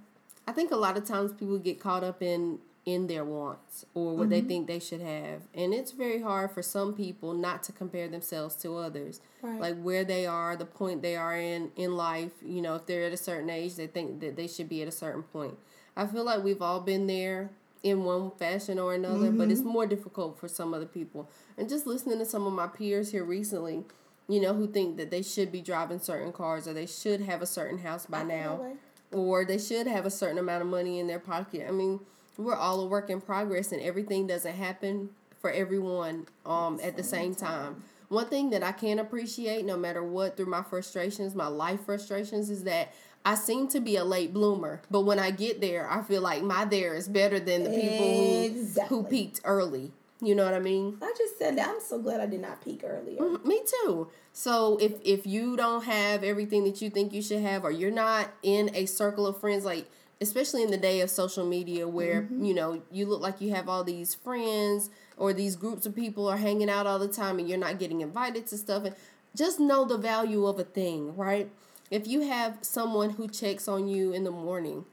I think a lot of times people get caught up in in their wants or what they think they should have, and it's very hard for some people not to compare themselves to others. Right. Like where they are, the point they are in in life. You know, if they're at a certain age, they think that they should be at a certain point. I feel like we've all been there in one fashion or another, but it's more difficult for some other people. And just listening to some of my peers here recently, you know, who think that they should be driving certain cars or they should have a certain house by now or they should have a certain amount of money in their pocket. I mean, we're all a work in progress and everything doesn't happen for everyone um at the same time. One thing that I can appreciate no matter what through my frustrations, my life frustrations is that I seem to be a late bloomer, but when I get there, I feel like my there is better than the people who Exactly. who peaked early. You know what I mean? I just said that. I'm so glad I did not peak earlier. Me too. So if if you don't have everything that you think you should have, or you're not in a circle of friends, like especially in the day of social media, where mm-hmm. you know you look like you have all these friends or these groups of people are hanging out all the time, and you're not getting invited to stuff, and just know the value of a thing, right? If you have someone who checks on you in the morning,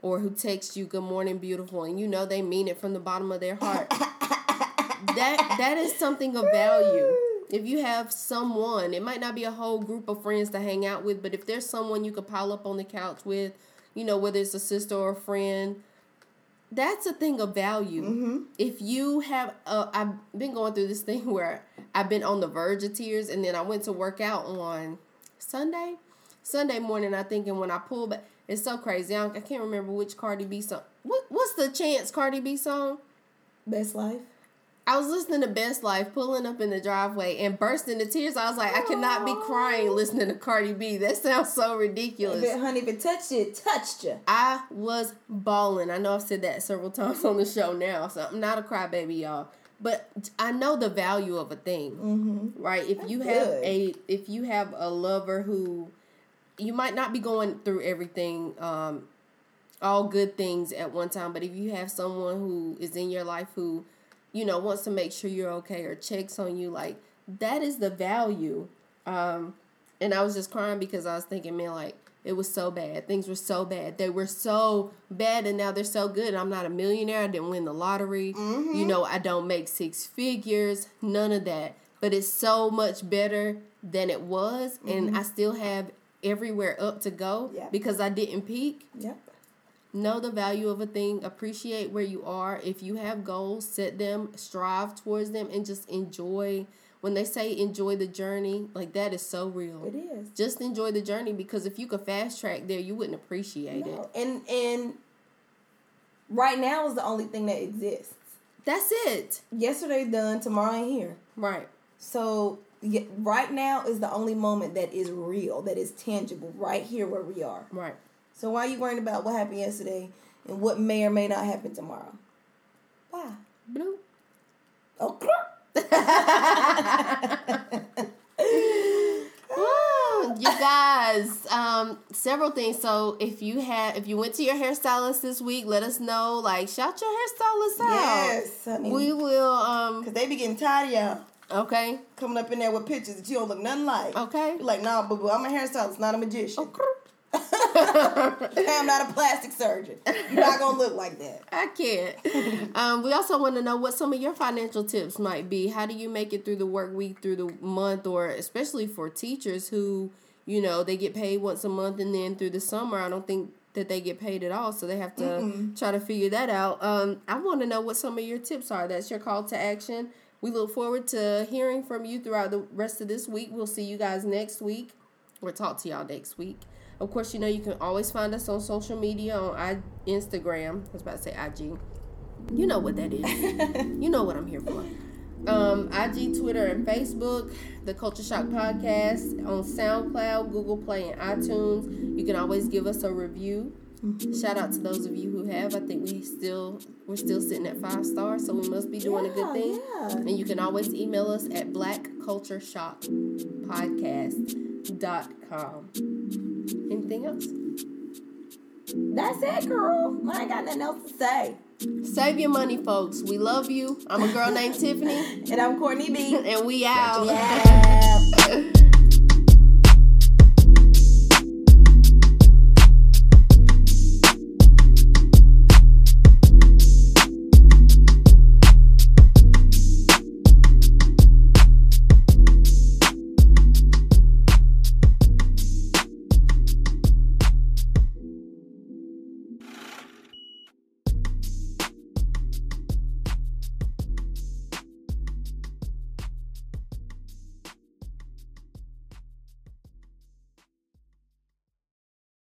or who texts you "Good morning, beautiful," and you know they mean it from the bottom of their heart that that is something of value. If you have someone, it might not be a whole group of friends to hang out with, but if there's someone you could pile up on the couch with, you know, whether it's a sister or a friend, that's a thing of value. If you have, uh, I've been going through this thing where I've been on the verge of tears, and then I went to work out on Sunday, Sunday morning. I think, and when I pulled back, it's so crazy. I, I can't remember which Cardi B song. What what's the Chance Cardi B song? Best life. I was listening to Best Life, pulling up in the driveway and bursting into tears. I was like, I cannot be crying listening to Cardi B. That sounds so ridiculous. If it, honey, if it touched you, it touched you. I was bawling. I know I've said that several times on the show now, so I'm not a crybaby, y'all. But I know the value of a thing, mm-hmm. right? If you have good. a if you have a lover who you might not be going through everything, um, all good things at one time, but if you have someone who is in your life who, you know, wants to make sure you're okay or checks on you, like that is the value. Um, and I was just crying because I was thinking, man, like it was so bad. Things were so bad. They were so bad, and now they're so good. I'm not a millionaire. I didn't win the lottery. You know, I don't make six figures. None of that. But it's so much better than it was, and I still have everywhere up to go Yep. because I didn't peak. Yep. Know the value of a thing. Appreciate where you are. If you have goals, set them, strive towards them, and just enjoy. When they say enjoy the journey, like that is so real It is. just enjoy the journey because if you could fast track there, you wouldn't appreciate it. And and right now is the only thing that exists. That's it. Yesterday done, tomorrow ain't here. Right. So yeah, right now is the only moment that is real, that is tangible, right here where we are. Right. So why are you worrying about what happened yesterday and what may or may not happen tomorrow? Why? Blue. Oh! You guys, um, several things. So if you had, if you went to your hairstylist this week, let us know. Like, shout your hairstylist out. yes, honey. We will. Um. Cause they be getting tired of y'all Okay. coming up in there with pictures that you don't look nothing like. Okay. You're like, nah, boo boo, I'm a hairstylist, not a magician. I'm not a plastic surgeon. You're not gonna look like that. I can't. um, we also want to know what some of your financial tips might be. How do you make it through the work week, through the month, or especially for teachers who, you know, they get paid once a month and then through the summer, I don't think that they get paid at all. So they have to try to figure that out. Um, I want to know what some of your tips are. That's your call to action. We look forward to hearing from you throughout the rest of this week. We'll see you guys next week. We'll talk to y'all next week. Of course, you know you can always find us on social media on I, Instagram. I was about to say IG. You know what that is. you know what I'm here for. Um, IG, Twitter, and Facebook. The Culture Shock Podcast on SoundCloud, Google Play, and iTunes. You can always give us a review. Shout out to those of you who have. I think we still we're still sitting at five stars, so we must be doing a good thing. yeah. And you can always email us at Black Culture Shock Podcast.com. Anything else? That's it, girl. I ain't got nothing else to say. Save your money, folks. We love you. I'm a girl named Tiffany, And I'm Cortney B. and we out. Yeah.